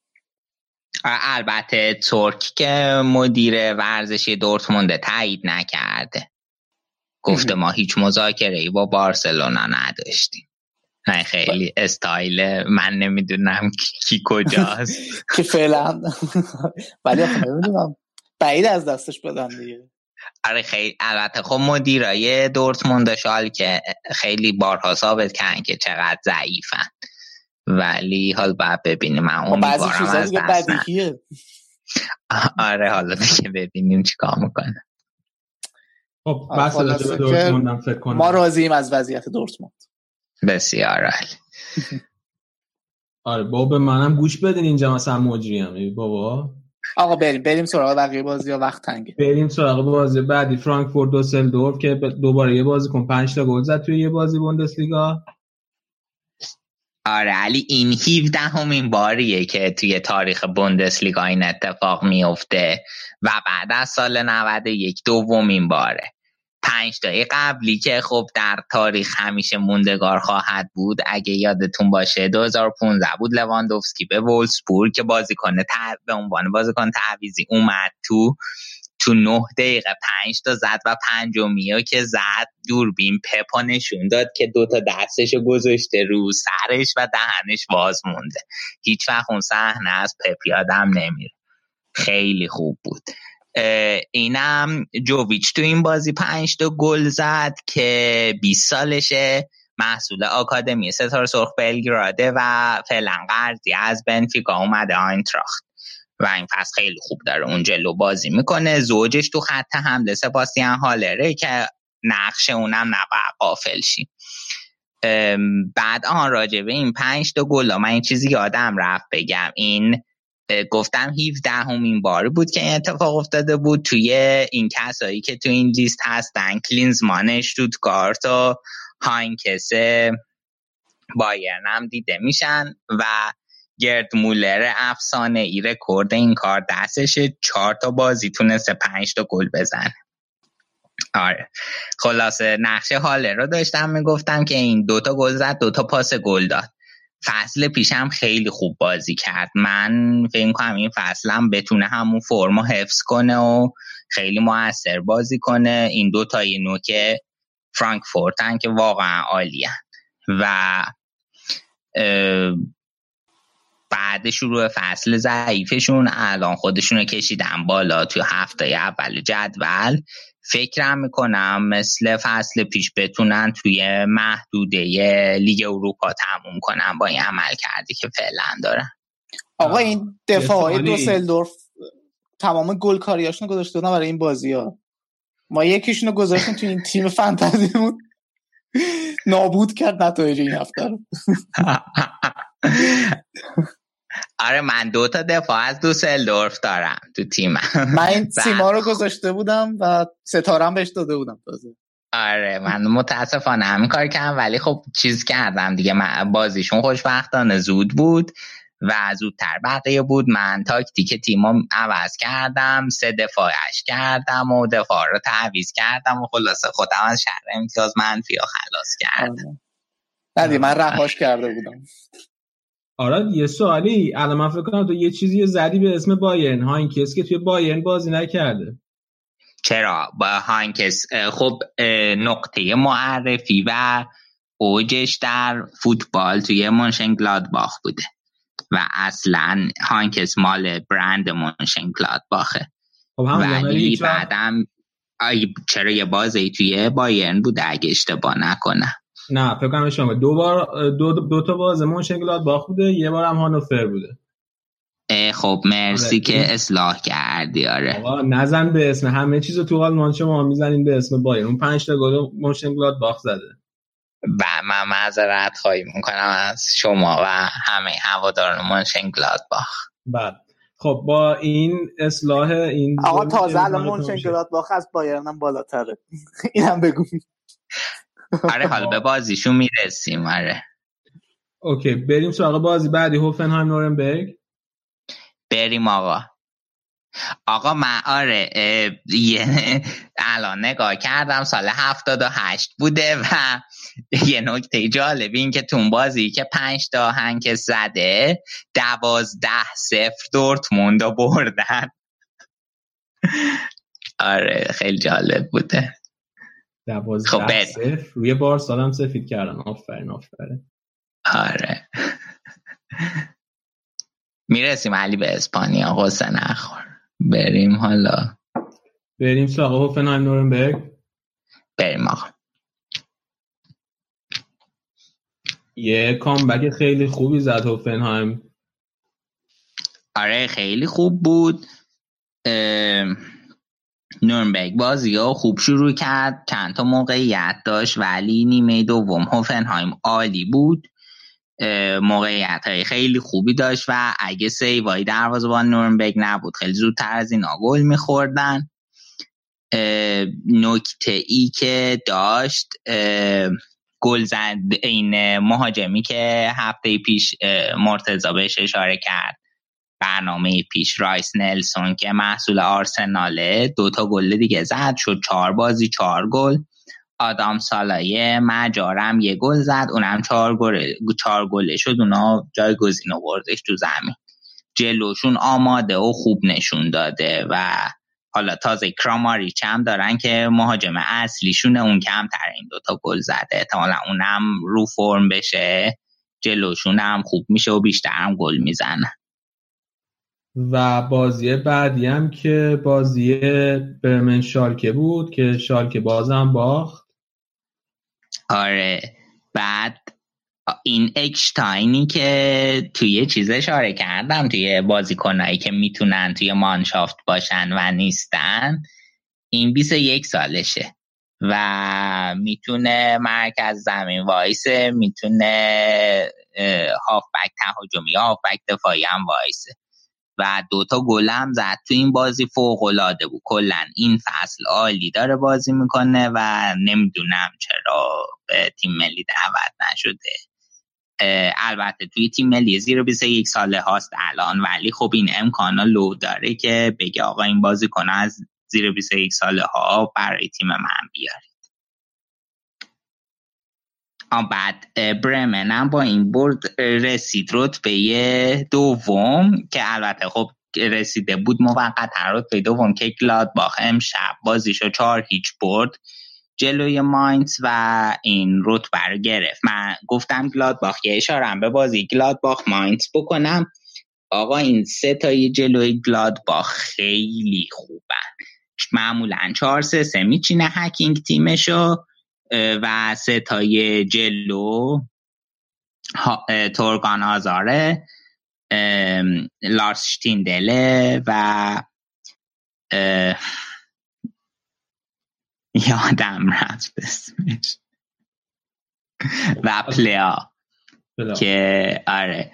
البته ترک که مدیر ورزشی دورتموند تایید نکرده. گفته ما هیچ مذاکره ای با بارسلونا نداشتیم. نه خیلی استایل من نمی‌دونم کی- کجاست. که فعلا ولی نمی‌دونم. بعید از دستش بدن دیگه. آره خیلی البته خب مدیرای دورتموند شال که خیلی بارها ثابت کردن که چقدر ضعیفن. ولی حال باید ببینیم. من امیدوارم چیزا از دست. بدیهیه. آره حالا دیگه ببینیم چیکار می‌کنه. خب فکر کنم. ما راضییم از وضعیت دورتموند. بسیار عالی. آره بابا به منم گوش بدین اینجا مثلا مجری هم. بابا. آقا بریم بریم سراغ بقیه بازی ها وقت تنگه. بریم سراغ بازی بعدی فرانکفورت دوسلدورف که دوباره یه بازی کن 5 تا گل زد توی یه بازی بوندسلیگا. آره علی این 17 همین باریه که توی تاریخ بوندسلیگا این اتفاق میفته و بعد از سال 91 دومین باره. پنج تای قبلی که خب در تاریخ همیشه موندگار خواهد بود اگه یادتون باشه 2015 بود لواندوفسکی به وولسبورگ که بازیکن به عنوان بازیکن تعویزی اومد تو تو نه دقیقه پنج تا زد و پنجمی که زد دوربین پپا نشون داد که دوتا دستش گذاشته رو سرش و دهنش باز مونده. هیچ وقت اون صحنه از پپ یادم نمیره. خیلی خوب بود. اینم جوویچ تو این بازی پنج تا گل زد که 20 سالشه. محصول آکادمی ستاره سرخ بلگراده و فعلا قرضی از بنفیکا اومده آینتراخت. و این فصل خیلی خوب داره اون جلو بازی می‌کنه. زوجش تو خط حمله سباستیان هالره که نقش اونم نباید قافل شی. بعد آن راجع به این پنج تا گل من این چیزی یادم رفت بگم. این گفتم 17 امین بار بود که این اتفاق افتاده بود توی این کسایی که تو این لیست هستن کلینزمان شتوتگارت و هاینکس بایرن هم دیده میشن و گرد مولر افسانه ای رکورد این کار دستشه. چهار تا بازی تونسته پنج تا گل بزنه. آره. خلاصه نقشه حاله رو داشتم می‌گفتم که این دوتا گل زد دوتا پاس گل داد. فصل پیشم خیلی خوب بازی کرد. من فکر کنم این فصلم بتونه همون فرمو حفظ کنه و خیلی موثر بازی کنه. این دو تای نوک فرانکفورتن که واقعا عالیه و بعد شروع فصل ضعیفشون الان خودشون رو کشیدن بالا تو هفته اول جدول. فکرم می‌کنم مثل فصل پیش بتونن توی محدوده لیگ اروپا تموم کنن با این عمل کردی که فعلا دارن. آقا این دفاعی دوسلدورف تمام گل کاریاشونو گذاشته برای این بازی ها ما یکیشونو گذاشتیم تو این تیم فانتزیمون. نابود کرد نتایج این هفته رو. آره من دو تا دفاع از دوسلدورف دارم تو تیم من. این سیما رو گذاشته بودم و ستارم بهش داده بودم تازه. آره من متاسفانه همین کار کردم ولی خب چیز کردم دیگه. من بازیشون خوشبختانه زود بود و زودتر بقیه بود. من تاکتیک تیمم عوض کردم سه دفاعش کردم و دفاع رو تعویز کردم و خلاصه خودم از شهر امتیاز منفی خلاص کردم. نه من رهاش کرده بودم. آره یه سوالی. الان من فکر کنم تو یه چیزی زدی به اسم بایرن. هاینکس که توی بایرن بازی نکرده. چرا؟ با هاینکس خب نقطه معرفی و اوجش در فوتبال توی مونشن گلادباخ بوده و اصلا هاینکس مال برند مونشن گلادباخه خب ولی بعدم چرا یه بازی توی بایرن بوده اگه اشتباه نکنم؟ نه فکر کنم شما. دو بار دو, دو تا باز مونشنگلادباخ بوده یه بار هم هانوفر بوده. خب مرسی آره. که اصلاح کردی آره. آقا نزن به اسم همه چیزو تو آلمان شما می‌زنیم به اسم بایرن اون پنج تا گل مونشنگلاد باخ زده. و من معذرت خواهی می‌کنم از شما و همه هواداران مونشنگلاد باخ بعد خب با این اصلاح این آقا تازه الان مونشنگلاد باخ از بایرن بالاتره. اینم بگو. آره حالا به بازیشون می‌رسیم آره. اوکی بریم سراغ بازی بعدی هوفنهایم نورنبرگ؟ بریم آقا. آقا من آره الان نگاه کردم سال هفتاد و هشت بوده و یه نکته جالب این که تون بازی که پنج تا هنگ زده دوازده صفر دورتموند بردن. آره خیلی جالب بوده. دوازده خب صفر. روی بار سالم سفید کردن. آفرین آفرین. آره. می‌رسیم علی به اسپانیا. قصه نخور بریم حالا. بریم سراغ هوفنهایم نورنبرگ. بریم آقا. یه کامبک خیلی خوبی زد هوفنهایم. آره خیلی خوب بود. نورنبرگ بازی ها خوب شروع کرد. چند تا موقعیت داشت ولی نیمه دوم هوفنهایم عالی بود. موقعیت های خیلی خوبی داشت و اگه سیوایی دروازه‌بان نورنبرگ نبود خیلی زودتر از این گل میخوردن. نکته ای که داشت گل زد این مهاجمی که هفته پیش مرتضا بهش اشاره کرد. برنامه پیش رایس نلسون که محصول آرسناله دوتا گل دیگه زد شد چهار بازی چهار گل. آدام سالایه مجارم یه گل زد اونم چهار گل چهار گله شد اونا جایگزین آوردش تو زمین. جلوشون آماده و خوب نشون داده و حالا تازه کراماریچ هم دارن که مهاجم اصلیشونه اون کمتر این دوتا گل زده. احتمالا اونم رو فرم بشه جلوشون هم خوب میشه و بیشتر هم گل می‌زنه و بازی بعدی هم که بازی برمن شالکه بود که شالکه بازم باخت. آره. بعد این اکشتاینی که توی چیز اشاره کردم توی بازیکنایی که می‌تونن توی مانشافت باشن و نیستن این 21 سالشه و می‌تونه مرکز زمین وایسه می‌تونه هافبک تهاجمی هافبک دفاعی هم وایسه. و دوتا گل هم زد تو این بازی فوق العاده بود. کلا این فصل عالی داره بازی می‌کنه و نمی‌دونم چرا به تیم ملی دعوت نشده. البته توی تیم ملی زیر 21 ساله هاست الان ولی خب این امکانا لو داره که بگه آقا این بازی کنه از زیر 21 ساله ها برای تیم من بیارید بعد برمن هم با این برد رسید رتبه دوم که البته خب رسیده بود موقت رتبه دوم که گلادباخ امشب بازیشو چهار هیچ برد جلوی ماینز و این رتبه رو گرفت. من گفتم گلادباخ یه اشارم به بازی گلادباخ ماینز بکنم. آقا این سه تایی جلوی گلادباخ خیلی خوبن. معمولا چهار سه سه میچینه هکینگ تیمشو. و ستای جلو تورگان آزاره لارس شتیندله و یادم رفت اسمش. و پلیا که آره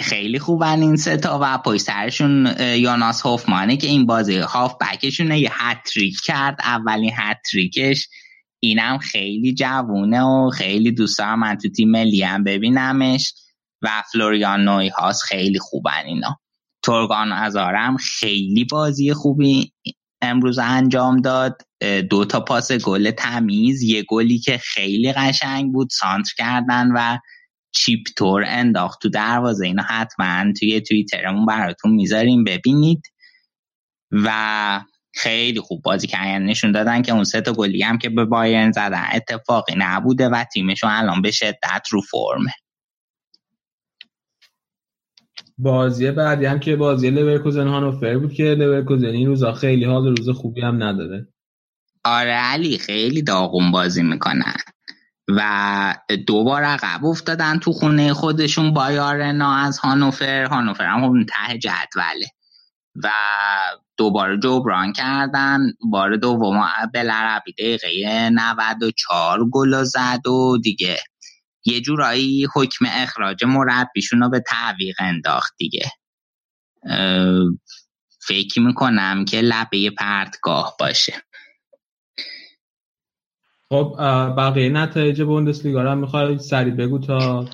خیلی خوبن این ستا و پای سرشون یوناس هوفمانه که این بازی هاف بکشونه یه هتریک کرد. اولین هتریکش اینم خیلی جوونه و خیلی دوست دارم من تو تیم ملی هم ببینمش و فلوریان نوی هاست خیلی خوبن اینا. تورگان ازارم خیلی بازی خوبی امروز انجام داد. دو تا پاس گل تمیز یه گلی که خیلی قشنگ بود سانتر کردن و chip طور انداخت تو دروازه. اینا حتما توی توییترمون براتون می‌ذاریم ببینید. و خیلی خوب بازی کردن نشون دادن که اون سه تا گلی هم که به بایرن زدن اتفاقی نبوده و تیمشون الان به شدت رو فرمه بازی بعدی هم که بازی لورکوزن هانوفر بود که لورکوزن این روزا خیلی حال روز خوبی هم نداره. آره علی خیلی داغون بازی می‌کنن. و دوبار عقب افتادن تو خونه خودشون بایارنا از هانوفر هانوفر هم اون ته جدوله. و دوباره جبران کردن بار دوم بلعربی دقیقه 94 گل زد و دیگه. یه جورایی حکم اخراج مربیشون رو به تعویق انداخت دیگه. فکر می‌کنم که لبه پرتگاه باشه. خب بقیه نتایج بوندسلیگا رو هم می‌خوای سریع بگو تا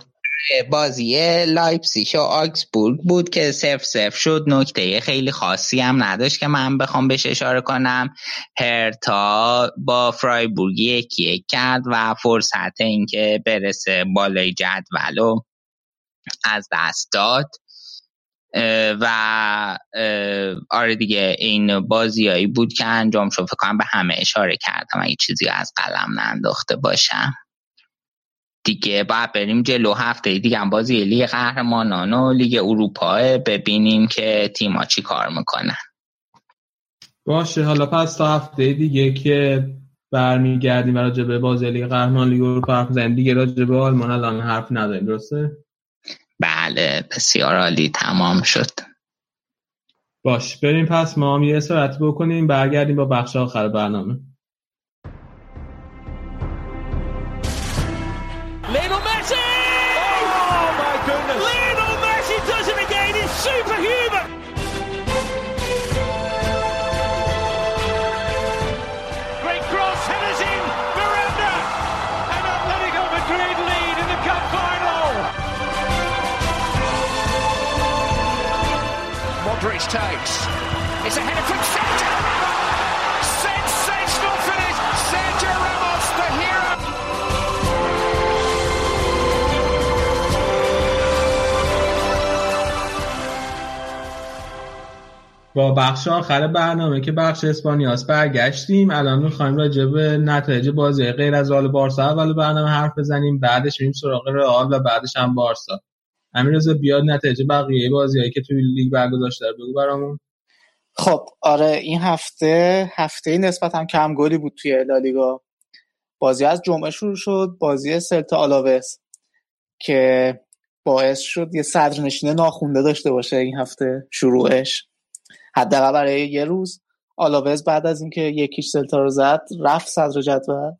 بازی لایپسیش و آکسبورگ بود که سف سف شد. نکته خیلی خاصی هم نداشت که من بخوام بهش اشاره کنم. هرتا با فرایبورگ یکی یک کرد و فرصت اینکه برسه بالای جدولو از دست داد. و آره دیگه این بازیایی بود که انجام شد. فکر کنم به همه اشاره کردم. اگه چیزی از قلم ننداخته باشم. دیگه باید بریم جلو هفته دیگه هم بازی لیگ قهرمانان و لیگ اروپا. ببینیم که تیما چی کار می‌کنن. باشه حالا پس تا هفته دیگه که برمیگردیم و راجع به بازی لیگ قهرمان لیگ اروپا حرف دیگه راجع به آلمان الان حرف نداریم درسته؟ بله بسیار عالی تمام شد. باش بریم پس ما هم یه سرعت بکنیم برگردیم با بخش آخر برنامه. Takes. It's a header from Sergio Ramos. Sensational finish. Sergio Ramos, the hero. با بخش آخر برنامه که بخش اسپانیاس برگشتیم الان می‌خوایم راجع به نتایج بازی غیر از رئال بارسا اول برنامه حرف بزنیم بعدش میریم سراغ رئال و بعدش هم بارسا همین بیاد نتایج بقیه بازیهایی که توی لیگ برگزار شده بگو برامون. خب آره این هفته هفته نسبتا کم گلی بود توی لالیگا بازی از جمعه شروع شد بازی سلتا آلاوس که باعث شد یه صدرنشین ناخونده داشته باشه این هفته شروعش. حداقل برای یه روز. آلاوز بعد از اینکه یکیش سلتا رو زد رفت صدر جدول.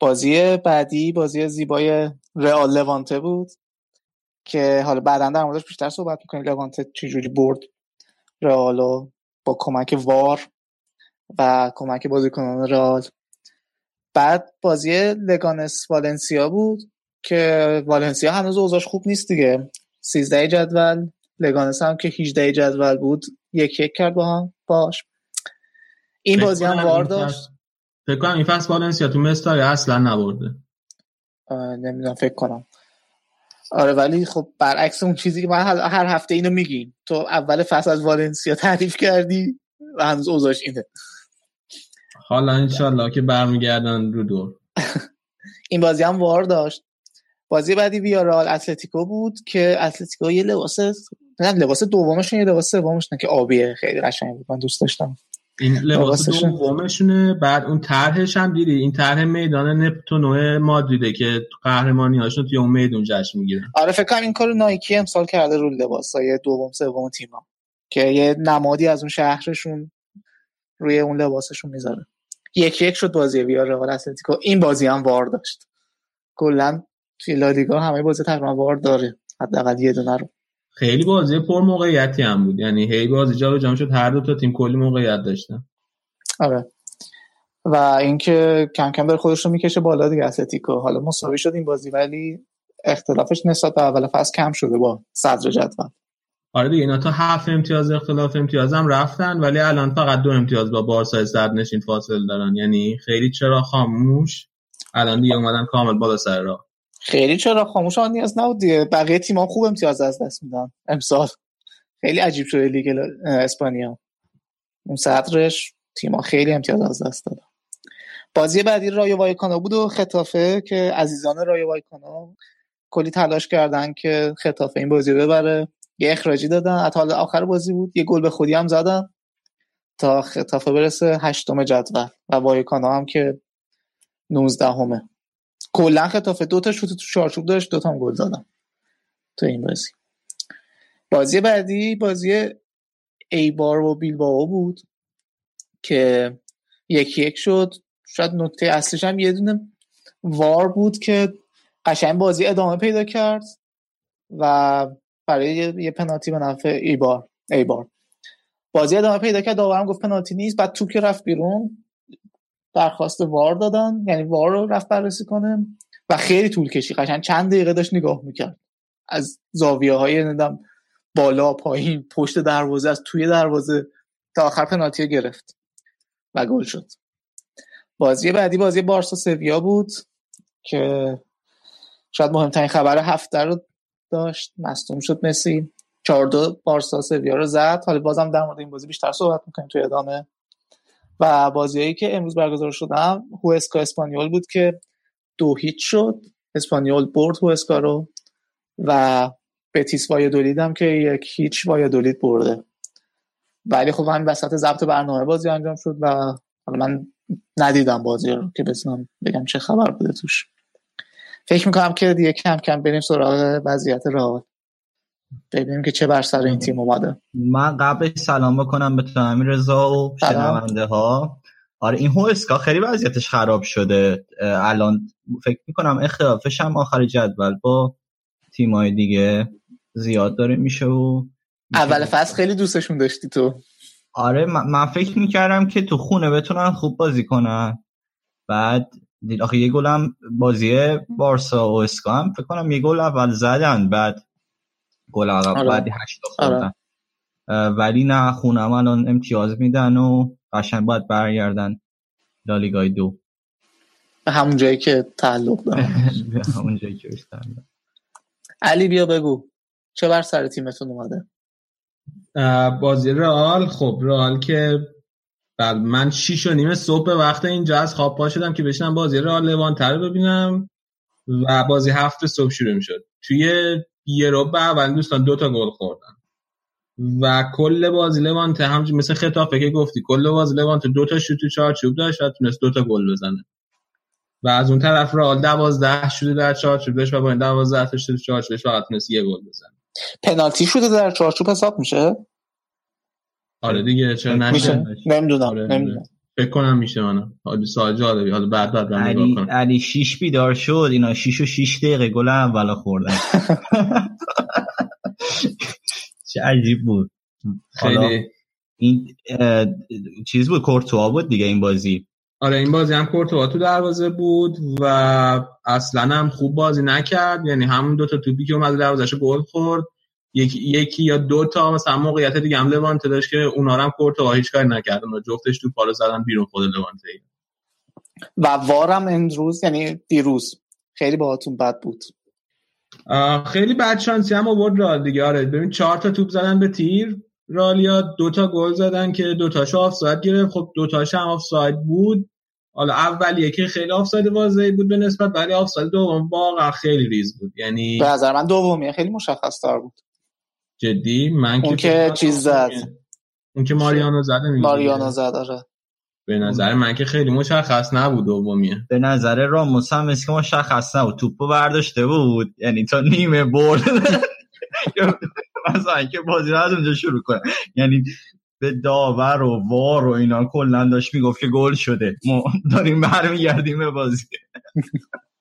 بازی بعدی بازی زیبای رئال لوانته بود. که حالا بعدا در موردش بیشتر صحبت می‌کنیم. لوانته چجوری برد رئالو با کمک وار و کمک بازیکنان رئال. بعد بازی لگانس والنسیا بود که والنسیا هنوز اوضاعش خوب نیست دیگه. 13 جدول لگانس هم که 18 جدول بود یک یک کرد با هم باش. این بازی هم وار داشت. فکر کنم این فصل والنسیا تو مستاری اصلا نبرده. نمی‌دونم فکر کنم. آره ولی خب برعکس اون چیزی که من هر هفته اینو میگیم. تو اول فصل از والنسیا تعریف کردی و هنوز اوضاعش اینه. حالا انشالله که برمیگردن رو دور این بازی هم وار داشت. بازی بعدی ویارال اتلتیکو بود که اتلتیکو یه لباس نه لباس دومشون یه لباس سومش نه که آبیه. خیلی قشنگ بود من دوست داشتم. این لباس دومشونه بعد اون طرحش هم دیدی؟ این طرح میدان نپتونو مادریده که قهرمانی هاشون توی اون میدون جشن می‌گیرن. آره فکر کنم این کارو نایکی امسال کرده رو لباسای دوم سوم تیم‌ها که یه نمادی از اون شهرشون روی اون لباسشون می‌ذاره. یک یک شد بازی ویارال اتلتیکو. این بازی هم وار داشت. کلا توی لالیگا همه بازی تقریبا وار داره. حداقل یه دونه رو. خیلی بازی پر موقعیتی هم بود. یعنی هی بازی جا جمع شد هر دو تا تیم کلی موقعیت داشتن. آره. و اینکه کم کم داره خودش رو می‌کشه بالا دیگه اتلتیکو. حالا مساوی شد این بازی ولی اختلافش نسبت به اول فصل کم شده با صدر جدول. آره دیگه اینا تا هفت امتیاز اختلاف امتیاز هم رفتن ولی الان فقط دو امتیاز با بارسا صدر نشین فاصل دارن. یعنی خیلی چرا خاموش؟ الان دیگه اومدن کامل بالا سر راه. خیلی چرا خاموش آن نیاز نبود دیگه. بقیه تیم‌ها خوب امتیاز از دست میدن. امسال. خیلی عجیب شده لیگ اسپانیا. اون صدرش تیم‌ها خیلی امتیاز از دست دادن. بازی بعدی رایو وایکانو بود و ختافه که عزیزان رایو وایکانو کلی تلاش کردن که ختافه این بازی ببره. یه اخراجی دادن. حتی آخر بازی بود. یه گل به خودی هم زدن. تا خطافه برسه هشتم جدول. و وایکانو هم که 19 همه کلا خطافه دو تا شوت تو چارچوب داشت دو تا گل زدن تو این بازی. بازی بعدی بازی ایبار و بیلباو بود که یکی یک شد. شاید نکته اصلیش هم یه دونه وار بود که قشنگ بازی ادامه پیدا کرد و برای یه پنالتی به نفع ایبار ایبار بازی ادامه پیدا کرد داورم گفت پنالتی نیست بعد توپ که رفت بیرون. درخواست وار دادن یعنی وار رو رفت بررسی کنه و خیلی طول کشی قشنگ چند دقیقه داشت نگاه می‌کرد. از زاویه های ندم بالا پایین پشت دروازه از توی دروازه تا آخر پنالتی گرفت و گل شد. بازی بعدی بازی بارسا سویا بود که شاید مهمترین خبر هفته رو داشت. مصدوم شد مسی. چهار دو بارسا سویا رو زد. حالا بازم در مورد این بازی بیشتر صحبت می‌کنیم توی ادامه. و بازیایی که امروز برگزار شدن هوسکا اسپانیول بود که دو هیچ شد. اسپانیول برد هوسکا رو و بتیس وایادولید هم که یک هیچ وایادولید برده. ولی خب همین وسط ضبط برنامه بازی انجام شد و من ندیدم بازی رو که بتونم بگم چه خبر بوده توش. فکر می‌کنم که دیگه کم کم بریم سراغ وضعیت رئال. ببینیم که چه بر سر این تیم اومده. من قبل سلام بکنم به تو امیر رضا و شنونده ها. آره این هوسکا خیلی وضعیتش خراب شده. الان فکر می‌کنم اختلافش هم آخر جدول با تیمای دیگه زیاد داره میشه و اول فصل خیلی دوستشون داشتی تو. آره من فکر می‌کردم که تو خونه بتونن خوب بازی کنن. بعد آخه یه گلم بازی بارسا و اسکا هم فکر کنم یه گل اول زدن بعد گل عقب آره. بعدی هشتا خوردن. آره. ولی نه خونم الان امتیاز میدن و قشنگ باید برگردن لالیگای دو. به همون جایی که تعلق دارن. به همون جایی که علی بیا بگو. چه بر سر تیمتون اومده؟ بازی رئال. خب رئال که بعد من شیش و نیم صبح به وقت اینجا از خواب پا شدم که بشنم بازی رئال لوانتر ببینم. و بازی هفت صبح شروع می‌شد. توی یه رو به اول دوستان دوتا گل خوردن. و کل بازی لوانته هم مثل خطافه که گفتی کل بازی لوانته دوتا شوت تو چارچوب داشت و تونست دوتا گل بزنه. و از اون طرف رئال دوازده شده در چارچوب داشت و با این دوازده تا شده چارچوبش فقط تونست یه گل بزنه. پنالتی شده در چارچوب حساب میشه؟ آره دیگه چرا نشه نمی‌دونم. آره، نمی‌دونم. فکر کنم میشه منم حالا سوال جالبی. حالا بعد بعد من علی کنم. علی شیش بیدار شد. اینا شیش و شیش دقیقه گل اولا خوردن. چه عجیب بود. خیلی. این چیز بود کورتوا بود دیگه این بازی. آره این بازی هم کورتوا تو دروازه بود و اصلا هم خوب بازی نکرد. یعنی همون دو تا توپی که اومد دروازه‌شو گل خورد. یکی یکی یا دو تا مثلا موقعیت دیگه هم لوانته داشت که اونا هم کورتوا هیچ کاری نکرد اونا جفتش تو پالو زدن بیرون خود لوانته و وارم امروز یعنی دیروز. خیلی باهاتون بد بود. خیلی بد شانسی هم آورد رال دیگه. آره ببین چهار تا توپ زدن به تیر. رئالیا دو تا گل زدن که دو تاشو آفساید گرفت. خب دو تاش هم آفساید بود. حالا اولیه که خیلی آفساید واضحی بود به نسبت ولی آفساید دوم واقعا خیلی ریز بود. یعنی به نظر من دومیه. خیلی مشخص تر بود. جدی؟ من اون که چیز زد. اون که ماریانو زده میگی ماریانو زد آره. به نظر من که خیلی مشخص نبود دومیه به نظر راموس هم مثل که مشخص نبود. توپو برداشته بود. یعنی تا نیمه برد. مثلا که بازی رو از اونجا شروع کنه. یعنی به داور و وار و اینا کلا داشت می‌گفت که گل شده. ما داریم برمیگردیم به بازی.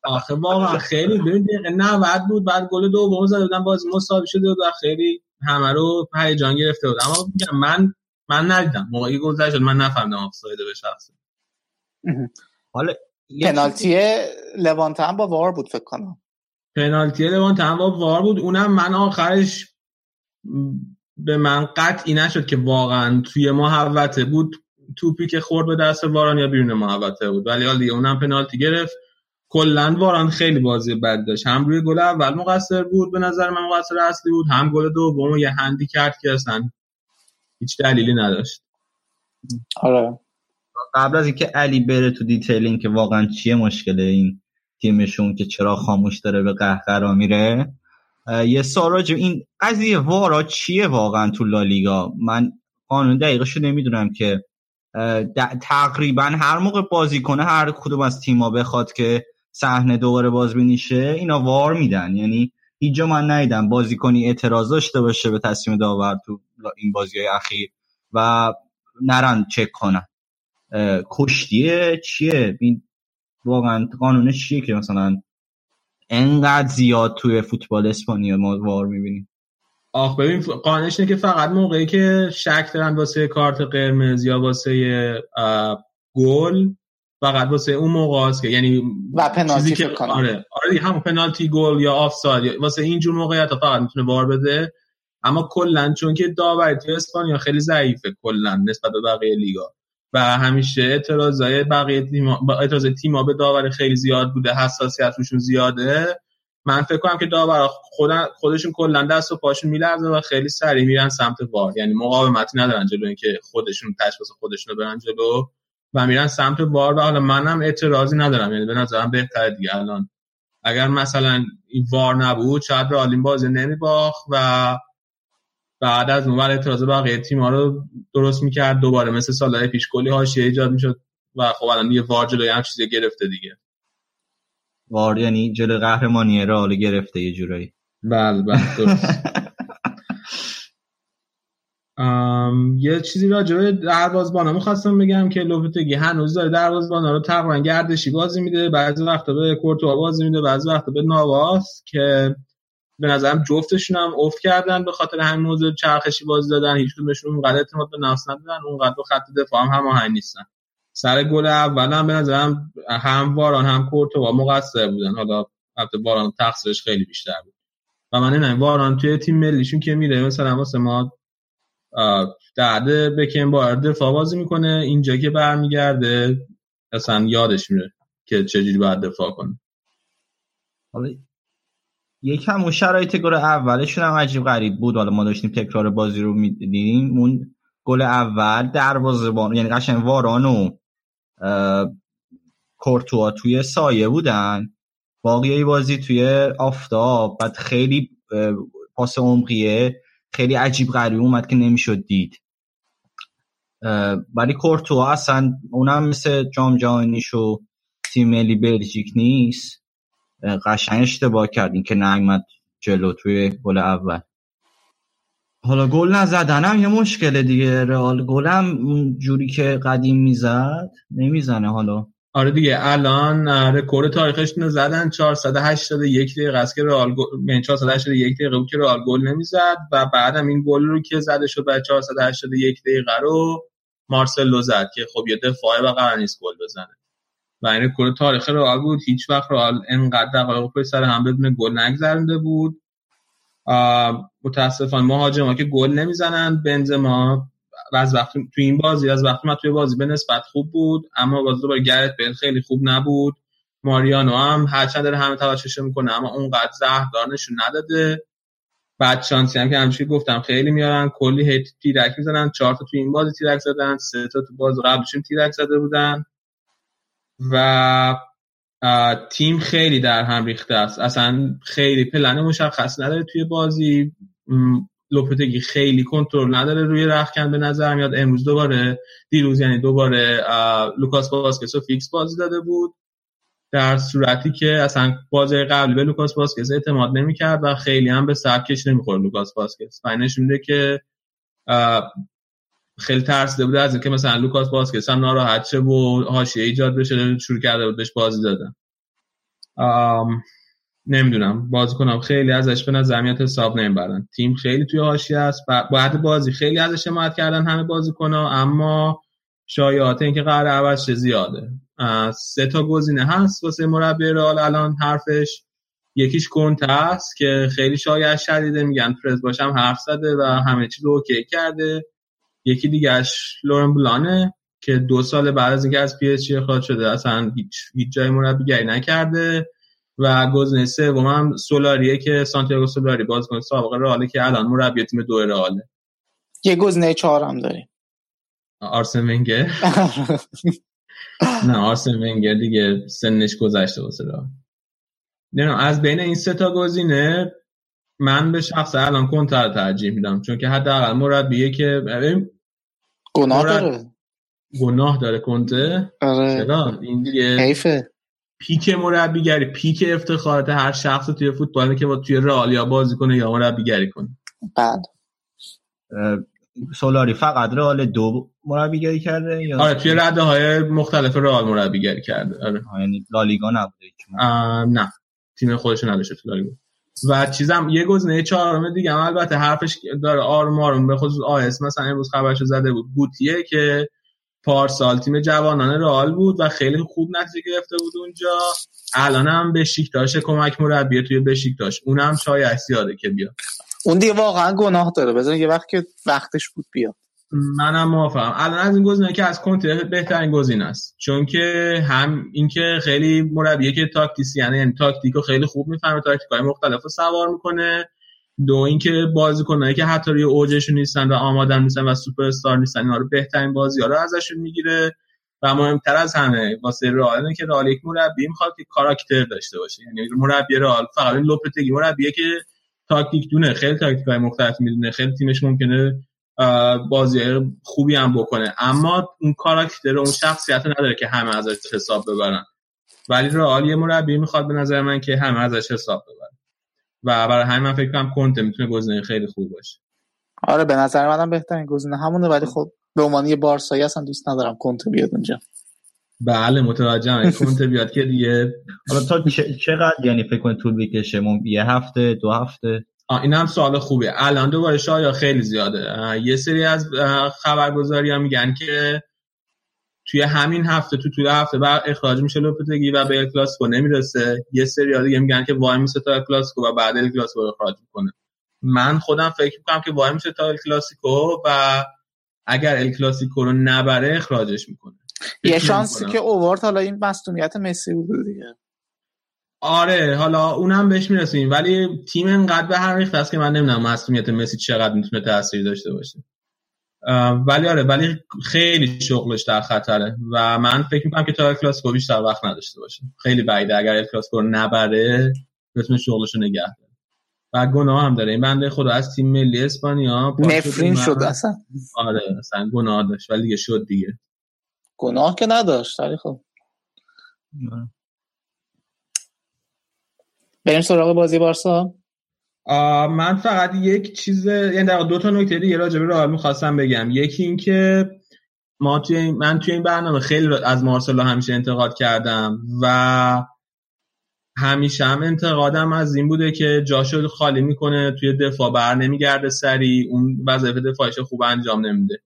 آخه واقعا خیلی دقیقه 90 بود. بعد گل دوم زده بودن. بازی مساوی شده بود. و خیلی همه رو هیجان گرفته بود. اما میگم من من ندیدم. موقعی شد من نفهمیدم آفساید به شخصه حالا پنالتی لوانته هم با وار بود فکر کنم. پنالتی لوانته با VAR بود. اونم من آخرش به من قطعی نشد که واقعا توی محوطه بود. توپی که خورد به دست واران یا بیرون محوطه بود. ولی حالا دیگه اونم پنالتی گرفت. کلا واران خیلی بازی بد داشت. هم روی گل اول مقصر بود به نظر من مقصر اصلی بود. هم گل دوم یه هندی کرد که اصلا هیچ دلیلی نداشت. آره. قبل از اینکه علی بره تو detail اینکه واقعا چیه مشکل این تیمشون که چرا خاموش داره به قهقرا میره؟ یه به این قضیه وارا چیه واقعا تو لالیگا؟ من قانون دقیقش رو نمی‌دونم که تقریبا هر موقع بازی کنه هر کدوم از تیما بخواد که صحنه دوباره بازبینی شه اینا وار میدن. یعنی هیچ جا من ندیدم بازیکنی اعتراض داشته باشه به تصمیم داور تو این بازی های اخیر و نرن چک کنن. کشتیه چیه؟ این واقعا قانونش چیه که مثلا انقدر زیاد توی فوتبال اسپانیا ما وار می‌بینیم؟ آخ ببین قانش اینه که فقط موقعی که شک دارن واسه کارت قرمز یا واسه گل فقط واسه اون موقع است که یعنی و پنالتی چیزی که. آره آره همون پنالتی گل یا آفساید واسه اینجور موقعیت فقط می‌تونه وار بده. اما کلا چون که داوری توی اسپانیا خیلی ضعیفه کلا نسبت به بقیه لیگا. و همیشه اعتراضای بقیه تیما با اعتراض تیما به داور خیلی زیاد بوده حساسیت روشون زیاده. من فکر کنم که داورا خودن خودشون کلا دست و پاشون میلرزه و خیلی سریع میرن سمت وار. یعنی مقاومتی ندارن جلو اینکه خودشون تشخیص خودشون رو برن جلو. و میرن سمت وار و حالا منم اعتراضی ندارم. یعنی به نظرم بهتره دیگه الان. اگر مثلا این وار نبود شاید رالین بازی نمیباخت و بعد از اون ور اعتراض بقیه تیم‌ها رو درست می‌کرد دوباره. مثل سالهای پیش کلی حاشیه ایجاد می‌شد و خب الان دیگه وار جلوی هم چیزی گرفته دیگه. وار یعنی جلو قهرمانی رئال گرفته یه جورایی. بله بله درست. یه چیزی راجع به دروازه‌بانا می‌خواستم بگم که لوپتگی هنوز داره دروازه‌بانا رو تقریبا گردشی بازی میده. بعضی وقتا به کورتوا بازی میده بعضی وقتا به نواس که به نظرم جفتشون هم افت کردن به خاطر همین موضوع چرخشی بازی دادن. هیچ کدومشون اونقدر اعتماد به نفس ندارن اونقدر به خط دفاع هم هماهنگ نیستن. سر گل اول هم به نظرم هم واران هم کورتوا مقصر بودن. حالا البته واران تقصیرش خیلی بیشتر بود. و من نمی‌دونم واران توی تیم ملیشون که میره مثلا واسه ما بعد بکن با دفاع بازی می‌کنه. اینجا که برمیگرده اصلا یادش میره که چجوری باید دفاع کنه. حالا یکم اون شرایط گل اولشون هم عجیب غریب بود. حالا ما داشتیم تکرار بازی رو می‌دیدیم. اون گل اول دروازه‌بان یعنی قشنگ واران و کورتوا توی سایه بودن. باقی بازی توی آفتاب. بعد خیلی پاس عمقیه. خیلی عجیب غریب اومد که نمی‌شد دید. ولی کورتوا اصلا اونم مثل جام جهانیش و تیم ملی بلژیک نیست. قشنگ اشتباه کردین که نیومد جلو توی گل اول. حالا گل نزدنم یه مشکله دیگه رئال. گلم جوری که قدیم می‌زد نمی‌زنه حالا. آره دیگه الان رکورد تاریخش رو زدن 481 دقیقه است که رئال گل 481 دقیقه بود که رئال گل نمی‌زد و بعدم این گل رو که زده شد بعد 481 دقیقه رو مارسلو زد که خب یه دفاعه و قرار نیست گل بزنه. و این رکورد تاریخ رئال بود. هیچ وقت رئال انقدر دقایق پشت سر هم بدون گل نگذرونده بود. متاسفانه مهاجما که گل نمی‌زنن بنزما از وقتی تو این بازی از وقتی ما توی بازی به نسبت خوب بود اما بازی دوباره گرت بیل خیلی خوب نبود. ماریانو هم هرچند داره همه توجهش می‌کنه اما اونقدر زهردار نشون نداده. بعد شانسی هم که همیشه گفتم خیلی میارن کلی هیت تیرک می‌زنن چهار تا تو این بازی تیرک زدن سه تا تو باز قبلشون تیرک زده بودن. و تیم خیلی در هم ریخته است. اصلا خیلی پلن مشخص نداره توی بازی. لوپتگی خیلی کنترل نداره روی رختکن به نظر میاد. امروز دوباره دیروز یعنی دوباره لوکاس باسکس فیکس بازی داده بود. در صورتی که اصلا بازی قبلی به لوکاس باسکس اعتماد نمی‌کرد و خیلی هم به سرکش نمی‌خورد لوکاس باسکس و نشون میده که خیلی ترسیده بوده از اینکه مثلا لوکاس باسکس هم ناراحت شه و حاشیه ایجاد بشه شروع کرده بود بهش بازی دادن. نمی‌دونم. بازیکنا هم خیلی ازش به نظر میاد حساب نمی‌برن. تیم خیلی توی حاشیه است. بعد بازی خیلی ازش حمایت کردن همه بازیکنا اما شایعات اینکه قرار عوض شه زیاده سه تا گزینه هست واسه مربی رئال. الان حرفش یکیش کونته هست که خیلی شایع شدیده. میگن پرز باهاشم حرف زده و همه چیز OK کرده. یکی دیگهش لورن بلانه که دو سال بعد از اینکه از PSG اخراج شده اصلا هیچ, هیچ جای مربیگری نکرده. و گزینه سوم هم سولاریه که سانتیاگو سولاری بازیکن سابقه رئاله که الان مربی تیم دو رئاله. یه گزینه چهارم داریم. آرسن ونگر. نه آرسن ونگر دیگه سنش گذشته واسه رئال. نه از بین این سه تا گزینه من به شخص الان کنتر ترجیح میدم چون که حداقل مربیه که گناه داره. گناه داره کنته. آره. این دیگه حیفه. پیک مربیگری پیک افتخارات هر شخص توی فوتبال که با توی رئال یا بازی کنه یا مربیگری کنه. بعد. سولاری فقط رئال دو مربیگری کرده یا آره توی رده های مختلف رئال مربیگری کرده آره. یعنی لالیگا نبوده نه. تیم خودش نداشته تو لالیگا. و چیزم یه گزینه چهارم دیگه هم البته حرفش داره آروم به خصوص آیس مثلا امروز خبرشو زده بود. گوتیه که پارسال تیم جوانان رئال بود و خیلی خوب نتیجه گرفته بود اونجا. الان هم بشیکتاش کمک مربی توی بشیکتاش اونم شایع زیاده که بیاد. اون دیگه واقعا گناه داره. بزن یه وقت که وقتش بود بیاد. منم موافقم. الان از این گزینه که از کنته بهترین گزینه است. چون که هم اینکه خیلی مربیه که تاکتیسیانه یعنی تاکتیکو خیلی خوب می‌فهمه تاکتیکای مختلف رو سوار می‌کنه. دو اینکه بازیکنایی که حتی روی اوجشون نیستن و آمادن نیستن و سوپر استار نیستن اینا رو بهترین بازی ها رو ازشون می‌گیره و مهمتر از همه واسه رئال که رئال یک مربی می‌خواد که کاراکتر داشته باشه. یعنی مربی رئال فقط لوپتگی مربیه که تاکتیک دونه خیلی تاکتیک های مختلف می‌دونه. خیلی تیمش ممکنه بازی خوبی هم بکنه. اما اون کاراکتر اون شخصیت نداره که همه ازش حساب ببرن. ولی رئال یه مربی می‌خواد به نظر من که همه ازش حساب ببرن. و برای همین من فکر کنم کنته می‌تونه گزینه خیلی خوب باشه. آره به نظر منم بهترین گزینه همونه ولی خب به عنوان یه بارسایی اصلا دوست ندارم کنته بیاد اونجا بله متوجهم. کنته بیاد که دیگه حالا تا چقدر یعنی فکر کنید طول بکشه؟ یه هفته دو هفته؟ این هم سوال خوبه الان دوباره شاید خیلی زیاده. یه سری از خبرگزاری ها میگن که توی همین هفته تو طول هفته بعد اخراج میشه لوپتگی و به ال کلاسیکو نمی‌رسه. یه سری دیگه میگن که وای میسه تا کلاسیکو و بعد ال کلاسیکو اخراج می‌کنه. من خودم فکر می‌کنم که وای میشه تا ال کلاسیکو و اگر ال کلاسیکو رو نبره اخراجش می‌کنه. یه شانسی که اوورد حالا این مصونیت مسی بود دیگه. آره حالا اونم بهش می‌رسیم. ولی تیم انقدر به هم ریخته است که من نمی‌دونم مسئولیت مسی چقدر می‌تونه تاثیر داشته باشه. ولی آره ولی خیلی شغلش در خطره و من فکر می‌کنم که تا کلاسیکو بیشتر وقت نداشته باشه خیلی بعیده اگر ال کلاسیکو نبره بتونه شغلش رو نگه داره. و گناه هم داره. این بنده خدا از تیم ملی اسپانیا نفرین شد اصلا. آره اصلا گناه داشت ولی دیگه شد دیگه. گناه که نداشت ولی خب. بریم سراغ بازی بارسا. من فقط یک چیز یعنی در دو تا نکته دیگه راجع به رئال می‌خواستم بگم. یکی این که ما توی من توی این برنامه خیلی از مارسلو همیشه انتقاد کردم و همیشه هم انتقادم از این بوده که جاشو خالی می‌کنه توی دفاع بر نمیگرده سری اون وظایف دفاعش خوب انجام نمیده.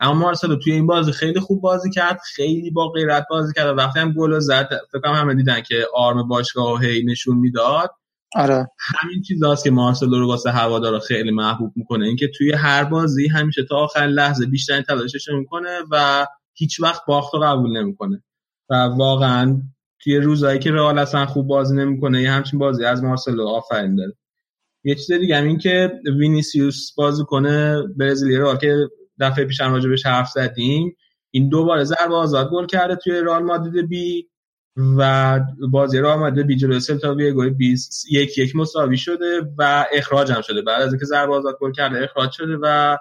اما مارسلو توی این بازی خیلی خوب بازی کرد خیلی با غیرت بازی کرد و وقتی هم گل زد فکر کنم همه دیدن که آرم باشگاه هی نشون می‌داد آره. همین چیزاست که مارسلو رو واسه هوادارا خیلی محبوب می‌کنه. اینکه توی هر بازی همیشه تا آخر لحظه بیشترین تلاشش می‌کنه و هیچ وقت باخت رو قبول نمی‌کنه. و واقعا توی روزایی که رئال اصلا خوب بازی نمی‌کنه یه همچین بازی از مارسلو آفرین داره. یه چیز دیگه هم این که وینیسیوس بازیکن برزیلی رئال که دفعه پیش هم راجبش حرف زدیم این دوباره ضربه آزاد گل کرده توی رئال مادرید بی و بازی رئال مادرید بی جلوی سلتا ویگو 20 یک یک مساوی شده و اخراج هم شده. بعد از اینکه ضربه آزاد گل کرده اخراج شده و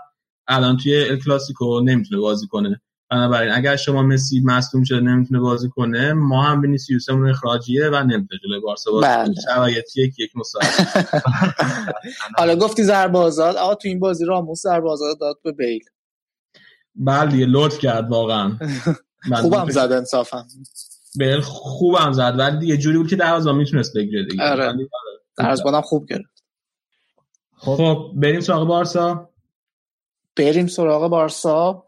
الان توی ال کلاسیکو نمی‌تونه بازی کنه. بنابراین اگر شما مسی مصدوم شده نمی‌تونه بازی کنه ما هم وینیسیوسمون اخراجیه و نمی‌تونه جلوی بارسا بازی بله. کنه شرایط یک یک مساوی. حالا گفتی ضربه آزاد. آقا تو این بازی راموس ضربه آزاد داد به بیل. بله دیگه لطف کرد واقعا. خوبم زد انصافا. بیل خوبم زد. ولی دیگه جوری بود که دروازه می‌تونست بگیره دیگه. آره. ولی درزبانم خوب گرفت. خب. بریم سراغ بارسا. بریم سراغ بارسا.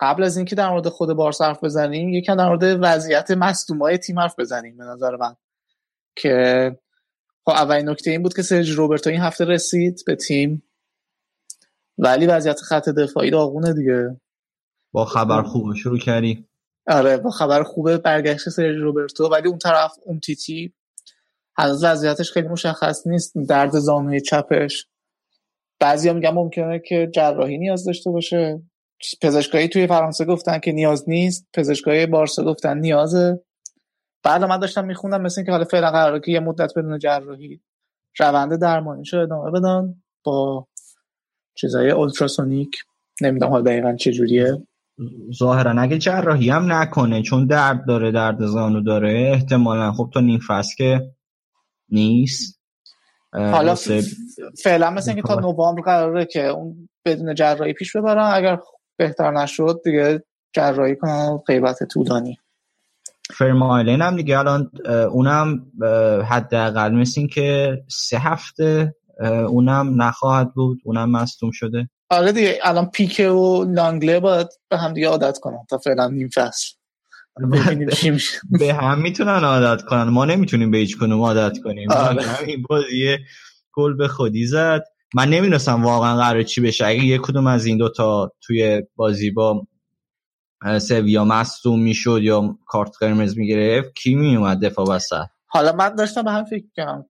قبل از اینکه در مورد خود بارسا حرف بزنیم یکم در مورد وضعیت مصدومای تیم حرف بزنیم به نظر من. که خب اولین نکته این بود که سرج روبرتو این هفته رسید به تیم. ولی وضعیت خط دفاعی داغونه دیگه. با خبر خوب شروع کردی آره با خبر خوبه برگشت سرج روبرتو ولی اون طرف اون تیتی هنوز وضعیتش خیلی مشخص نیست درد زانوی چپش. بعضیا میگن ممکنه که جراحی نیاز داشته باشه. پزشکایی توی فرانسه گفتن که نیاز نیست پزشکای بارسا گفتن نیازه. بعد من داشتم میخوندم مثل اینکه حالا فعلا قراره که یه مدت بدون جراحی روند درمانیشو ادامه بدن با چیزای اولتراسونیک. نمی‌دونم حالا دقیقا چه جوریه ظاهرا اگه جراحی هم نکنه چون درد داره درد زانو داره احتمالا خب تا نیم فصل که نیست. حالا فعلا مثل اینکه تا نوامبر قراره که اون بدون جراحی پیش ببرن اگر بهتر نشد دیگه جراحی کنن غیبت طولانی. فرمایلین هم دیگه الان اونم حداقل مثل این که سه هفته اونم نخواهد بود اونم مصدوم شده. آره دیگه الان پیکه و لانگله باید به هم دیگه عادت کنن تا فعلا نیم فصل. به هم می‌تونن عادت کنن. ما نمی‌تونیم به هیچ کنیم عادت کنیم. آره. این بازی گل به خودی زد. من نمی‌دونستم واقعا قرار چی بشه. اگه یک کدوم از این دوتا توی بازی با سویا مصدوم می‌شد یا کارت قرمز می‌گرفت کی میومد دفاع وسط؟ حالا من داشتم به هم فکر کنم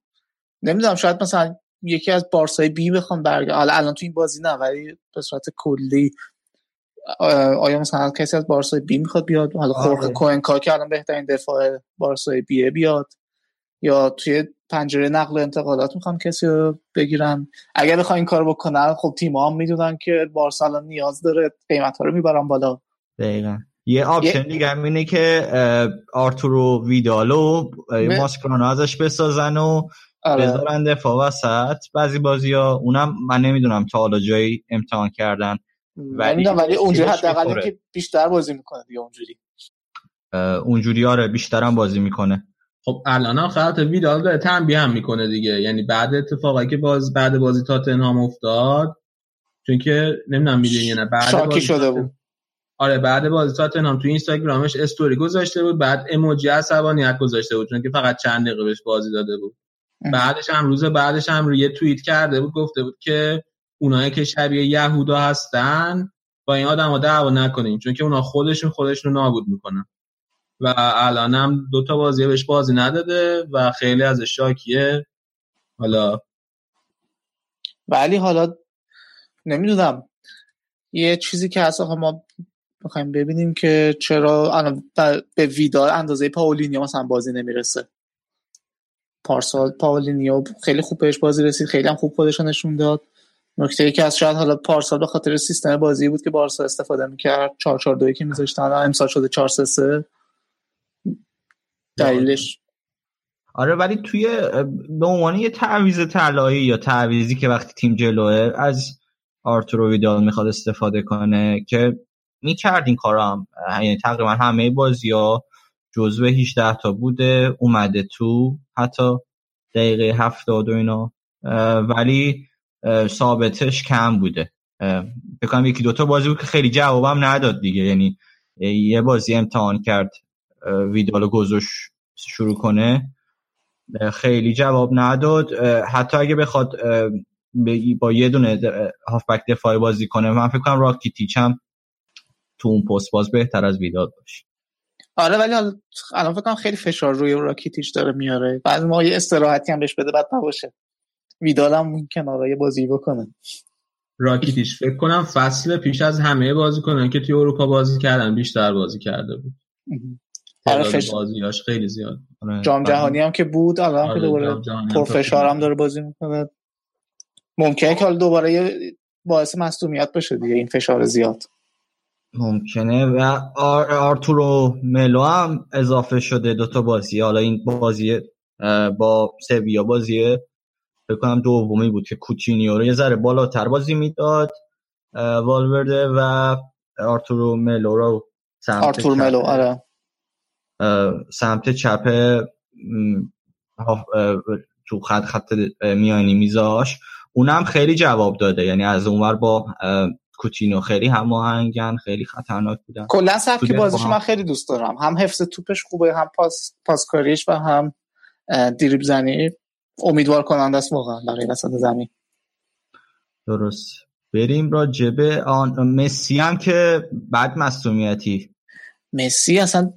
نمی‌دونم شاید مثلا یکی از بارسای بی بخوام برگرد. حالا الان تو این بازی نه ولی به صورت کلی آیا مثلا کسی از بارسای بی می‌خواد بیاد؟ حالا خورخه کوئنکا که الان بهترین دفاع بارسای بیه بیاد. یا توی پنجره نقل و انتقالات می‌خوام کسی رو بگیرن؟ اگر بخوام این کار بکنن خب تیم هم می‌دونن که بارسا الان نیاز داره قیمت ها رو می‌برن بالا. دقیقا. یه option دیگه هم اینه که آرتورو ویدالو ماسکرانو ازش بسازن و آره. بذارن دفاع وسط. بعضی بازی ها اونم من نمی‌دونم تا حالا جایی امتحان کردن ولی ولی اونجوری حداقل که بیشتر بازی می‌کنه دیگه اونجوری. اونجوری آره بیشتر هم بازی می‌کنه. خب الان هم خط ویدال داره تنبیه هم می‌کنه دیگه. یعنی بعد اتفاقی که باز بعد بازی تاتنهام افتاد چون که نمی‌دونم می‌دونی یا نه بعد شاکی شده بود. آره بعد بازی تاتنهام تو اینستاگرامش استوری گذاشته بود بعد ایموجی عصبانیت گذاشته بود چون که فقط چند دقیقه بهش بازی داده بود. بعدش هم روز بعدش هم یه توییت کرده بود گفته بود که اونایی که شبیه یهودا هستن با این آدم ها دعوا نکنیم چون که اونا خودشون خودشون رو نابود می‌کنن. و الان هم دوتا بازی بهش بازی نداده و خیلی از شاکیه. حالا ولی حالا نمی‌دونم. یه چیزی که اصلا ما می‌خوایم ببینیم که چرا الان به ویدال اندازه پاولینیو مثلا بازی نمی‌رسه. پارسال پاولینیو خیلی خوب بهش بازی رسید خیلی هم خوب خودش نشون داد. نکته ای که از شاید حالا پارسال به خاطر سیستم بازی بود که بارسا استفاده می‌کرد 4 4 2 که میذاشتن امسال شده 4 3 3 دلیلش آره ولی توی به عنوان یه تعویض طلایی یا تعویزی که وقتی تیم جلوه از آرتورو ویدال می‌خواد استفاده کنه که می‌کرد این کارا هم. یعنی تقریبا همه بازی ها جزوه 18 تا بوده اومده تو حتی دقیقه 70 و اینا. ولی ثابتش کم بوده. بکنم یکی دوتا بازی بود که خیلی جوابم نداد دیگه. یعنی یه بازی امتحان کرد ویدالو گذاشت شروع کنه. خیلی جواب نداد. حتی اگه بخواد با یه دونه هافبک دفاعی بازی کنه من فکر کنم راکیتیچ هم تو اون پست باز بهتر از ویدال باشه. آره ولی الان فکر کنم خیلی فشار روی راکیتیچ داره میاره. بعد ما یه استراحتی هم بهش بده بعد نباشه. ویدال هم اون کنارای بازی بکنه. راکیتیش فکر کنم فصل پیش از همه بازی کنن که توی اروپا بازی کردن بیشتر بازی کرده بود. آره فش... بازیاش خیلی زیاد. آره. جام جهانی هم که بود الان آره که دوباره پرفشار هم داره بازی می‌کنه. ممکنه که حالا دوباره باعث مصدومیت بشه دیگه این فشار زیاد. ممکنه و آر... آرتورو ملو هم اضافه شده دوتا بازی. حالا این بازی با سویا بازی فکر کنم دومی بود که کوچینیو رو یه ذره بالاتر بازی می‌داد والورده و آرتورو ملو رو سمت آرتور ملو آره. سمت چپ تو خط خط میانی میذاش. اونم خیلی جواب داده. یعنی از اونور با کوتینو خیلی هماهنگن خیلی خطرناک بودن. کلا سبک بازیش من خیلی دوست دارم. هم حفظ توپش خوبه هم پاس پاسکاریش و هم دریب زنی. امیدوار کننده است واقعا برای وسط زمین. درست. بریم را جبه آن مسی هم که بعد مصومیتی. مسی اصلا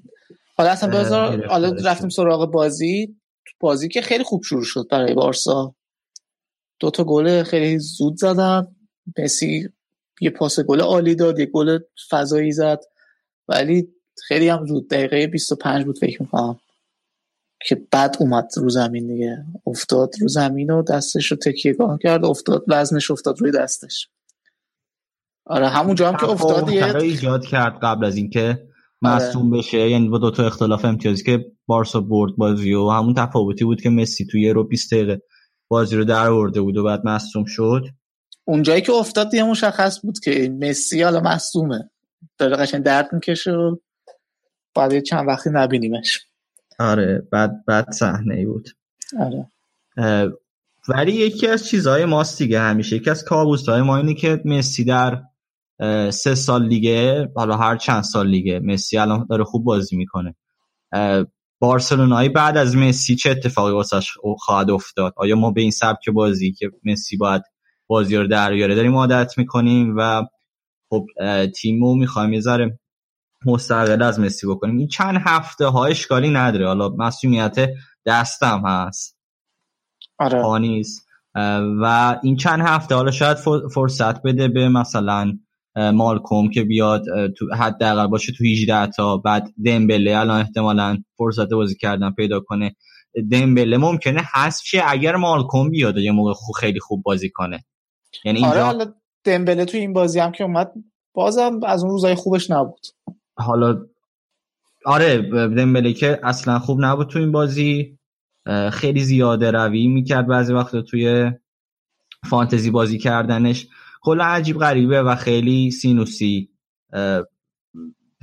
حالا اصلا بذار حالا رفتیم سراغ بازی. بازی که خیلی خوب شروع شد برای بارسا. دو تا گل خیلی زود زدن. مسی یه پاس گل عالی داد یه گل فضایی زد. ولی خیلی هم زود دقیقه 25 بود فکر می‌کنم که بعد اومد رو زمین دیگه. افتاد رو زمین و دستش رو تکیه گاه کرد افتاد وزنش افتاد روی دستش. آره همون هم که افتاد یه ایجاد کرد قبل از اینکه مصوم آره. بشه. یعنی با دو تا اختلاف امتیازی که بارسا برد بازی و همون تفاوتی بود که مسی توی رو 20 دقیقه بازی رو در آورده بود و بعد مصوم شد. اونجایی که افتاد یه مشخص بود که مسی حالا مصومه داره قشنگ درد می‌کشه و بعد چند وقتی نبینیمش. آره بعد بعد صحنه ای بود. آره. ولی یکی از چیزهای ماست دیگه همیشه. یکی از کابوس ما اینه که مسی در سه سال لیگه حالا هر چند سال لیگه مسی الان داره خوب بازی می‌کنه. بارسلونایی بعد از مسی چه اتفاقی واسش خواهد افتاد؟ آیا ما به این سبک بازی که مسی باید بازی رو در بیاره. داریم عادت می‌کنیم و خب تیمو می‌خوایم یه ذره مستقل از مسی بکنیم. این چند هفته ها اشکالی نداره. حالا مسئولیت دستم هست. آره. و این چند هفته حالا شاید فرصت بده به مثلا مالکوم که بیاد تو حداقل باشه تو 18 تا بعد دمبله. الان احتمالا فرصت بازی کردن پیدا کنه. دمبله ممکنه حذف شه اگر مالکوم بیاد یه موقع خوب خیلی خوب بازی کنه. یعنی اینجا... آره حالا دمبله تو این بازی هم که اومد بازم از اون روزای خوبش نبود. حالا آره دمبله که اصلا خوب نبود تو این بازی. خیلی زیاده روی می‌کرد بعضی وقتا توی فانتزی بازی کردنش. کلا عجیب غریبه و خیلی سینوسی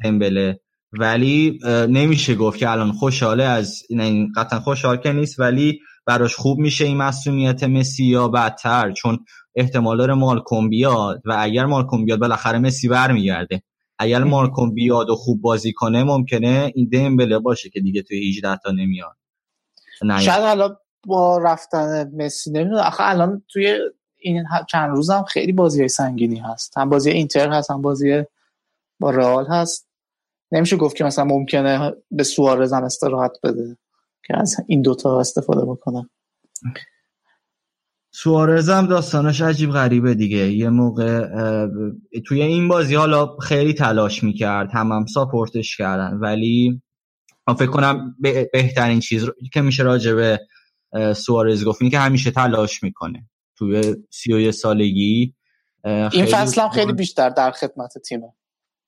دمبله. ولی نمیشه گفت که الان خوشحاله از این قطعا خوشحال که نیست ولی براش خوب میشه این مسئولیت مسی یا بدتر. چون احتمال داره مالکوم بیاد و اگر مالکوم بیاد بالاخره مسی برمیگرده. اگر مالکوم بیاد و خوب بازی کنه ممکنه این دمبله باشه که دیگه توی 18 تا نمیاد. شاید حالا با رفتن مسی نمی‌دونم. آخه الان توی این چند روز هم خیلی بازی سنگینی هست. هم بازی اینتر هست هم بازی با رئال هست. نمیشه گفت که مثلا ممکنه به سوارز هم استراحت بده که از این دوتا استفاده بکنه. سوارز هم داستانش عجیب غریبه دیگه. یه موقع توی این بازی حالا خیلی تلاش می‌کرد هم هم ساپورتش کردن. ولی فکر کنم بهترین چیز که میشه راجع به سوارز گفت که همیشه تلاش می‌کنه. توی سی و سالگی این فصل هم خیلی بیشتر در خدمت تیمه.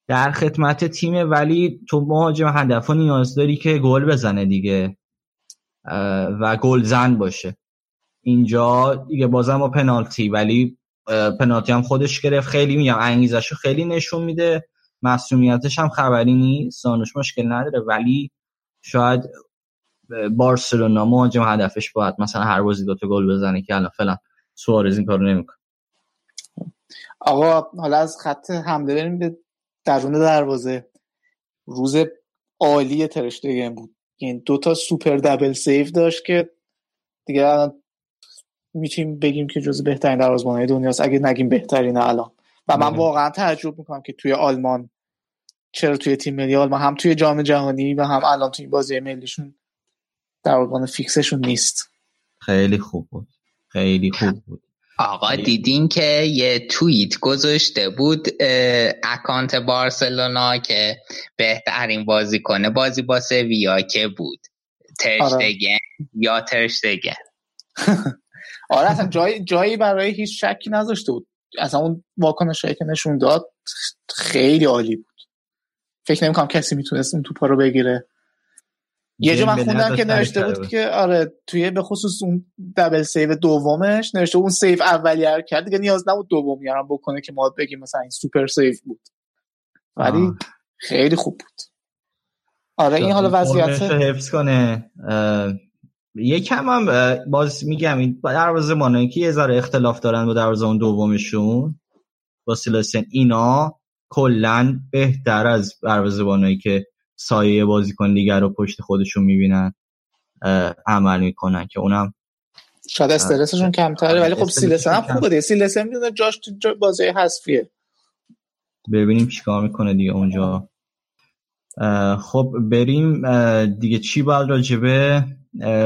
در خدمت تیمه ولی تو مهاجم هدف نیاز داری که گل بزنه دیگه و گل زن باشه. اینجا دیگه بازم با پنالتی ولی پنالتی هم خودش گرفت. خیلی میگم انگیزش رو خیلی نشون میده. مسئولیتش هم خبری نیست. سانوش مشکل نداره. ولی شاید بارسلونا مهاجم هدفش باید مثلا هر بازی دوتا گل بزنه که الان فعلا سوارز این کارو نمی‌کنه. آقا حالا از خط حمله بریم به درون دروازه. روز عالی ترشتگن بود. این دوتا سوپر دبل سیف داشت که دیگه الان می‌تونیم بگیم که جز بهترین دروازه‌بانای دنیاست اگه نگیم بهترین الان. و من واقعا تعجب می‌کنم که توی آلمان چرا توی تیم ملی آلمان هم توی جام جهانی و هم الان توی بازی ملیشون دروازه‌بان فیکسشون نیست. خیلی خوب بود. خیلی خوب بود. آقا دیدین که یه توییت گذاشته بود اکانت بارسلونا که بهترین بازی کنه بازی با سویا که بود. ترشتگن یا ترشتگن آره اصلا جایی, جایی برای هیچ شکی نذاشته بود. اصلا اون واکنش که نشون داد خیلی عالی بود. فکر نمی کنم کسی می‌تونست اون توپا رو بگیره. یه جا من خوندم که نوشته بود که آره توی به خصوص اون double save دومش نوشته اون save اولیه کرد. دیگه نیاز نبود دومی هم بکنه که ما بگیم مثلا این super save بود. ولی خیلی خوب بود. آره این حالا وضعیت حفظ کنه. یکم هم باز میگم این دروازه مانایی که یه ذره اختلاف دارن با دروازه اون دومشون. با سیلاسن اینا کلا بهتر از دروازه که سایه بازیکن دیگر رو پشت خودشون می‌بینن عمل می‌کنن که اونم شاید استرسشون کمتره ولی خب سیلسن هم خوبه دیگه سیلسن می‌دونه جاش تو بازی حذفیه. ببینیم چیکار می‌کنه دیگه اونجا. خب بریم دیگه چی باید راجبه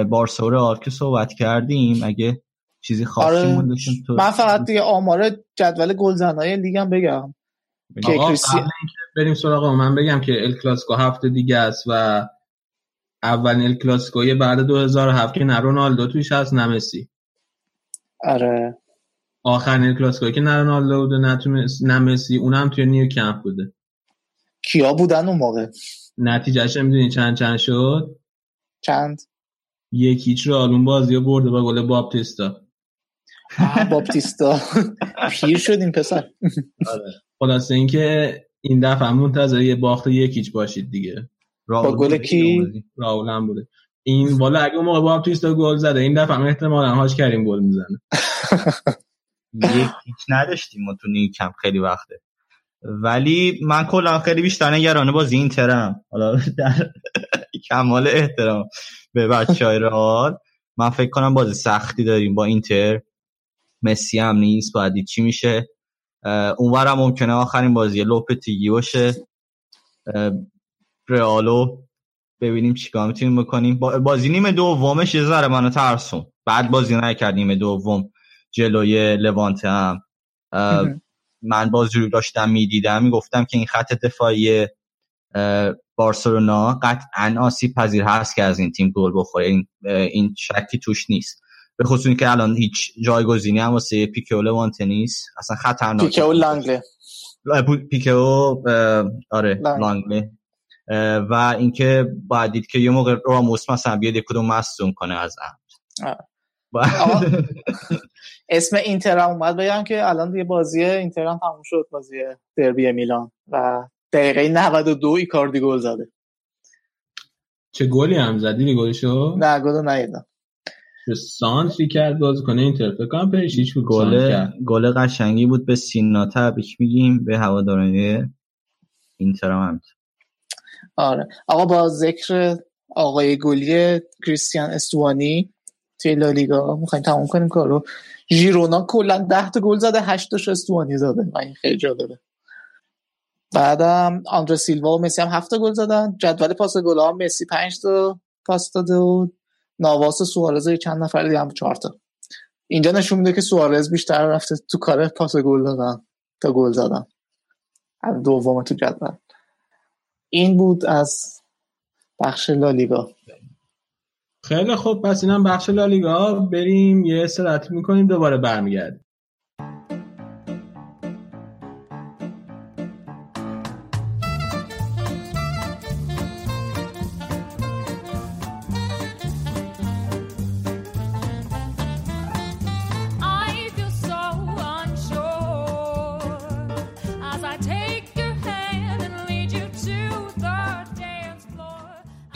بارسا که صحبت کردیم. اگه چیزی خاصی آره. تو من فقط دیگه آمار جدول گلزنای لیگ هم بگم که کریسی... بریم سراغ من بگم که ال کلاسیکو هفته دیگه است و اولین ال کلاسیکو بعد 2007 که نه رونالدو توش هست نه مسی. آره. آخرین ال کلاسیکو که نه رونالدو بوده نه مسی اونم توی نیو کمپ بوده. کیا بودن اون موقع؟ نتیجهش می‌دونی چند چند شد؟ چند؟ یکیچ رو آلون بازی برده با گل بابتیستا بابتیستا پیر شد این پسر. آره. خلاصه اینکه این دفعه منتظر یه باخت یکیچ باشید دیگه. با گل کی؟ راول هم بوده. این والا اگه موقع بابتیستا گل زده این دفعه احتمالاً هاش کریم گل می‌زنه. یکیچ نداشتیم ما تو کم خیلی وقته. ولی من کلا خیلی بیشتر نگرانه بازی اینترم. حالا در کمال احترام. به بچه های رئال من فکر کنم بازی سختی داریم با اینتر. مسی هم نیست. باید چی میشه. اونور هم ممکنه آخرین بازی لوپتیگی باشه. رئالو. ببینیم چیکار می‌تونیم بکنیم. بازی نیمه دومش یه ذره منو ترسون. بعد بازی نکرد نیمه دوم. جلوی لوانته هم. من بازی رو داشتم می‌دیدم. می‌گفتم که این خط دفاعی بارسلونا قطعا آسیب پذیر هست که از این تیم گل بخوره. این, این شکی توش نیست. به خصوص که الان هیچ جایگزینی هم واسه لوانته نیست. اصلا خطرناکه. پیکو لانگله پیکو آره لانگله و اینکه باید دید که یه موقع راموس مثلا بیاد کدوم مصدوم کنه از اسم اینتر هم اومد بگم که الان دیگه بازی اینتر هم تموم شد بازی دربی میلان. و دقیقه 92 ایکاردی گل زده. چه گلی هم زدی گلشو نه گل نیدم. سانتری کرد باز کنه اینتر. فکر کنم پیش هیچ گل گل قشنگی بود به سینا تبریک میگیم به هواداران اینتر هم آره. آقا با ذکر آقای گلی کریستیان استوانی توی لالیگا می‌خوایم تموم کنیم کارو. ژیرونا کلا 10 تا گل زده 8 تاش استوانی زده. من این خیلی جالبه. بعدم آندر سیلوا و مسی هم 7 گل زدن. جدول پاس گل ها مسی 5 تا پاس داده و نواس سوارز چند نفر دیگه هم 4 تا. اینجا نشون میده که سوارز بیشتر رفته تو کار پاس گل دادن تا گل زدن. دوم تو جدول. این بود از بخش لالیگا. خیلی خوب پس اینم بخش لالیگا. بریم یه استراحتی می‌کنیم دوباره برمیگردیم.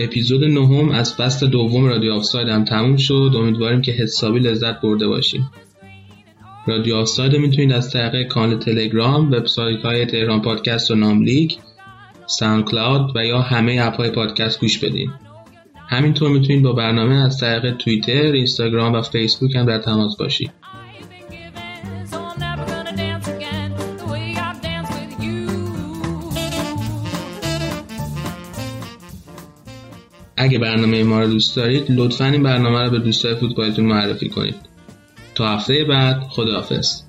اپیزود نهم از فصل دوم رادیو آفساید هم تموم شد. امیدواریم که حسابی لذت برده باشین رادیو آفساید می‌تونید از طریق کانال تلگرام وبسایت های تهران پادکست و نملیک SoundCloud و یا همه app های پادکست گوش بدین. همینطور می‌تونید با برنامه از طریق توییتر، اینستاگرام و فیسبوک هم در تماس باشید اگه برنامه ما رو دوست دارید لطفا این برنامه رو به دوستای فوتبالتون معرفی کنید. تا هفته بعد خداحافظ.